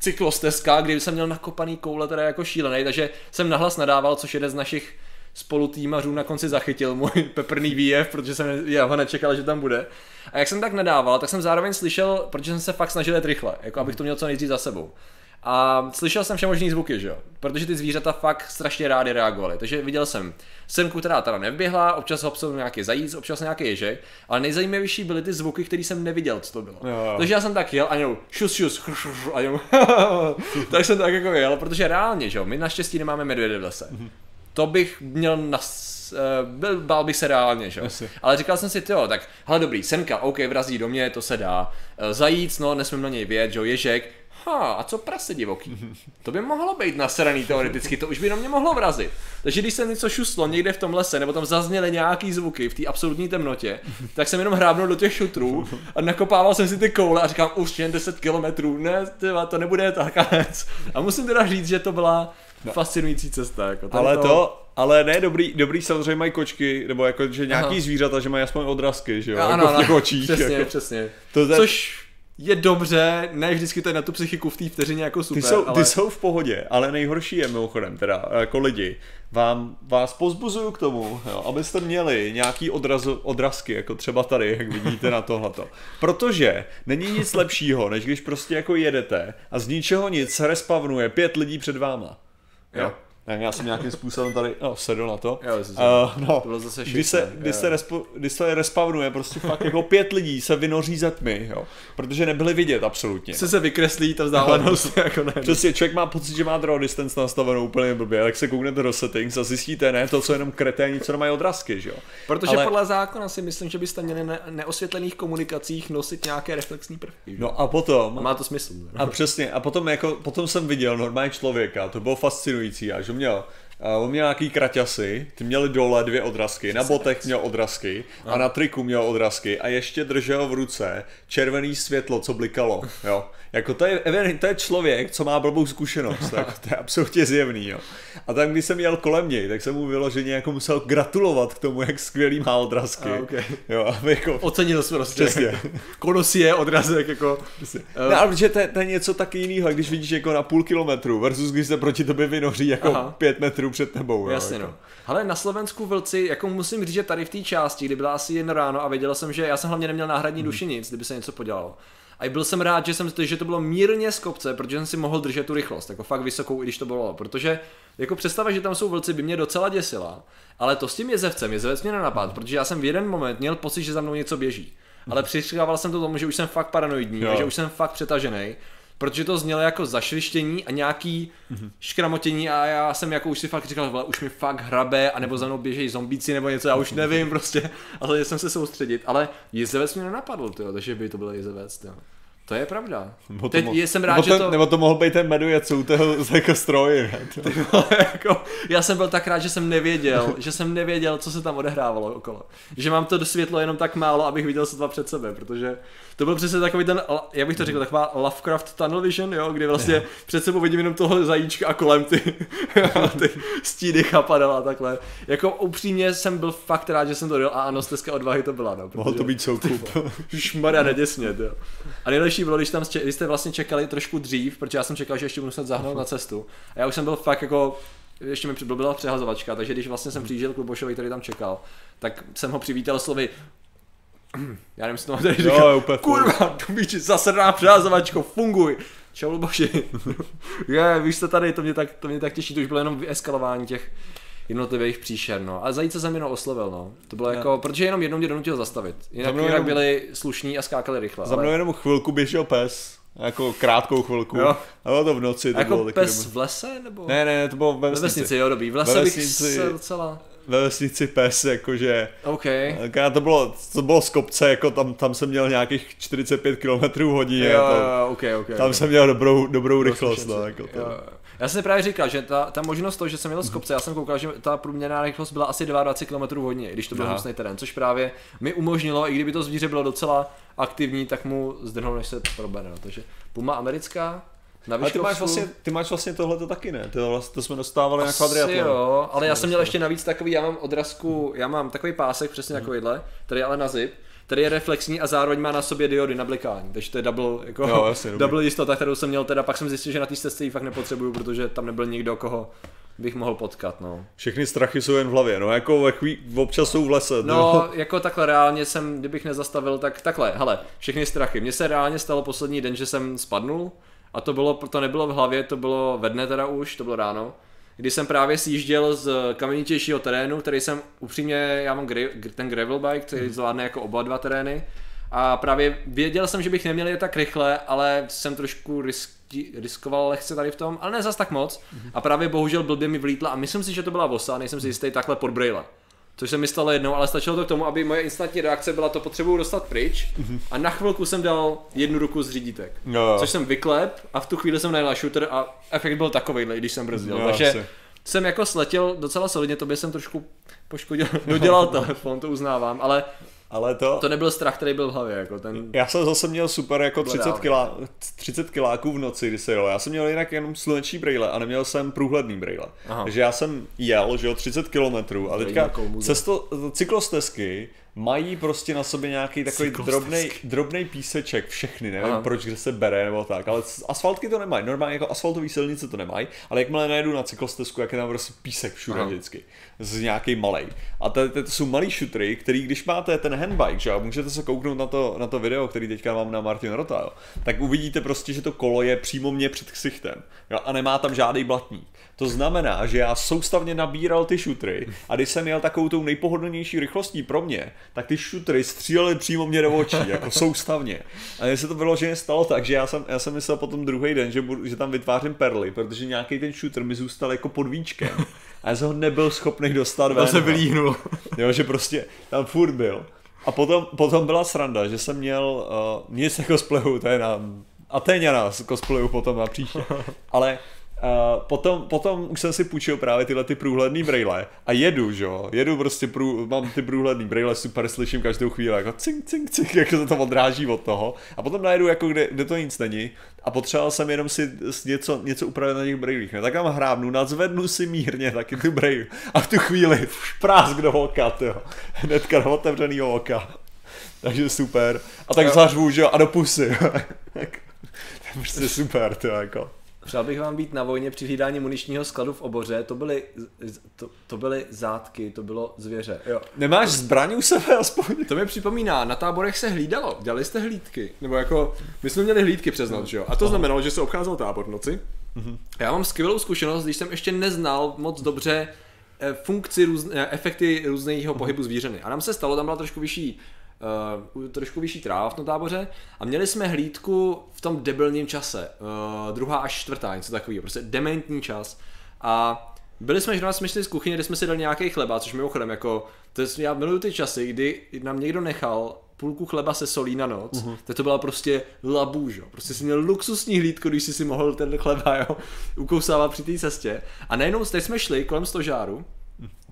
cyklostezka, kdy jsem měl nakopaný koule teda jako šílený, takže jsem nahlas nadával, což jeden z našich spolutýmařů na konci zachytil můj peprný výjev, protože jsem já ho nečekal, že tam bude. A jak jsem tak nadával, tak jsem zároveň slyšel, protože jsem se fakt snažil jet rychle, jako abych to měl co nejdřív za sebou. A slyšel jsem všemožný zvuky, že jo? Protože ty zvířata fakt strašně rády reagovaly. Takže viděl jsem semku, která teda nevběhla, občas ho nějaký zajíc, občas nějaký ježek, ale nejzajímavější byly ty zvuky, které jsem neviděl, co to bylo. Jo. Takže já jsem tak jel a jenom šus, šus, a jenom tak jsem tak jako jel, protože reálně, že jo, my naštěstí nemáme medvědy v lese. Mhm. To bych měl na byl, bál bych se reálně, že? Ale říkal jsem si, jo, tak hele dobrý, semka, OK, vrazí do mě, to se dá. Eh, zajíc, no, nesmím na něj vědět, že ježek, ha, a co prase divoký? To by mohlo být nasraný teoreticky, to už by na mě mohlo vrazit. Takže když se něco šuslo někde v tom lese, nebo tam zazněly nějaký zvuky v té absolutní temnotě, tak jsem jenom hrábnul do těch šutrů a nakopával jsem si ty koule a říkám, už jen 10 kilometrů, ne, tyva, to nebude tak A musím teda říct, že to byla no. fascinující cesta. Jako ale to, to, ale ne, dobrý, dobrý samozřejmě mají kočky, nebo jako, že nějaký Aha. zvířata, že mají aspoň odrazky, že jo, ano, jako v těch očích. Přesně, jako. přesně. To Což je dobře, ne vždycky to je na tu psychiku v té vteřině jako super. Ty jsou, ale... ty jsou v pohodě, ale nejhorší je mimochodem teda, jako lidi, vám, vás pozbuzuju k tomu, jo, abyste měli nějaký odrazu, odrazky, jako třeba tady, jak vidíte na tohleto. Protože není nic lepšího, než když prostě jako jedete a z ničeho nic respavnuje pět lidí před váma. Jo. jo. Tak já jsem nějakým způsobem tady no, sedl na to. Jo, uh, no, to bylo zase když, se, když, se respo, když se respawnuje, prostě fakt jako pět lidí se vynoří ze tmy, jo, protože nebyli vidět absolutně. Se se vykreslí ta vzdálenost. jako ne. Přesně, člověk má pocit, že má draw distance nastavenou úplně blbě, tak se kouknete do settings a zjistíte, ne, to jsou jenom kreténi, co nemají odrazky, že jo. Protože Ale... podle zákona si myslím, že byste měli na neosvětlených komunikacích nosit nějaké reflexní prvky. Že? No a potom. A má to smysl. A přesně, a potom jako, potom jsem viděl normální člověka, to bylo fascinující, a že měl Uh, on měl nějaký kraťasy, ty měli dole dvě odrazky, na botech měl odrazky a na triku měl odrazky a ještě držel v ruce červený světlo, co blikalo, jo. Jako to je, to je člověk, co má blbou zkušenost, tak to je absolutně zjevný, jo. A tak když jsem jel kolem něj, tak jsem mu vyloženě jako musel gratulovat k tomu, jak skvělý má odrazky. A, okay. Jo, aby jako... Ocenil jsem prostě. Přesně. Konosi je odrazek, jako... Přesně. Uh... No, ale protože to, to, je něco taky jiného, když vidíš jako na půl kilometru versus když se proti tobě vynoří jako Aha. pět metrů před tebou. Jo, Jasně, jako. no. Ale na Slovensku vlci, jako musím říct, že tady v té části, kdy byla asi jen ráno a věděl jsem, že já jsem hlavně neměl náhradní hmm. duši nic, kdyby se něco podělalo. A byl jsem rád, že jsem že to bylo mírně z kopce, protože jsem si mohl držet tu rychlost, jako fakt vysokou, i když to bylo. Protože jako představa, že tam jsou vlci, by mě docela děsila. Ale to s tím jezevcem, jezevec mě nenapad, protože já jsem v jeden moment měl pocit, že za mnou něco běží. Ale přiškával jsem to tomu, že už jsem fakt paranoidní, jo. že už jsem fakt přetažený protože to znělo jako zašlištění a nějaký mm-hmm. škramotění a já jsem jako už si fakt říkal, vole, už mi fakt hrabe, anebo za mnou běžejí zombíci nebo něco, já už nevím prostě, ale jsem se soustředit, ale jezevec mě nenapadl, tyjo, takže by to byl jezevec, tyjo. To je pravda. Nebo Teď mo- jsem rád, nebo že to... Nebo to mohl být ten medujec u toho jako stroji. jako, já jsem byl tak rád, že jsem nevěděl, že jsem nevěděl, co se tam odehrávalo okolo. Že mám to do světlo jenom tak málo, abych viděl sotva před sebe, protože to byl přesně takový ten, jak bych to řekl, taková Lovecraft Tunnel Vision, jo, kdy vlastně yeah. před sebou vidím jenom toho zajíčka a kolem ty, ty stíny chapadala a takhle. Jako upřímně jsem byl fakt rád, že jsem to dělal a ano, stezka odvahy to byla, no. Protože, Mohl to být soukup. Šmarja, neděsně, jo. A nejlepší bylo, když tam když jste vlastně čekali trošku dřív, protože já jsem čekal, že ještě budu muset zahnout na cestu. A já už jsem byl fakt jako ještě mi byla přehazovačka, takže když vlastně jsem přijížděl k Lubošovi, který tam čekal, tak jsem ho přivítal slovy já nevím, jestli to mám tady říkat. Jo, úplně Kurva, Dubíči, zasedná přehazovačko, funguj. Čau, Luboši. je, víš co tady, to mě, tak, to mě tak těší, to už bylo jenom vyeskalování těch jednotlivých příšer, no. A zajíce jsem jenom oslovil, no. To bylo jako, protože jenom jednou mě donutil zastavit. Jinak, jinak jenom, byli slušní a skákali rychle. Za mnou ale... jenom chvilku běžel pes. Jako krátkou chvilku. Jo. A bylo to v noci. To jako bylo pes v lese? Nebo? Ne, ne, to bylo ve vesnici. Ve vesnici, jo, dobrý. V lese ve vesnici... bych se docela ve vesnici pes, jakože... OK. To bylo, to bylo z kopce, jako tam, tam jsem měl nějakých 45 km hodině. Jo, to, jo, okay, okay, tam okay. jsem měl dobrou, dobrou rychlost, no, jako to. Jo. Já jsem právě říkal, že ta, ta možnost toho, že jsem měl z kopce, já jsem koukal, že ta průměrná rychlost byla asi 22 km hodině, když to byl hnusný terén, což právě mi umožnilo, i kdyby to zvíře bylo docela aktivní, tak mu zdrhnout, než se probere. No. Takže puma americká, Na Ale ty máš, vlastně, ty máš vlastně tohle to taky ne, to, vlastně, to jsme dostávali na Asi kvadriatlon. jo, ale já jsem měl ještě navíc takový, já mám odrazku, já mám takový pásek přesně Mhm. takovýhle, který je ale na zip, který je reflexní a zároveň má na sobě diody na blikání, takže to je double, jako, Jo, jasně, dobrý. double jistota, kterou jsem měl teda, pak jsem zjistil, že na té cestě ji fakt nepotřebuju, protože tam nebyl nikdo, koho bych mohl potkat, no. Všechny strachy jsou jen v hlavě, no jako ve chví, občas jsou v lese. No, jako takhle reálně jsem, kdybych nezastavil, tak takhle, hele, všechny strachy. Mně se reálně stalo poslední den, že jsem spadnul a to bylo, to nebylo v hlavě, to bylo ve dne teda už, to bylo ráno, kdy jsem právě sjížděl z kamenitějšího terénu, který jsem upřímně, já mám gra- ten gravel bike, který zvládne jako oba dva terény a právě věděl jsem, že bych neměl jet tak rychle, ale jsem trošku riski, riskoval lehce tady v tom, ale ne zas tak moc. A právě bohužel blbě mi vlítla a myslím si, že to byla vosa, nejsem si jistý, takhle pod brejle. Což se mi stalo jednou, ale stačilo to k tomu, aby moje instantní reakce byla to potřebuju dostat pryč a na chvilku jsem dal jednu ruku z řídítek. Jo. Což jsem vyklep a v tu chvíli jsem najel na shooter a efekt byl takovejhle, když jsem brzdil. Jo, Takže asi. jsem jako sletěl docela solidně, to by jsem trošku poškodil, dodělal telefon, to uznávám, ale Ale to, to nebyl strach, který byl v hlavě, jako ten... Já jsem zase měl super jako Bylo 30, reálné. kilá, 30 kiláků v noci, kdy se jelo. Já jsem měl jinak jenom sluneční brýle a neměl jsem průhledný brýle. Aha. Takže já jsem jel, že jo, 30 kilometrů a teďka cesto, cyklostezky mají prostě na sobě nějaký takový drobný, drobný píseček, všechny, nevím Aha. proč, kde se bere nebo tak, ale asfaltky to nemají, normálně jako asfaltové silnice to nemají, ale jakmile najedu na cyklostezku, jak je tam prostě písek všude Aha. vždycky, z nějaký malej. A to, to, to jsou malý šutry, který když máte ten handbike, že jo, můžete se kouknout na to, na to video, který teďka mám na Martin Rota, jo, tak uvidíte prostě, že to kolo je přímo mě před ksichtem jo, a nemá tam žádný blatník. To znamená, že já soustavně nabíral ty šutry a když jsem jel takovou tou nejpohodlnější rychlostí pro mě, tak ty šutry střílely přímo mě do očí, jako soustavně. A mně se to vyloženě stalo tak, že já jsem, já jsem myslel potom druhý den, že, budu, že tam vytvářím perly, protože nějaký ten shooter mi zůstal jako pod víčkem. A já jsem ho nebyl schopný dostat ven. To se vylíhnul. Jo, že prostě tam furt byl. A potom, potom byla sranda, že jsem měl uh, nic jako cosplayů, to je na Atéňana z cosplayu potom na příště. Ale Uh, potom, potom už jsem si půjčil právě tyhle ty průhledný brejle a jedu, že jo, jedu prostě, prů, mám ty průhledný brejle, super slyším každou chvíli, jako cink, cink, cink, jak se to odráží od toho a potom najedu jako kde, kde to nic není a potřeboval jsem jenom si něco, něco upravit na těch brejlích, ne? tak tam hrábnu, nadzvednu si mírně taky tu brejlu a v tu chvíli prásk do oka, jo, hnedka do otevřenýho oka. Takže super. A tak zařvu, že jo, a do pusy. Tak, to je prostě super, to jako. Přál bych vám být na vojně při hlídání muničního skladu v oboře, to byly, to, to byly zátky, to bylo zvěře. Jo. Nemáš zbraň u sebe aspoň? To mi připomíná, na táborech se hlídalo, dělali jste hlídky, nebo jako, my jsme měli hlídky přes noc, že jo, a to znamenalo, že se obcházel tábor v noci. A já mám skvělou zkušenost, když jsem ještě neznal moc dobře eh, funkci, různé, efekty různého pohybu zvířeny. A nám se stalo, tam byla trošku vyšší Uh, trošku vyšší tráva v tom táboře a měli jsme hlídku v tom debilním čase, uh, druhá až čtvrtá, něco takového, prostě dementní čas. A byli jsme, že nás jsme šli z kuchyně, kde jsme si dali nějaký chleba, což mimochodem jako, to je, já miluju ty časy, kdy nám někdo nechal půlku chleba se solí na noc, uh-huh. tak to byla prostě labůž, jo. Prostě si měl luxusní hlídko, když si si mohl ten chleba, jo, ukousávat při té cestě. A najednou, teď jsme šli kolem stožáru,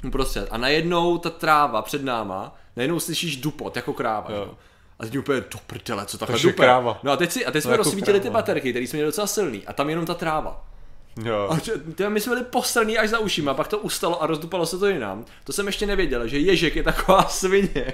uprostřed, a najednou ta tráva před náma, najednou slyšíš dupot, jako kráva, jo. A teď úplně do prdele, co takhle dupe. kráva. No a teď, si, a teď jsme jako rozsvítili ty baterky, které jsme měli docela silný, a tam jenom ta tráva. Jo. A tyjo, my jsme byli posraný až za ušima, pak to ustalo a rozdupalo se to jinam. To jsem ještě nevěděl, že ježek je taková svině,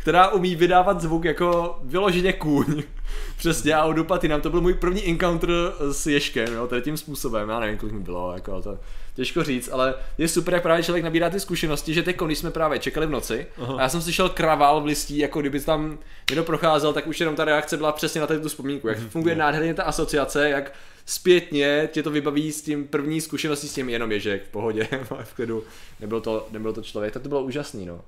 která umí vydávat zvuk jako vyloženě kůň. Přesně a odupat jinam. To byl můj první encounter s ježkem, jo, tady tím způsobem. Já nevím, kolik mi bylo, jako to těžko říct, ale je super, jak právě člověk nabírá ty zkušenosti, že teď, když jsme právě čekali v noci, Aha. a já jsem slyšel kravál v listí, jako kdyby tam někdo procházel, tak už jenom ta reakce byla přesně na tady tu vzpomínku. Jak funguje nádherně ta asociace, jak zpětně tě to vybaví s tím první zkušeností s tím jenom ježek v pohodě, v klidu, nebyl to, nebyl to člověk, tak to bylo úžasný, no.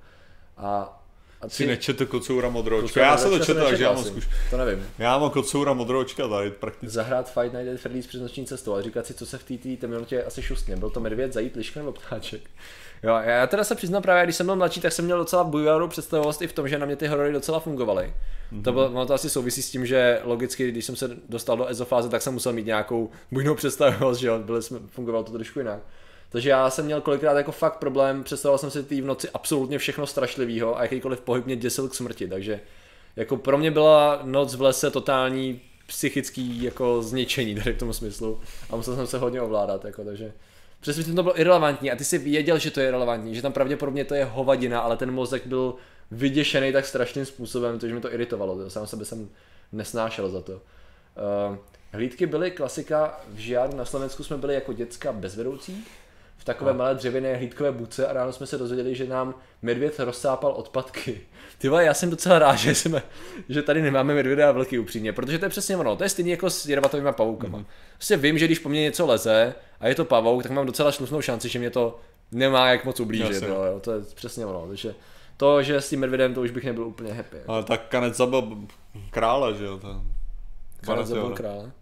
A, a Si nečetl kocoura modroučka. Kocoura Já jsem to četl, takže já mám zkuš. To nevím. Já mám kocoura modroučka tady prakticky. Zahrát Fight Night at Freddy's přes noční cestu, ale říkat si, co se v té minutě asi šustně. Byl to medvěd, zajíc, liška nebo ptáček? Jo, já teda se přiznám právě, když jsem byl mladší, tak jsem měl docela bujovou představovost i v tom, že na mě ty horory docela fungovaly. Mm-hmm. To, bylo, ono to asi souvisí s tím, že logicky, když jsem se dostal do ezofáze, tak jsem musel mít nějakou bujnou představivost, že jo, byli jsme, fungovalo to trošku jinak. Takže já jsem měl kolikrát jako fakt problém, představoval jsem si tý v noci absolutně všechno strašlivého a jakýkoliv pohyb mě děsil k smrti, takže jako pro mě byla noc v lese totální psychický jako zničení tady v tom smyslu a musel jsem se hodně ovládat, jako, takže přesně to bylo irrelevantní a ty si věděl, že to je relevantní, že tam pravděpodobně to je hovadina, ale ten mozek byl vyděšený tak strašným způsobem, že mi to iritovalo, to sám sebe jsem nesnášel za to. Uh, hlídky byly klasika, v Žiáru na Slovensku jsme byli jako děcka bez vedoucích, v takové no. malé dřevěné hlídkové buce a ráno jsme se dozvěděli, že nám medvěd rozsápal odpadky. Ty vole, já jsem docela rád, že, jsme, že tady nemáme medvěda a vlky upřímně, protože to je přesně ono, to je stejně jako s jedovatovými pavoukama. Mm-hmm. Prostě vím, že když po mně něco leze a je to pavouk, tak mám docela šlusnou šanci, že mě to nemá jak moc ublížit, jo, jo, to je přesně ono, takže to, že s tím medvědem, to už bych nebyl úplně happy. Ale tak kanec zabil krále, že jo? To... Kanec zabil krále?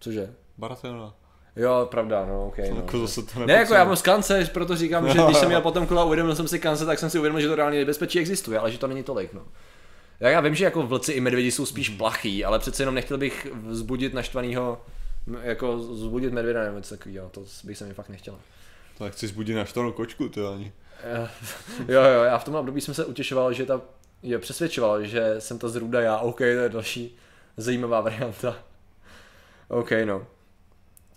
Cože? Baratelna. Jo, pravda, no, ok. No. Jako zase to ne, jako já mám z kance, proto říkám, že když jsem měl potom kola uvědomil jsem si kance, tak jsem si uvědomil, že to reálně nebezpečí existuje, ale že to není tolik, no. Já, já vím, že jako vlci i medvědi jsou spíš plachý, ale přece jenom nechtěl bych vzbudit naštvanýho, jako vzbudit medvěda nebo něco takového, to bych se mi fakt nechtěl. To nechci zbudit naštvanou kočku, to ani. Eh, jo, jo, já v tom období jsem se utěšoval, že ta, je přesvědčoval, že jsem ta zrůda já, OK, to je další zajímavá varianta. OK, no.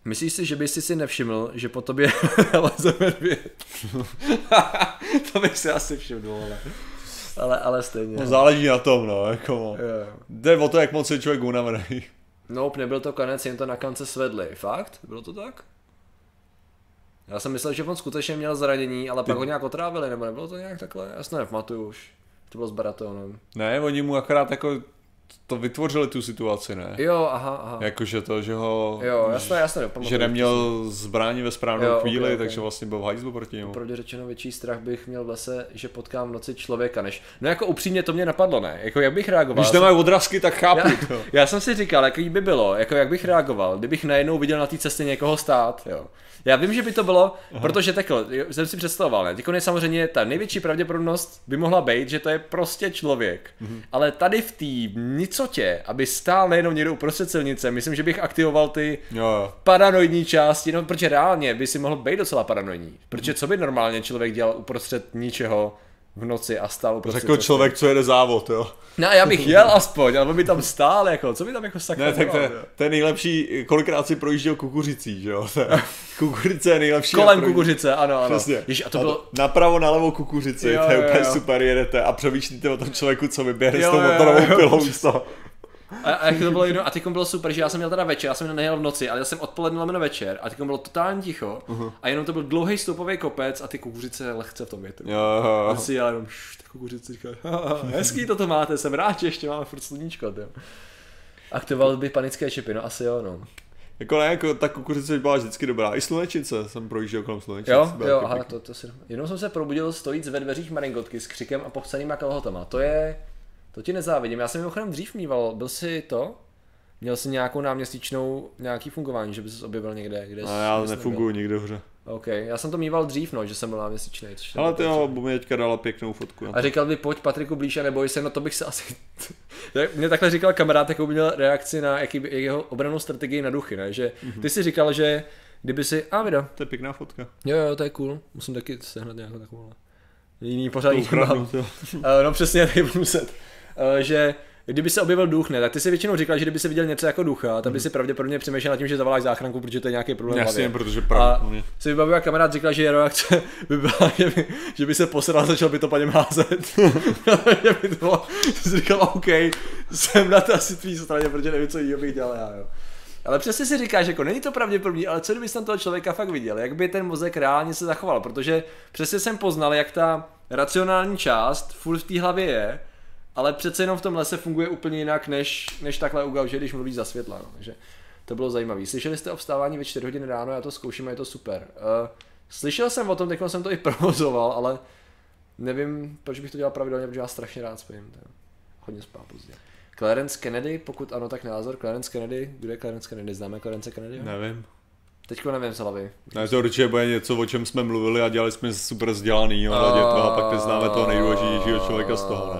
Myslíš si, že bys si nevšiml, že po tobě leze medvěd? to bych si asi všiml, ale, ale, ale stejně. No, záleží na tom, no, jako no. Jde o to, jak moc je člověk unavený. Nope, nebyl to konec, jen to na kance svedli. Fakt? Bylo to tak? Já jsem myslel, že on skutečně měl zranění, ale Ty... pak ho nějak otrávili, nebo nebylo to nějak takhle? Já si nepamatuju už. To bylo s Baratonem. Ne, oni mu akorát jako to vytvořili tu situaci, ne? Jo, aha, aha. Jakože to, že ho... Jo, jasně, jasně. Že neměl zbraní ve správnou jo, chvíli, okay, okay. takže vlastně byl v hajzlu proti němu. Pravdě řečeno větší strach bych měl v lese, že potkám v noci člověka, než... No jako upřímně to mě napadlo, ne? Jako jak bych reagoval? Když nemají odrazky, tak chápu já, to. Já jsem si říkal, jaký by bylo, jako jak bych reagoval, kdybych najednou viděl na té cestě někoho stát, jo. Já vím, že by to bylo, Aha. protože takhle, jsem si představoval, ne? je samozřejmě ta největší pravděpodobnost by mohla být, že to je prostě člověk. Mhm. Ale tady v té nicotě, aby stál nejenom někdo uprostřed silnice, myslím, že bych aktivoval ty jo. paranoidní části, no protože reálně by si mohl být docela paranoidní. Protože co by normálně člověk dělal uprostřed ničeho, v noci a stál prostě Řekl člověk, co jede závod, jo. No já bych jel aspoň, ale by tam stál, jako, co by tam jako sakra Ne, tak to, to, je nejlepší, kolikrát si projížděl kukuřicí, že jo. Kukuřice je nejlepší. Kolem kukuřice, ano, ano. Přesně. Jež, a to bylo... Napravo, nalevo kukuřici, jo, to je úplně jo. super, jedete a přemýšlíte o tom člověku, co vyběhne s tou motorovou pilou a, a jak to bylo jedno, a teď bylo super, že já jsem měl teda večer, já jsem nejel v noci, ale já jsem odpoledne lomeno večer a teď bylo totálně ticho uh-huh. a jenom to byl dlouhý stoupový kopec a ty kukuřice lehce v tom větru. Jo, jo, jo. A si já jenom šš, ty kukuřice říká, hezký to máte, jsem rád, že ještě máme furt sluníčko. Tě. Aktivoval bych panické čipy, no asi jo, no. Jako ne, jako ta kukuřice byla vždycky dobrá. I slunečnice jsem projížděl kolem slunečnice. Jo, jo, aha, to, to si... Jenom jsem se probudil stojíc ve dveřích maringotky s křikem a popsanýma kalhotama. To je, to ti nezávidím. Já jsem mimochodem dřív mýval, byl jsi to? Měl jsi nějakou náměsíčnou, nějaký fungování, že bys se objevil někde? Kde a já nefunguji nikde hře. OK, já jsem to mýval dřív, no, že jsem byl náměsíčný. Ale ty jo, mi teďka dala pěknou fotku. A říkal by, pojď Patriku blíž a neboj se, no to bych se asi... Mě takhle říkal kamarád, jakou měl reakci na jaký, jak jeho obranou strategii na duchy, ne? Že mm-hmm. ty si říkal, že kdyby si... A video. To je pěkná fotka. Jo, jo, to je cool. Musím taky sehnat nějakou takovou. Jiný pořádný. no přesně, tady budu muset. Eh, že kdyby se objevil duch, ne, tak ty si většinou říkal, že kdyby se viděl něco jako ducha, tak by si pravděpodobně přemýšlel nad tím, že zavoláš záchranku, protože to je nějaký problém. Jasně, protože pravděpodobně. A si vybavil, kamarád říkal, že reakce by byla, že by, že by se posral a začal by to po něm házet. že by to bylo, jsi říkal, OK, jsem na to asi tvý straně, protože nevím, co jiného bych dělal já, jo. Ale přesně si říkáš, jako není to pravděpodobný, ale co kdyby tam toho člověka fakt viděl, jak by ten mozek reálně se zachoval, protože přesně jsem poznal, jak ta racionální část furt v té hlavě je, ale přece jenom v tom lese funguje úplně jinak, než, než takhle u gauže, když mluví za světla. No. Takže to bylo zajímavé. Slyšeli jste o vstávání ve 4 hodiny ráno, já to zkouším a je to super. Uh, slyšel jsem o tom, teď jsem to i provozoval, ale nevím, proč bych to dělal pravidelně, protože já strašně rád spím. To hodně spá pozdě. Clarence Kennedy, pokud ano, tak názor. Clarence Kennedy, kdo je Clarence Kennedy? Známe Clarence Kennedy? Nevím. Teďko nevím z hlavy. Ne, to určitě bude něco, o čem jsme mluvili a dělali jsme super vzdělaný, toho, a pak neznáme toho nejdůležitějšího člověka z toho, ne?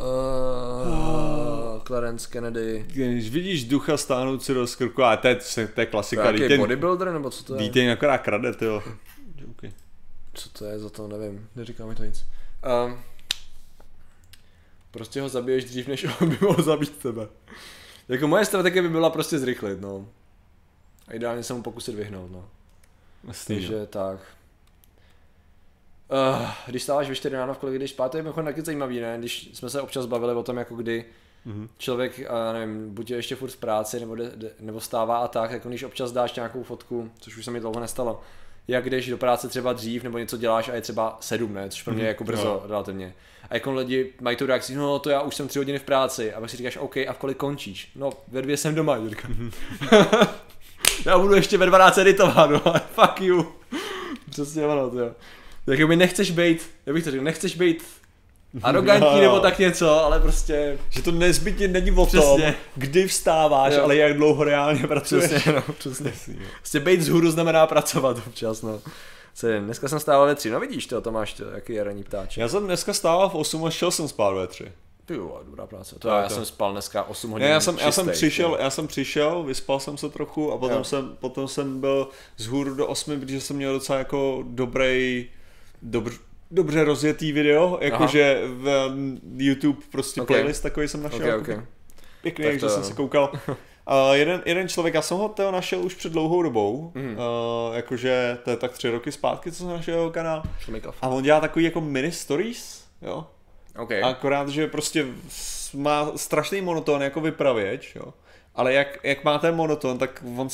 Uh, Clarence Kennedy. Když vidíš ducha stáhnout si do skrku, a to je, to je klasika. To je bodybuilder nebo co to je? Dítě akorát krade, jo. Okay. Co to je za to, nevím, neříká mi to nic. Um, prostě ho zabiješ dřív, než on by mohl zabít tebe. Jako moje strategie by byla prostě zrychlit, no. A ideálně se mu pokusit vyhnout, no. Jasný, no. Takže tak. Uh, když stáváš ve 4 ráno, v kolik jdeš spát, to je mimochodem taky zajímavý, ne? Když jsme se občas bavili o tom, jako kdy Mhm. člověk, nevím, buď je ještě furt v práci, nebo, jde, jde, nebo stává a tak, jako když občas dáš nějakou fotku, což už se mi dlouho nestalo, jak jdeš do práce třeba dřív, nebo něco děláš a je třeba sedm, ne? Což pro mě je jako brzo Jo. relativně. A jako lidi mají tu reakci, no to já už jsem tři hodiny v práci, a pak si říkáš, OK, a v kolik končíš? No, ve dvě jsem doma, Jirka. já budu ještě ve 12 editovat, no, fuck you. Přesně ono, to jo. Tak by nechceš být, já bych to řekl, nechceš být arrogantní nebo tak něco, ale prostě Že to nezbytně není o tom, Přesně. kdy vstáváš, Jo. ale jak dlouho reálně pracuješ. Přesně, no, přesně. Jo. Prostě být zhůru znamená pracovat občas, no. Co je, dneska jsem stával ve tři, no vidíš to, Tomáš, to, jaký je ranní ptáček. Já jsem dneska stával v 8 a šel jsem spát ve 3. Ty jo, dobrá práce. To Tak já to. jsem spal dneska 8 hodin Ne, já jsem, já jsem přišel, jo. já jsem přišel, vyspal jsem se trochu a potom Jo. jsem, potom jsem byl z hůru do 8, protože jsem měl docela jako dobrý, dobr, dobře rozjetý video, jakože v YouTube prostě Ok. playlist takový jsem našel. Ok, jako ok. Pěkný, Tak takže to jsem se koukal. Uh, jeden, jeden člověk, já jsem ho Teo našel už před dlouhou dobou, Mhm. uh, jakože to je tak tři roky zpátky, co jsem našel jeho kanál. A on dělá takový jako mini stories, jo. OK. Akorát, že prostě má strašný monoton jako vypravěč, jo. Ale jak, jak má ten monoton, tak on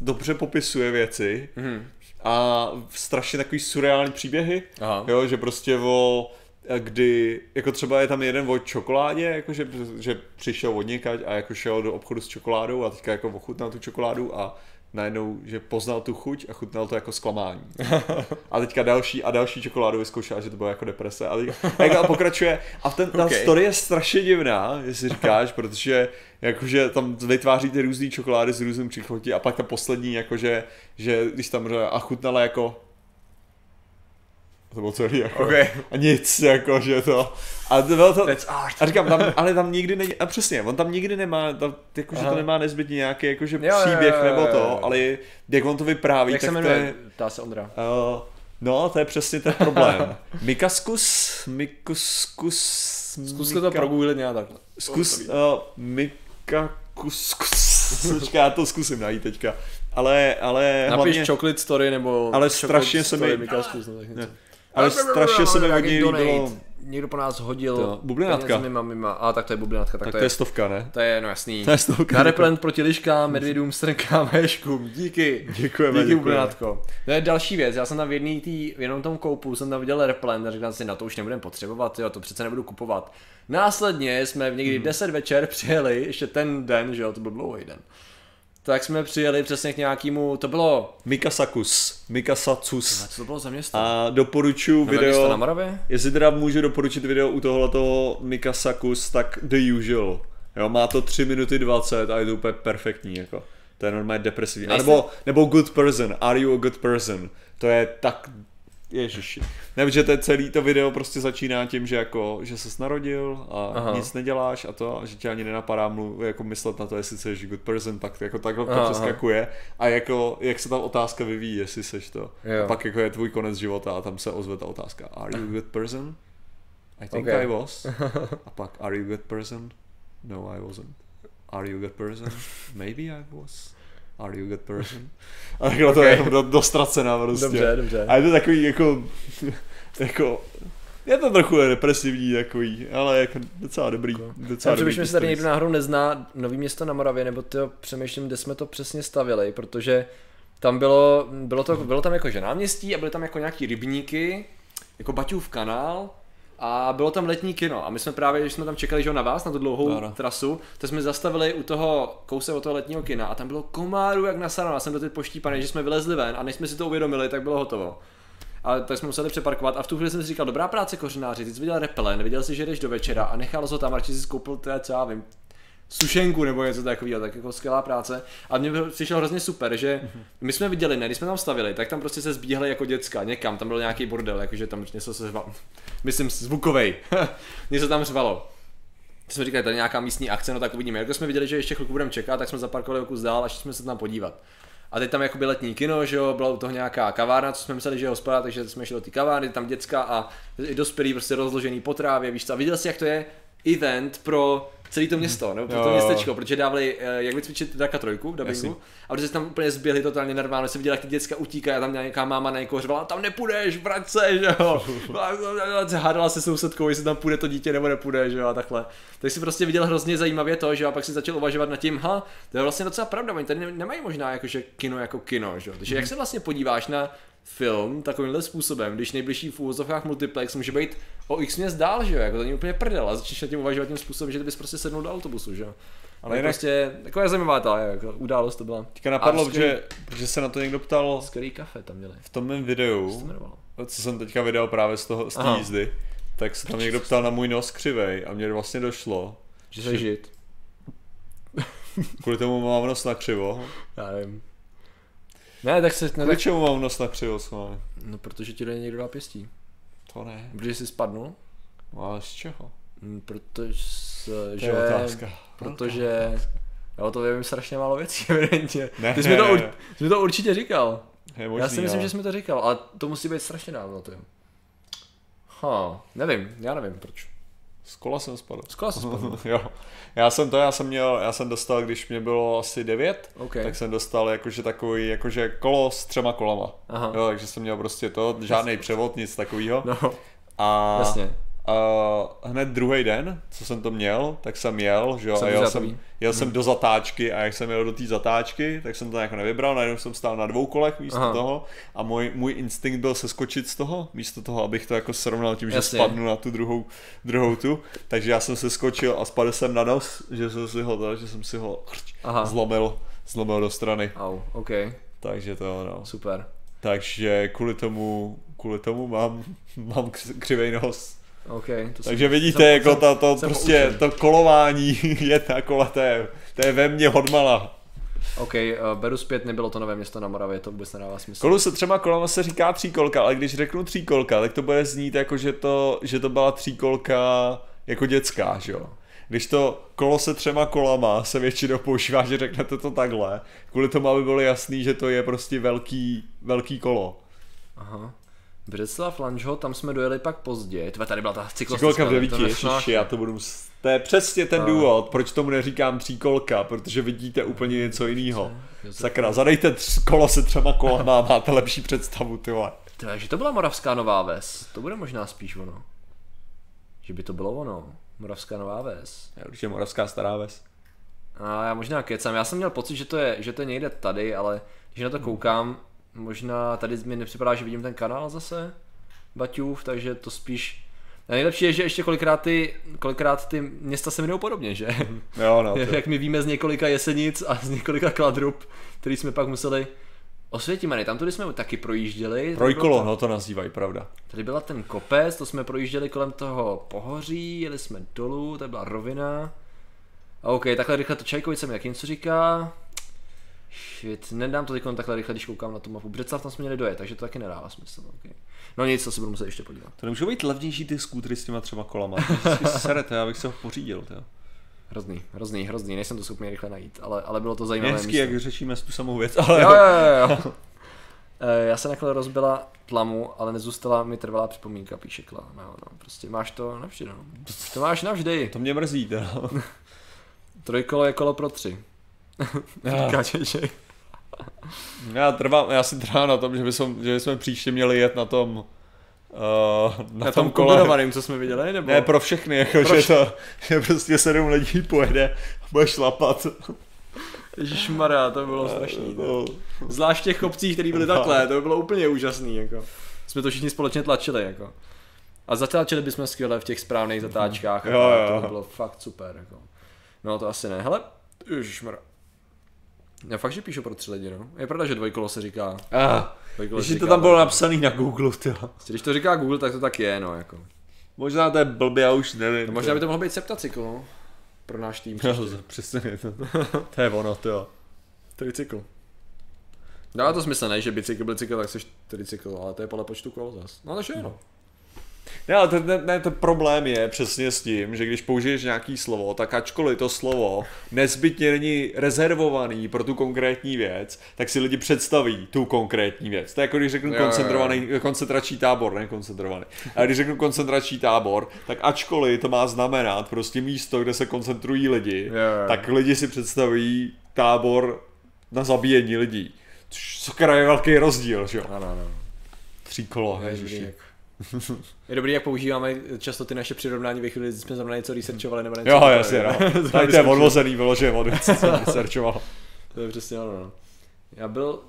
dobře popisuje věci Mhm. A strašně takový surreální příběhy, Aha. jo, že prostě o kdy, jako třeba je tam jeden o čokoládě, jako že, že přišel od někať a jako šel do obchodu s čokoládou a teďka jako ochutnal tu čokoládu a najednou, že poznal tu chuť a chutnal to jako zklamání. A teďka další a další čokoládu vyzkoušel, že to bylo jako deprese. A, teďka, a pokračuje. A ten, ta Okay. story je strašně divná, jestli říkáš, protože jakože tam vytváří ty různé čokolády s různým příchutí a pak ta poslední, jakože, že když tam a chutnala jako to bylo celý jako. OK. A nic, jako, že to. A to bylo to, That's art. a říkám, tam, ale tam nikdy není, a přesně, on tam nikdy nemá, tam, jako, že Aha. to nemá nezbytně nějaký jakože Jo, příběh jo, jo, nebo jo. to, ale jak on to vypráví, Jak tak se to jmenuje? je, Ptá se Ondra. uh, no, to je přesně ten problém. Mikaskus, Mikuskus, Zkus to progooglit nějak takhle. Zkus, uh, Mikakuskus, počkej, já to zkusím najít teďka, ale, ale Napiš hlavně, chocolate story nebo Ale strašně se mi- no, ale strašně se mi od Nějaký něj donate. líbilo, Někdo po nás hodil To, bublinatka. penězi mima, mima. A tak to je bublinatka, tak, tak to je, je stovka, ne? to je, no jasný. To je stovka. Na replant proti liškám, medvědům, strnkám, ješkům. Díky. Děkujeme, Díky bublinátko. To je další věc, já jsem tam v jedný tý, v jednom tom koupu jsem tam viděl replant a říkal si, na to už nebudem potřebovat, jo, to přece nebudu kupovat. Následně jsme v někdy Hmm. 10 večer přijeli, ještě ten den, že jo, to byl dlouhý den. Tak jsme přijeli přesně k nějakému, to bylo, Mikasakus, Mikasacus. co to bylo za město? A doporučuji město na video, Moravě? jestli teda můžu doporučit video u tohoto Mikasakus, tak The Usual. Jo, má to 3 minuty 20 a je to úplně perfektní, jako. To je normálně depresivní. A nebo, nebo Good Person, Are You a Good Person? To je tak Ježiši. Ne, že to je celý to video prostě začíná tím, že jako, že ses narodil a Aha. Nic neděláš a to, a že tě ani nenapadá mluv, jako myslet na to, jestli jsi good person, pak jako takhle to přeskakuje a jako, jak se ta otázka vyvíjí, jestli seš to. Jo. A pak jako je tvůj konec života a tam se ozve ta otázka. Are you a good person? I think Okay. I was. A pak, are you a good person? No, I wasn't. Are you a good person? Maybe I was. Are you a good person? A takhle to je Okay. jenom do, dostracená prostě. Dobře, dobře. A je to takový jako, jako, je to trochu depresivní takový, ale jako docela dobrý. Docela Já přemýšlím, jestli tady někdo náhodou nezná Nový město na Moravě, nebo to přemýšlím, kde jsme to přesně stavili, protože tam bylo, bylo, to, bylo tam jako že náměstí a byly tam jako nějaký rybníky, jako Baťův kanál a bylo tam letní kino a my jsme právě, když jsme tam čekali že na vás, na tu dlouhou Ano. trasu, tak jsme zastavili u toho kouse od toho letního kina a tam bylo komáru jak nasráno, já jsem do teď poštípaný, že jsme vylezli ven a než jsme si to uvědomili, tak bylo hotovo. A tak jsme museli přeparkovat a v tu chvíli jsem si říkal, dobrá práce kořenáři, ty jsi viděl repelen, viděl si, že jdeš do večera a nechal ho tam, radši si skoupil teda, co já vím, sušenku nebo něco takového, tak jako skvělá práce. A mně bylo- přišlo hrozně super, že my jsme viděli, ne, když jsme tam stavili, tak tam prostě se zbíhali jako děcka někam, tam byl nějaký bordel, jakože tam něco se řvalo. Myslím zvukovej. něco tam řvalo. Jsme říkali, tady nějaká místní akce, no tak uvidíme. Jako jsme viděli, že ještě chvilku budeme čekat, tak jsme zaparkovali kus dál a šli jsme se tam podívat. A teď tam jako byl letní kino, že jo, byla u toho nějaká kavárna, co jsme mysleli, že je hospoda, takže jsme šli do té kavárny, tam děcka a i dospělí prostě rozložený po trávě, víš co, a viděl jsi, jak to je event pro celý to město, nebo Jo, to městečko, protože dávali, eh, jak vycvičit Draka trojku v Jasný. dubbingu, a protože se tam úplně zběhli totálně nerválně, jsem viděl, jak ty děcka utíkají a tam nějaká máma na někoho řvala, tam nepůjdeš, vrať se, že jo. A hádala se sousedkou, jestli tam půjde to dítě nebo nepůjde, že jo, a takhle. Tak si prostě viděl hrozně zajímavě to, že jo, a pak si začal uvažovat nad tím, ha, to je vlastně docela pravda, oni tady ne- nemají možná jakože kino jako kino, že jo. Takže jak se vlastně podíváš na film takovýmhle způsobem, když nejbližší v úvozovkách multiplex může být o x měst dál, že jo, jako to není úplně prdel a začneš nad tím uvažovat tím způsobem, že ty bys prostě sednul do autobusu, že jo. Ale jinak- prostě, taková zajímavá ta jako, událost to byla. Teďka napadlo, skvělý- že, že se na to někdo ptal Skvělý kafe tam měli. v tom mém videu, jmenovalo? co jsem teďka vydal právě z toho, z té jízdy, tak se tam někdo ptal na můj nos křivej a mně vlastně došlo, Že se žít. kvůli tomu mám nos na křivo. Já nevím. Ne, tak se, ne, Kvůli tak, čemu mám nos na křivo, schválně? no protože ti do něj někdo dá pěstí. To ne. Protože jsi spadnul. No ale z čeho? Hm, Protože, To je otázka. protože, jo, to vím strašně málo věcí, evidentně. Ne, Ty jsi mi to, ur, jsi mi to určitě říkal. Je možný, Já si myslím, ale- že jsi mi to říkal, ale to musí být strašně dávno, ty. Ha, nevím, já nevím proč. Z kola jsem spadl. Z kola jsi spadl. jo. Já jsem to, já jsem měl, já jsem dostal, když mě bylo asi 9, OK. tak jsem dostal jakože takový, jakože kolo s třema kolama. Aha. Jo, takže jsem měl prostě to, žádný převod, nic takového. No, A, jasně. A hned druhý den, co jsem to měl, tak jsem jel, že jo, Jsem a jel jsem, jel jsem do zatáčky a jak jsem jel do té zatáčky, tak jsem to jako nevybral, najednou jsem stál na dvou kolech místo Aha. toho a můj, můj instinkt byl seskočit z toho, místo toho, abych to jako srovnal tím, že Jasně. spadnu na tu druhou, druhou tu, takže já jsem se skočil a spadl jsem na nos, že jsem si ho, to, že jsem si ho Aha. zlomil, zlomil do strany, Au, OK, takže to no. super. Takže kvůli tomu, kvůli tomu mám, mám kř- křivej nos. OK, to jsem- Takže vidíte, jsem- jako jsem- ta, to jsem prostě, to kolování je na kole, to je, to je ve mně odmala. OK, uh, beru zpět, nebylo to nové město na Moravě, to vůbec nedává smysl. Kolu se třema kolama se říká tříkolka, ale když řeknu tříkolka, tak to bude znít jako, že to, že to byla tříkolka jako dětská, že jo. Když to kolo se třema kolama se většinou používá, že řeknete to takhle, kvůli tomu, aby bylo jasný, že to je prostě velký, velký kolo. Aha. Břeclav, Lanžho, tam jsme dojeli pak pozdě. Tve, tady byla ta cyklostická. Tříkolka v to devíti, ježiši, já to budu... To je přesně ten A. důvod, proč tomu neříkám tříkolka, protože vidíte úplně něco jiného. Sakra, zadejte tř- kolo se třema kolama a máte lepší představu, ty vole. Takže to byla Moravská Nová Ves. To bude možná spíš ono. Že by to bylo ono. Moravská Nová Ves. Já určitě Moravská stará ves. A já možná kecám. Já jsem měl pocit, že to je, že to je někde tady, ale když na to koukám, možná tady mi nepřipadá, že vidím ten kanál zase. Baťův, takže to spíš... A nejlepší je, že ještě kolikrát ty, kolikrát ty města se jmenují podobně, že? Jo, no. to- Jak my víme z několika jesenic a z několika kladrub, který jsme pak museli Osvětimany, tam tudy jsme taky projížděli. Trojkolo, no to nazývají, pravda. Tady byla ten kopec, to jsme projížděli kolem toho pohoří, jeli jsme dolů, tady byla rovina. A OK, takhle rychle to Čajkovice mi jak něco říká. Shit, nedám to teď takhle rychle, když koukám na tu mapu. Břeclav tam jsme měli dojet, takže to taky nedává smysl. Okay. No nic, to si budu muset ještě podívat. To nemůžou být levnější ty skútry s těma třema kolama. To serete, já bych se ho pořídil, to. Hrozný, hrozný, hrozný, nejsem to schopný rychle najít, ale, ale bylo to zajímavé místo. jak řešíme tu samou věc, ale Jo, jo, jo, jo. Eh, Já se nakonec rozbila tlamu, ale nezůstala mi trvalá připomínka, píše Kla. No, no, prostě máš to navždy, no. To máš navždy. to mě mrzí, to. Trojkolo je kolo pro tři. Říká Čeček. Já, trvám, já si trvám na tom, že bychom, že bychom příště měli jet na tom uh, na, Na tom kole. kombinovaným, co jsme viděli, nebo? Ne, pro všechny, jako, Pro že to, že prostě sedm lidí pojede a bude šlapat. Ježišmarja, to bylo strašný. No, Zvlášť v těch kopcích, které byly takhle, to by bylo úplně úžasný, jako. Jsme to všichni společně tlačili, jako. A zatáčeli bychom skvěle v těch správných zatáčkách. a Jo, tak, jo. To by bylo fakt super, jako. No to asi ne. Hele, ježišmarja. Já fakt, že píšu pro tři lidi, no. Je pravda, že dvojkolo se říká. ah, Dvojkolo se že to říká tam bylo napsaný na Google, ty. Prostě, Když to říká Google, tak to tak je, no, jako. Možná to je blbě, já už nevím. No, možná by to mohlo být septacykl, no. Pro náš tým. Jo, přesně, to, to je ono, to jo. Tricykl. Dává to smysl, ne, že bicykl, bicykl, tak seš tricykl, ale to je podle počtu kol zas. No takže no. Ne, ale ten, ten, ten, ten problém je přesně s tím, že když použiješ nějaký slovo, tak ačkoliv to slovo nezbytně není rezervovaný pro tu konkrétní věc, tak si lidi představí tu konkrétní věc. To je jako když řeknu Jo, jo, jo. koncentrovaný, koncentrační tábor, ne koncentrovaný. A když řeknu koncentrační tábor, tak ačkoliv to má znamenat prostě místo, kde se koncentrují lidi, Jo, jo. tak lidi si představí tábor na zabíjení lidí. Což je velký rozdíl, že jo? Ano, ano. Je dobrý, ježiši. Je dobrý, jak používáme často ty naše přirovnání ve chvíli, kdy jsme zrovna něco researchovali nebo něco. Jo, jasně, no. Tady to je odvozený vyloženě od věcí, co jsem researchoval. To je přesně ono, no. Já byl,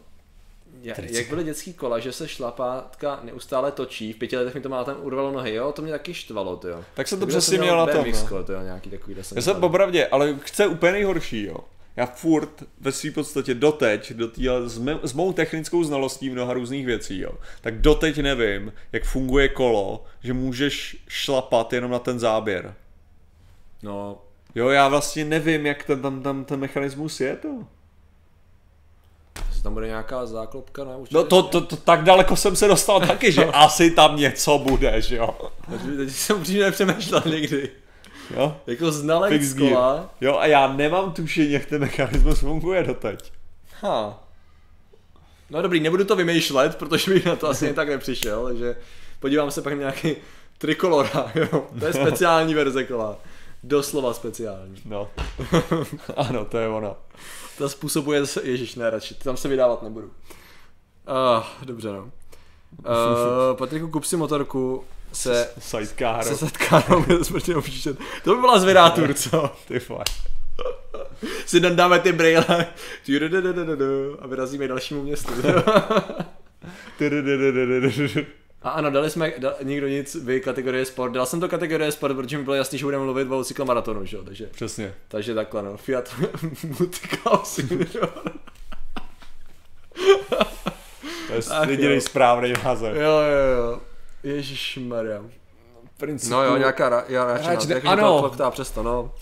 já, jak byly dětský kola, že se šlapátka neustále točí, v pěti letech mi to má tam urvalo nohy, jo, to mě taky štvalo, jo. Tak jsem to přesně měl na tom. No. to jo, nějaký takový, kde jsem Já jsem popravdě, ale chce úplně nejhorší, jo. Já furt ve své podstatě doteď, do týhle, s, mé, s mou technickou znalostí mnoha různých věcí, jo, tak doteď nevím, jak funguje kolo, že můžeš šlapat jenom na ten záběr. No, Jo, já vlastně nevím, jak ten, tam, tam ten mechanismus je to. jestli tam bude nějaká záklopka na určitě. No to, to, to, tak daleko jsem se dostal taky, že asi tam něco bude, že jo. Teď, teď jsem upřímně nepřemýšlel někdy. Jo, Jako znalec kola. jo a já nemám tušení, jak ten mechanismus funguje doteď. Ha. No dobrý, nebudu to vymýšlet, protože bych na to asi tak nepřišel, takže podívám se pak na nějaký trikolora, jo. To je speciální verze kola. Doslova speciální. No. ano, to je ono. To způsobuje, ježiš, ne, radši, tam se vydávat nebudu. Uh, dobře, no. Uh, Patriku, kup si motorku se, Sidecar. se setkánou smrtně obříšet. To by byla zvědátur, co? Ty fakt. Si tam dáme ty brejle a vyrazíme dalšímu městu. A ano, dali jsme, da, nikdo nic, vy kategorie sport. Dal jsem to kategorie sport, protože mi bylo jasný, že budeme mluvit o cyklomaratonu, že jo, takže, Přesně. takže takhle no. Fiat Multical Senior. To je jediný správný název. Jo, jo, jo. Ježíš Maria. Principu. No jo, nějaká ra, já, já, ne- ano. ano. přesto, no.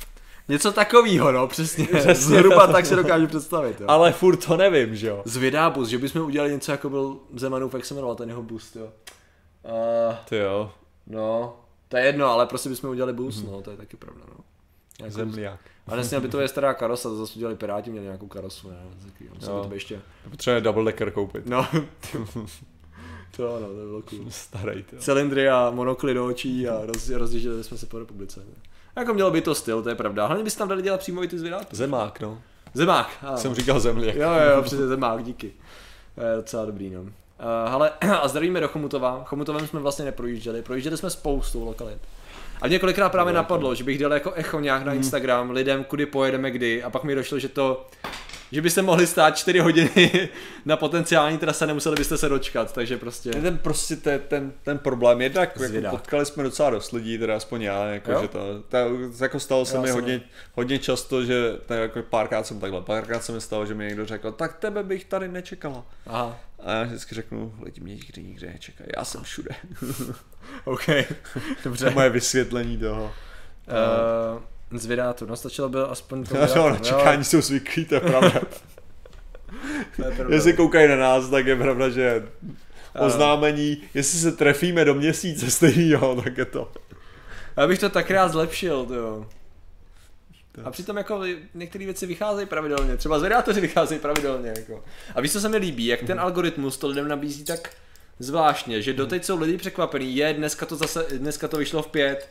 Něco takového, no, přesně. Přesně. Zhruba tak si dokážu představit, jo. Ale furt to nevím, že jo. Z Vidabus, že bychom udělali něco jako byl Zemanův, jak se jmenoval ten jeho boost, jo. Uh, Ty jo. no, to je jedno, ale prostě bychom udělali boost, no, to je taky pravda, no. Nějakou- Zemliák. A nesměl by to je stará karosa, to zase udělali Piráti, měli nějakou karosu, ne, musel by Jo. to být ještě, Potřebuje double decker koupit. no, to ano, to bylo cool. Starý, ty jo. Cylindry a monokly do očí a roz, rozjížděli jsme se po republice. Ne? Jako mělo by to styl, to je pravda. Hlavně bys tam dali dělat přímo i ty zvědáky. Zemák, no. Zemák. Ano. Jsem říkal zemliák. Jo, jo, jo, přesně zemák, díky. To je docela dobrý, no. Uh, ale a zdravíme do Chomutova. Chomutovem jsme vlastně neprojížděli, projížděli jsme spoustu lokalit. A mě kolikrát právě napadlo, že bych dal jako echo nějak na Instagram lidem, kudy pojedeme kdy a pak mi došlo, že to že byste mohli stát 4 hodiny na potenciální trase, nemuseli byste se dočkat, takže prostě... Je ten prostě ten, ten, ten problém, jednak jako Zvědák. potkali jsme docela dost lidí, teda aspoň já, jako, Jo? že to, to, jako stalo se Já mi hodně, hodně často, že tak jako párkrát jsem takhle, párkrát se mi stalo, že mi někdo řekl, tak tebe bych tady nečekala. Aha, A já vždycky řeknu, lidi mě nikdy nikde nečekají, já jsem všude. OK, To je dobře. moje vysvětlení toho. Uh, zvědátu, no stačilo by aspoň to No, no, vydátu, na čekání jsou zvyklí, to je pravda. to je pravda. Jestli koukají na nás, tak je pravda, že oznámení, jestli se trefíme do měsíce stejného, tak je to. Já bych to tak rád zlepšil, to jo. A přitom jako některé věci vycházejí pravidelně, třeba zvědátoři vycházejí pravidelně. Jako. A víš, co se mi líbí, jak ten algoritmus to lidem nabízí tak zvláštně, že doteď jsou lidi překvapení, je, dneska to zase, dneska to vyšlo v pět,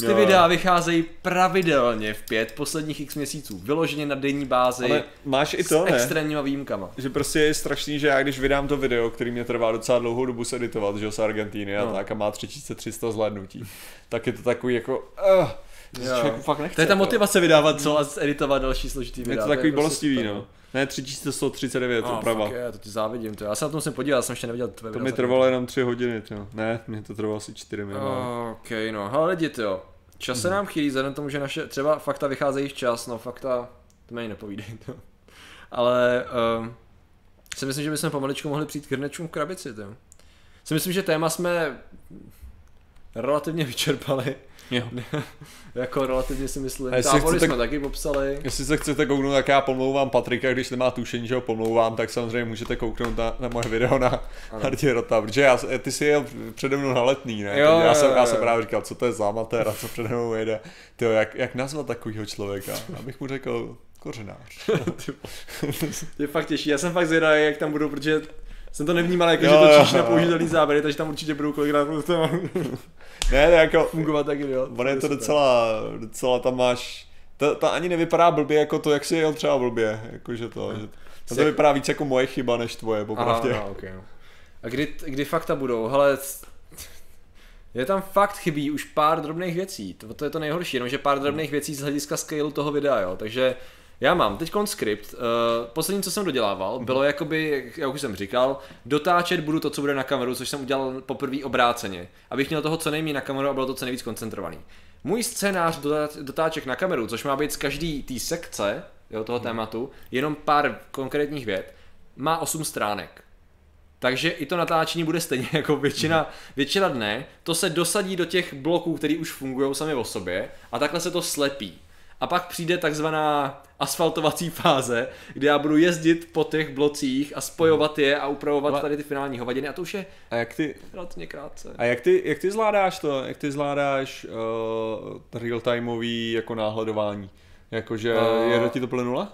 ty Jo. videa vycházejí pravidelně v pět posledních x měsíců, vyloženě na denní bázi, Ale máš i s to, ne? extrémníma výjimkama. Že prostě je strašný, že já když vydám to video, který mě trvá docela dlouhou dobu se editovat, že jo, z Argentíny a No. tak a má 3300 zhlédnutí, tak je to takový jako, uh, to se Jo. člověku fakt nechce. To je ta jo. motivace vydávat co a editovat další složitý Je videa. to takový prostě bolestivý, no. Ne, 3139, Oh, oprava. fuck yeah, to ti závidím, to. Já se na to musím podívat, já jsem ještě neviděl tvoje To mi trvalo jenom 3 hodiny, jo. Ne, mě to trvalo asi 4 minimálně. OK, no, hele lidi, jo. Čas se nám chýlí, vzhledem k tomu, že naše třeba fakta vycházejí včas, no fakta, to mi ani nepovídej, to. Ale um, si myslím, že bychom pomaličku mohli přijít k hrnečům v krabici, to. Si myslím, že téma jsme relativně vyčerpali. Jo. jako relativně si myslím. A jestli Tábory chcete- jsme taky popsali. Jestli se chcete kouknout, tak já pomlouvám Patrika, když nemá tušení, že ho pomlouvám, tak samozřejmě můžete kouknout na, na moje video na Hardě Rota, protože já, ty jsi jel přede mnou na letný, ne? Jo, já, jo, jsem, jo, já jsem právě říkal, co to je za amatéra, co přede mnou jede. Tyjo, jak, jak nazvat takového člověka? Abych mu řekl kořenář. Je fakt těžší, já jsem fakt zvědavý, jak tam budou, protože jsem to nevnímal jako, Jo, že jo, točíš na jo. použitelný záběry, takže tam určitě budou kolikrát to ne, ne, jako, fungovat taky, jo. on je to docela, docela tam máš, ta, ta ani nevypadá blbě jako to, jak si jel třeba blbě, jakože to, že, to, to vypadá víc jako moje chyba než tvoje, Aha, popravdě. aha, okay, no. A kdy, kdy fakta budou? Hele, je tam fakt chybí už pár drobných věcí. To, to je to nejhorší, jenomže pár drobných věcí z hlediska scale toho videa, jo. Takže já mám teď skript. Uh, poslední, co jsem dodělával, bylo jakoby, jak už jsem říkal, dotáčet budu to, co bude na kameru, což jsem udělal poprvé obráceně. Abych měl toho co nejméně na kameru a bylo to co nejvíc koncentrovaný. Můj scénář dotá- dotáček na kameru, což má být z každý té sekce, jo, toho tématu, jenom pár konkrétních vět, má 8 stránek. Takže i to natáčení bude stejně jako většina, většina dne. To se dosadí do těch bloků, které už fungují sami o sobě a takhle se to slepí. A pak přijde takzvaná asfaltovací fáze, kde já budu jezdit po těch blocích a spojovat je a upravovat tady ty finální hovadiny a to už je A jak ty, relativně krátce. A jak ty, jak ty zvládáš to? Jak ty zvládáš uh, real-timeový jako náhledování? Jakože uh, jede ti to plynule?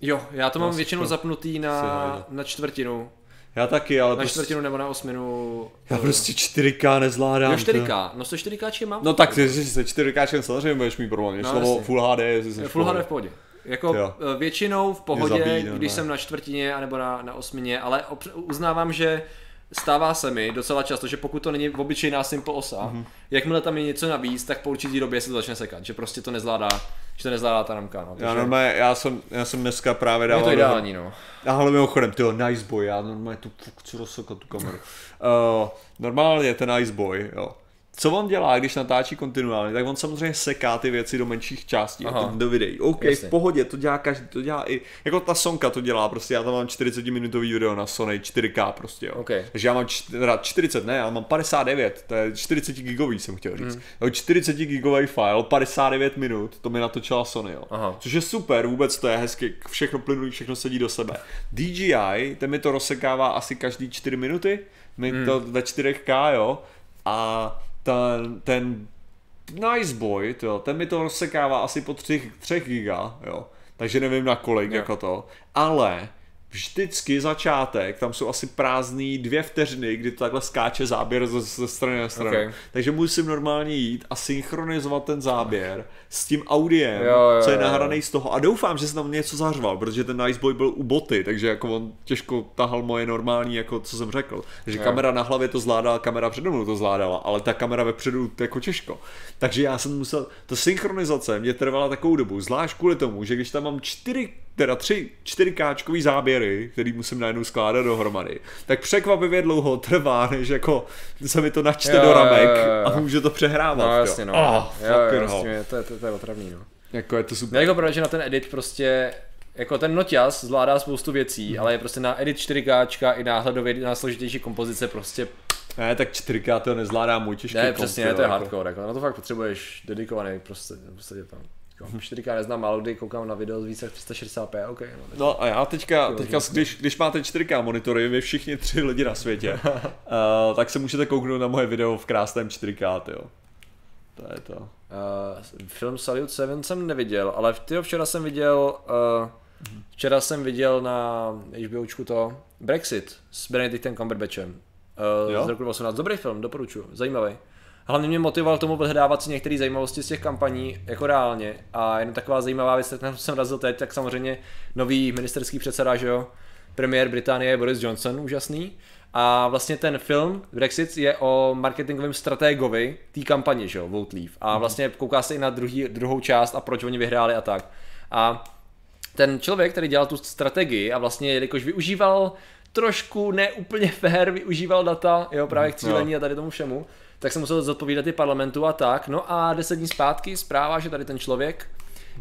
Jo, já to mám Já většinou zapnutý na, na čtvrtinu. Já taky, ale Na prostě, čtvrtinu nebo na osminu. já prostě 4K nezvládám. Jo, to. 4K. No 104K mám. No tak ty se 4K samozřejmě budeš mít problém. Když No, slovo jasně. Full HD, jsi Full v HD v pohodě. Jako Jo. eh, většinou v pohodě, zabíjí když normálně. jsem na čtvrtině anebo na, na osmině, ale opř- uznávám, že stává se mi docela často, že pokud to není obyčejná simple osa, Mhm. mm-hmm. jakmile tam je něco navíc, tak po určitý době se to začne sekat, že prostě to nezvládá, že to nezvládá ta ramka. No, Já, normálně, já, jsem, já jsem dneska právě je dával... to ideální, no. A ale mimochodem, tyjo, nice boy, já normálně tu fuk, co rozsokat tu kameru. Uh, normálně ten nice boy, jo. Co on dělá, když natáčí kontinuálně, tak on samozřejmě seká ty věci do menších částí, Aha. do videí. OK, Jasně. v pohodě, to dělá každý, to dělá i, jako ta Sonka to dělá, prostě já tam mám 40 minutový video na Sony 4K prostě, jo. OK. Takže já mám čty- teda 40, ne, já mám 59, to je 40 gigový jsem chtěl říct. Mm. 40 gigový file, 59 minut, to mi natočila Sony, jo. Aha. Což je super, vůbec to je hezky, všechno plynulý, všechno sedí do sebe. DJI, ten mi to rozsekává asi každý 4 minuty, mi Hmm. to ve 4K, jo. A ten, ten Nice Boy, to, ten mi to rozsekává asi po 3, 3 giga, jo. Takže nevím na kolik, Jo. jako to. Ale vždycky začátek, tam jsou asi prázdný dvě vteřiny, kdy to takhle skáče záběr ze, ze strany na stranu. Ok. Takže musím normálně jít a synchronizovat ten záběr s tím audiem, Jo, jo, co je jo, jo. nahraný z toho. A doufám, že se tam něco zařval, protože ten Nice Boy byl u boty, takže jako on těžko tahal moje normální, jako co jsem řekl. Takže Jo. kamera na hlavě to zvládala, kamera přede mnou to zvládala, ale ta kamera vepředu to jako těžko. Takže já jsem musel, ta synchronizace mě trvala takovou dobu, zvlášť kvůli tomu, že když tam mám čtyři teda tři 4K záběry, který musím najednou skládat dohromady, tak překvapivě dlouho trvá, než jako se mi to načte Jo, do ramek jo, jo, jo. a může to přehrávat. No jasně, no. Oh, jo, jo, fucking jasně, to, je, to, to je otravný, no. Jako je to super. Ne, jako pravda, že na ten edit prostě, jako ten noťaz zvládá spoustu věcí, Hmm. ale je prostě na edit 4K i náhledově na složitější kompozice prostě, Ne, tak 4K to nezvládá můj těžký ne, komp, přesně, jo, to je jako. hardcore, jako na to fakt potřebuješ dedikovaný prostě, prostě tam. Jako 4K neznám, málo kdy koukám na video z více jak 360p, ok, no. No a já teďka, teďka když, když máte 4K monitory, vy všichni tři lidi na světě, uh, tak se můžete kouknout na moje video v krásném 4K, jo. To je to. Uh, film Salute 7 jsem neviděl, ale tyjo, včera jsem viděl, uh, včera jsem viděl na HBOčku to Brexit s Benedictem Cumberbatchem uh, Jo? z roku 2018. Dobrý film, doporučuji, zajímavý. Hlavně mě motivoval k tomu vyhledávat si některé zajímavosti z těch kampaní jako reálně a jenom taková zajímavá věc, na jsem razil teď, tak samozřejmě nový ministerský předseda, že jo, premiér Británie Boris Johnson, úžasný. A vlastně ten film Brexit je o marketingovém strategovi té kampaně, že jo, Vote Leave. A vlastně kouká se i na druhý, druhou část a proč oni vyhráli a tak. A ten člověk, který dělal tu strategii a vlastně, jelikož využíval trošku neúplně fair, využíval data, jo, právě k cílení a tady tomu všemu, tak se musel zodpovídat i parlamentu a tak. No a deset dní zpátky zpráva, že tady ten člověk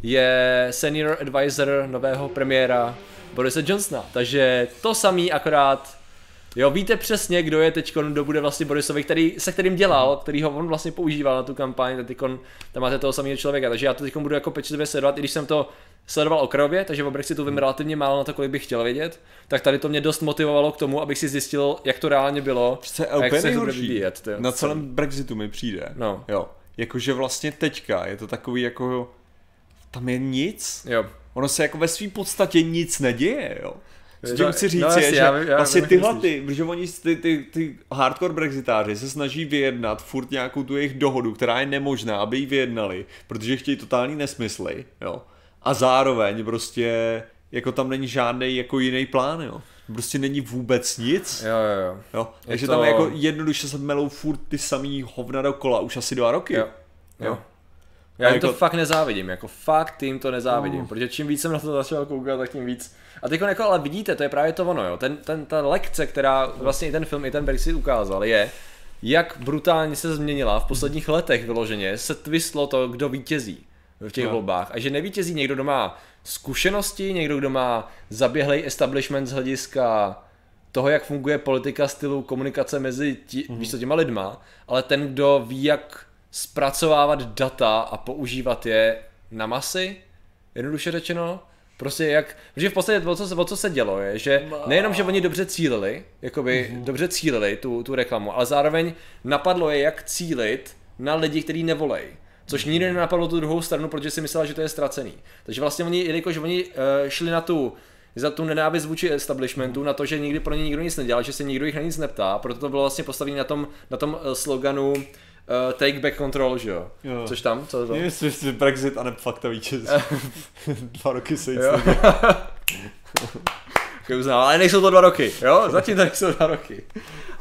je senior advisor nového premiéra Borise Johnsona. Takže to samý akorát Jo, víte přesně, kdo je teď, kdo bude vlastně Borisovi, který, se kterým dělal, který ho on vlastně používal na tu kampaň, teď tam máte toho samého člověka, takže já to teď budu jako pečlivě sledovat, i když jsem to sledoval okrajově, takže o Brexitu vím relativně málo na to, kolik bych chtěl vědět, tak tady to mě dost motivovalo k tomu, abych si zjistil, jak to reálně bylo. Přece a jak se to bude vyvíjet. Na celém Brexitu mi přijde. No. Jo. Jakože vlastně teďka je to takový jako, tam je nic. Jo. Ono se jako ve své podstatě nic neděje, jo. Co tím chci říct no, je, že já, já, vlastně tyhle ty, protože oni ty, ty, ty hardcore brexitáři se snaží vyjednat furt nějakou tu jejich dohodu, která je nemožná, aby ji vyjednali, protože chtějí totální nesmysly, jo. A zároveň prostě jako tam není žádný jako jiný plán, jo. Prostě není vůbec nic. Jo, jo, jo. jo. Takže to... tam jako jednoduše se melou furt ty samý hovna dokola už asi dva roky. Jo. jo. jo. Já jim jako... to fakt nezávidím, jako fakt jim to nezávidím, uh. protože čím víc jsem na to začal koukat, tak tím víc. A teď jako, ale vidíte, to je právě to ono, jo. Ten, ten, ta lekce, která vlastně i ten film, i ten Brexit ukázal, je, jak brutálně se změnila v posledních letech vyloženě, se twistlo to, kdo vítězí v těch no. volbách. A že nevítězí někdo, kdo má zkušenosti, někdo, kdo má zaběhlej establishment z hlediska toho, jak funguje politika stylu komunikace mezi tí, mm-hmm. těma lidma, ale ten, kdo ví, jak zpracovávat data a používat je na masy, jednoduše řečeno, Prostě jak, protože v podstatě o co, o co se dělo je, že nejenom, že oni dobře cílili, jakoby mm-hmm. dobře cílili tu, tu reklamu, ale zároveň napadlo je, jak cílit na lidi, kteří nevolej. Což nikdy nenapadlo tu druhou stranu, protože si myslela, že to je ztracený. Takže vlastně oni, jelikož oni uh, šli na tu za tu nenávist vůči establishmentu, na to, že nikdy pro ně nikdo nic nedělal, že se nikdo jich na nic neptá, proto to bylo vlastně postavené na tom, na tom uh, sloganu uh, take back control, že jo? jo. Což tam? Co to? Nevím, jestli Brexit a ne fakta víče. dva roky se nic uznal, ale nejsou to dva roky, jo? Zatím to nejsou dva roky.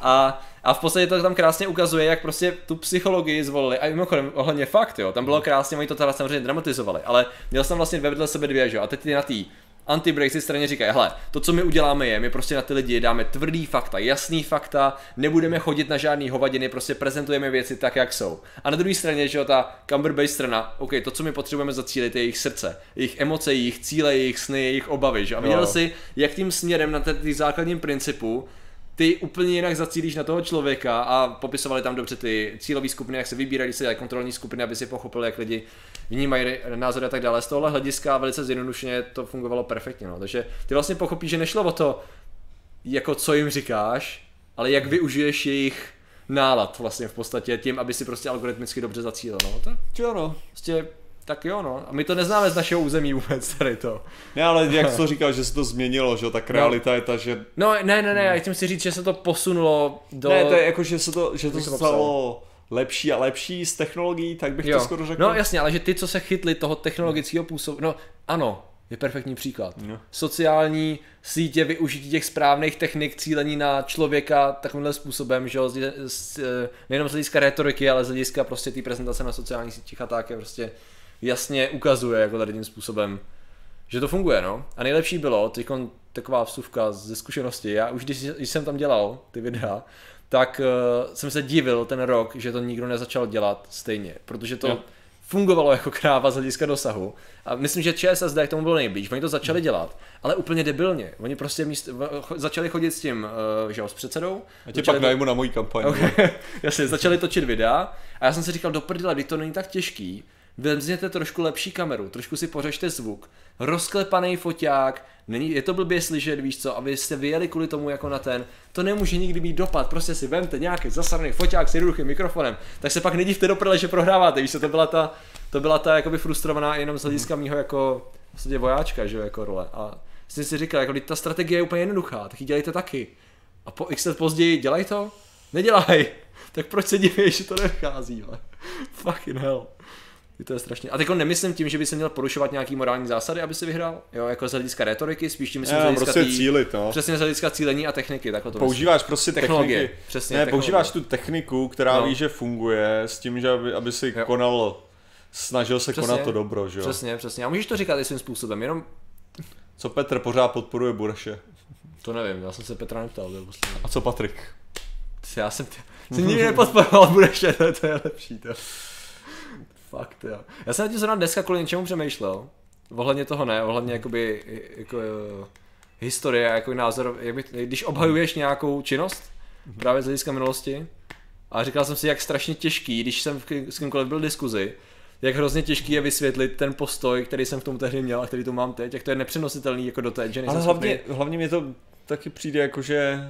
A, a v podstatě to tam krásně ukazuje, jak prostě tu psychologii zvolili. A mimochodem, ohledně fakt, jo, tam bylo krásně, oni to teda samozřejmě dramatizovali, ale měl jsem vlastně vedle sebe dvě, že jo? A teď ty na tý anti-Brexit straně říkají, hele, to, co my uděláme je, my prostě na ty lidi dáme tvrdý fakta, jasný fakta, nebudeme chodit na žádný hovadiny, prostě prezentujeme věci tak, jak jsou. A na druhé straně, že jo, ta Cumber-based strana, OK, to, co my potřebujeme zacílit, je jejich srdce, jejich emoce, jejich cíle, jejich sny, jejich obavy, že? A viděl no. si, jak tím směrem na ty základním principu ty úplně jinak zacílíš na toho člověka a popisovali tam dobře ty cílové skupiny, jak se vybírají, se dělají kontrolní skupiny, aby si pochopili, jak lidi vnímají názory a tak dále. Z tohohle hlediska velice zjednodušeně to fungovalo perfektně. No. Takže ty vlastně pochopíš, že nešlo o to, jako co jim říkáš, ale jak využiješ jejich nálad vlastně v podstatě tím, aby si prostě algoritmicky dobře zacílil. No. To, jo, no. Prostě tak jo, no. A my to neznáme z našeho území vůbec, tady to. Ne, ale jak jsi to říkal, že se to změnilo, že tak realita no. je ta, že... No, ne, ne, ne, já chci si říct, že se to posunulo do... Ne, to je jako, že se to, že to stalo lepší a lepší z technologií, tak bych jo. to skoro řekl. No jasně, ale že ty, co se chytli toho technologického působu, no ano, je perfektní příklad. No. Sociální sítě, využití těch správných technik, cílení na člověka takovýmhle způsobem, že nejenom z hlediska retoriky, ale z hlediska prostě té prezentace na sociálních sítích a tak je prostě jasně ukazuje jako tady tím způsobem, že to funguje, no. A nejlepší bylo, teď taková vsuvka ze zkušenosti, já už když, když jsem tam dělal ty videa, tak uh, jsem se divil ten rok, že to nikdo nezačal dělat stejně, protože to jo. fungovalo jako kráva z hlediska dosahu. A myslím, že ČSSD k tomu bylo nejblíž. Oni to začali dělat, ale úplně debilně. Oni prostě míst, začali chodit s tím, uh, že jo, s předsedou. A tě pak najmu na mojí kampaň. Okay. Jasně, začali točit videa a já jsem si říkal, do prdele, to není tak těžký, vezměte trošku lepší kameru, trošku si pořešte zvuk, rozklepaný foťák, není, je to blbě slyšet, víš co, a vy jste vyjeli kvůli tomu jako na ten, to nemůže nikdy mít dopad, prostě si vemte nějaký zasraný foťák s jednoduchým mikrofonem, tak se pak nedívte do prdele, že prohráváte, víš co, to byla ta, to byla ta jakoby frustrovaná jenom z hlediska mýho jako vlastně vojáčka, že jo, jako role. A jsem si říkal, jako ta strategie je úplně jednoduchá, tak ji dělejte taky. A po x let později dělaj to? Nedělaj! Tak proč se divíš, že to nechází, ale fucking hell. To je strašně. A teď nemyslím tím, že by se měl porušovat nějaký morální zásady, aby si vyhrál, jo, jako z hlediska retoriky, spíš tím myslím z hlediska prostě tý, cílit, no. Přesně z hlediska cílení a techniky, tak to Používáš myslím. prostě technologie. Techniky. Přesně, ne, technologie. používáš tu techniku, která no. ví, že funguje, s tím, že aby, aby si jo. konal, snažil se přesně, konat to dobro, že jo. Přesně, přesně. A můžeš to říkat i svým způsobem, jenom... Co Petr pořád podporuje Bureše? To nevím, já jsem se Petra neptal. A co Patrik? Já jsem, tě, jsem nikdy nepodporoval Bureše, to, to je lepší. To. Fakt, jo. Já jsem na tím zrovna dneska kvůli něčemu přemýšlel. Ohledně toho ne, ohledně jakoby, jako, historie, jako názor, jak by, když obhajuješ nějakou činnost, Mhm. právě z hlediska minulosti, a říkal jsem si, jak strašně těžký, když jsem s kýmkoliv byl v diskuzi, jak hrozně těžký je vysvětlit ten postoj, který jsem v tom tehdy měl a který tu mám teď, jak to je nepřenositelný jako do teď, že Ale schopný- hlavně, hlavně mě to taky přijde jako, že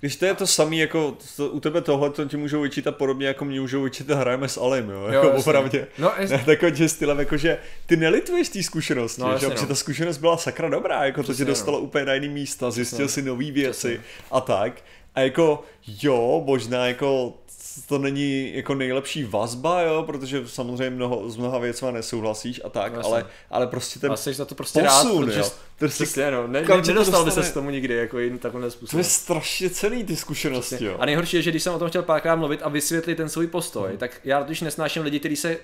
když to je to samý, jako to, u tebe tohle, to ti můžou vyčítat podobně, jako mě můžou vyčítat hrajeme s Alim, jo, jako jasně. opravdě. No, jest, Ne, takovým tím stylem, jako že ty nelituješ té zkušenosti, No, že, no. ta zkušenost byla sakra dobrá, jako to Přesně, tě dostalo no. úplně na jiný místa, zjistil Přesně. si nové věci Přesně. a tak. A jako jo, možná jako to není jako nejlepší vazba, jo, protože samozřejmě mnoho, s mnoha věcma nesouhlasíš a tak, No, jasně. ale, ale prostě ten jsi za to prostě rád, posun, protože jo. Prostě Přesně, no, ne, ne, to nedostal by se s tomu nikdy, jako jiný takovým to způsobem. je strašně cený ty zkušenosti, jo. A nejhorší je, že když jsem o tom chtěl párkrát mluvit a vysvětlit ten svůj postoj, tak já totiž nesnáším lidi, kteří se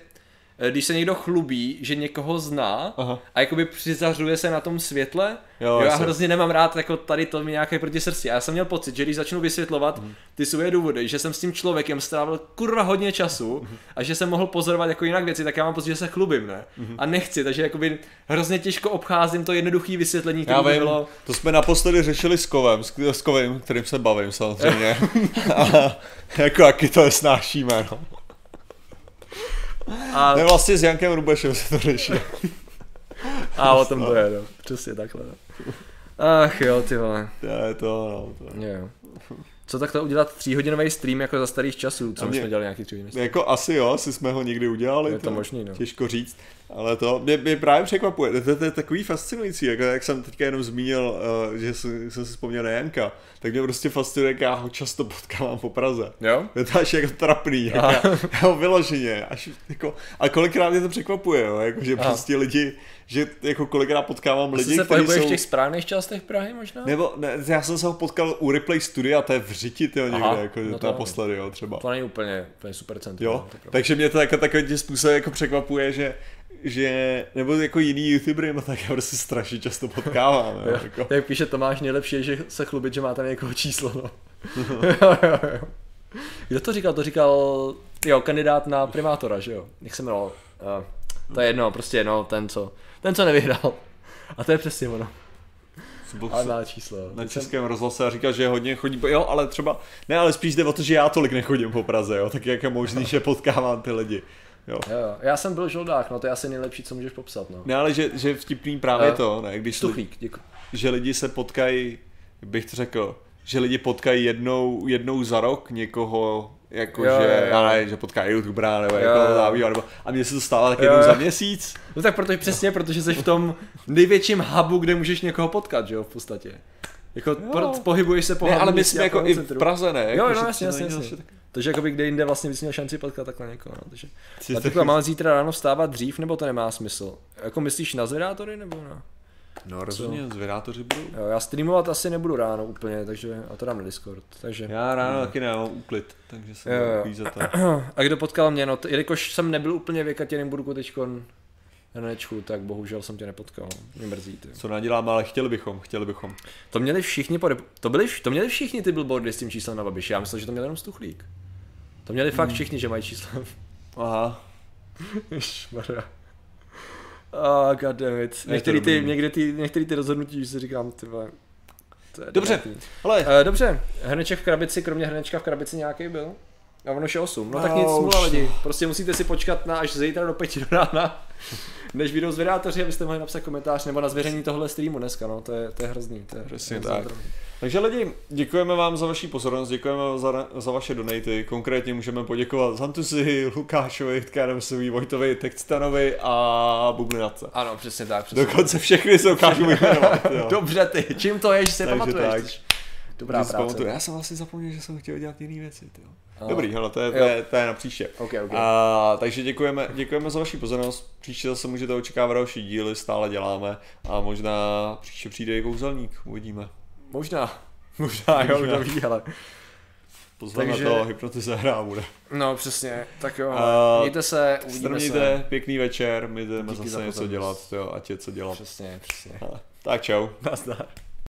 když se někdo chlubí, že někoho zná Aha. a jakoby přizařuje se na tom světle, Jo, jo, já hrozně nemám rád jako tady to mi nějaké proti srdci. A já jsem měl pocit, že když začnu vysvětlovat Mhm. ty svoje důvody, že jsem s tím člověkem strávil kurva hodně času Mhm. a že jsem mohl pozorovat jako jinak věci, tak já mám pocit, že se chlubím, ne? Mhm. A nechci, takže jakoby hrozně těžko obcházím to jednoduché vysvětlení, které by bylo to jsme naposledy řešili s Kovem, s, s Kovem, kterým se bavím samozřejmě. a jako jaký to snášíme, no. A, Ne, vlastně s Jankem Rubešem se to řeší. a o tom to je, no. Přesně takhle, no. Ach jo, ty vole. To je to, no. To. Jo. Co takhle udělat tříhodinový stream jako za starých časů, co A my mě- jsme dělali nějaký tříhodinový stream. Jako asi jo, asi jsme ho někdy udělali. Je to možný, no. Těžko říct. Ale to mě, mě právě překvapuje. To, to, je takový fascinující, jako jak jsem teďka jenom zmínil, uh, že jsem, jsem si vzpomněl na Janka, tak mě prostě fascinuje, jak já ho často potkávám po Praze. Jo? Je to až jako trapný, jako Aha. já, já ho vyloženě, až jako, a kolikrát mě to překvapuje, jo, jako, že Aha. prostě lidi, že jako kolikrát potkávám Lidi, se kteří jsou... v těch správných částech Prahy možná? Nebo ne, já jsem se ho potkal u Replay Studia, to je v Řiti, tyjo, někde, Aha, jako, no to- naposledy, jo, třeba. To není úplně, úplně super centrum. Jo, no, takže mě to jako takový tím způsobem jako překvapuje, že, že nebo jako jiný youtubery, no tak já prostě strašně často potkávám, jo, Jo, jako. Jak píše Tomáš, nejlepší je, že se chlubit, že má tam někoho číslo, no. jo, jo, jo. Kdo to říkal? To říkal, jo, kandidát na primátora, že jo? Jak se jmenoval? Uh, to je jedno, prostě jedno, ten co, ten co nevyhrál. A to je přesně ono. Ale má číslo. na Teď jsem- českém rozhlase a říkal, že hodně chodí, jo, ale třeba, ne, ale spíš jde o to, že já tolik nechodím po Praze, jo, tak jak je možný, že potkávám ty lidi, jo. Jo, jo. Já jsem byl žoldák, no to je asi nejlepší, co můžeš popsat, no. Ne, ale že, že vtipný právě Eh, to, ne, když li, Stuchlík, děkuji. že lidi se potkají, bych to řekl, že lidi potkají jednou, jednou za rok někoho, jako Jo, že, jo, jo. já nevím, že potkají youtubera, nebo Jo, jako jo. závího, nebo, a mně se to stává tak Jo, jednou jo. za měsíc, No tak protože přesně, protože jsi v tom největším hubu, kde můžeš někoho potkat, že jo, v podstatě. Jako po, pohybuješ se po ne, ale myslím a jako po i v. Praze, ne? Jo, jako, no, že jasně, jasně, jasně. Takže jakoby kde jinde vlastně bys měl šanci potkat takhle někoho. No. Takže... Ty A to- takhle máme zítra ráno vstávat dřív, nebo to nemá smysl? Jako myslíš na zvedátory, nebo na? No rozhodně, zvědátoři budou. Jo, já streamovat asi nebudu ráno úplně, takže a to dám na Discord. Takže. Já ráno taky nemám úklid, takže jsem Jo, jo. za to. A kdo potkal mě, no, t- jelikož jsem nebyl úplně v Jekatěrinburgu teďkon hnedčku, tak bohužel jsem tě nepotkal. Mě mrzí, ty. Co naděláme, ale chtěli bychom, chtěli bychom. To měli všichni podep... to, byli, to měli všichni ty billboardy s tím číslem na Babiši. Já myslel, že to měl jenom Stuchlík. To měli fakt všichni, že mají číslo. Aha, Ježišmarja. Oh, god damn it. Některý ty, někdy ty, některý ty rozhodnutí, že si říkám, ty vole, Dobře. ale Eh, dobře, hrneček v krabici, kromě hrnečka v krabici nějaký byl? A ono už je 8. No tak No, nic, už smůla no. lidi. Prostě musíte si počkat na až zítra do 5 do rána, než vyjdou zvědátoři, abyste mohli napsat komentář nebo na zveřejnění tohle streamu dneska, no, to je, to je hrozný. To je Přesně tak. Takže lidi, děkujeme vám za vaši pozornost, děkujeme za, za vaše donaty. Konkrétně můžeme poděkovat Zantusi, Lukášovi, Tkáremesovi, Vojtovi, Textanovi a Bublinatce. Ano, přesně tak. Přesně. Dokonce všechny se ukážu. Dobře ty, čím to je, že Takže pamatuješ? tak. Dobrá práce. pamatuju. Já jsem vlastně zapomněl, že jsem chtěl dělat jiné věci. Tyjo. Dobrý, hele, to je, to, je, to je na příště. Ok, ok. A, takže děkujeme, děkujeme za vaši pozornost. Příště zase můžete očekávat další díly, stále děláme. A možná příště přijde i kouzelník, uvidíme. Možná. Možná, jo, Možná. kdo ví, ale. Pozveme Takže- to, hypnotizéra bude. No, přesně. Tak jo, A mějte se, uvidíme se. Pěkný večer, my jdeme Díky za zase něco pozornost. dělat, jo, ať je co dělat. Přesně, přesně. Tak čau. Nazdar.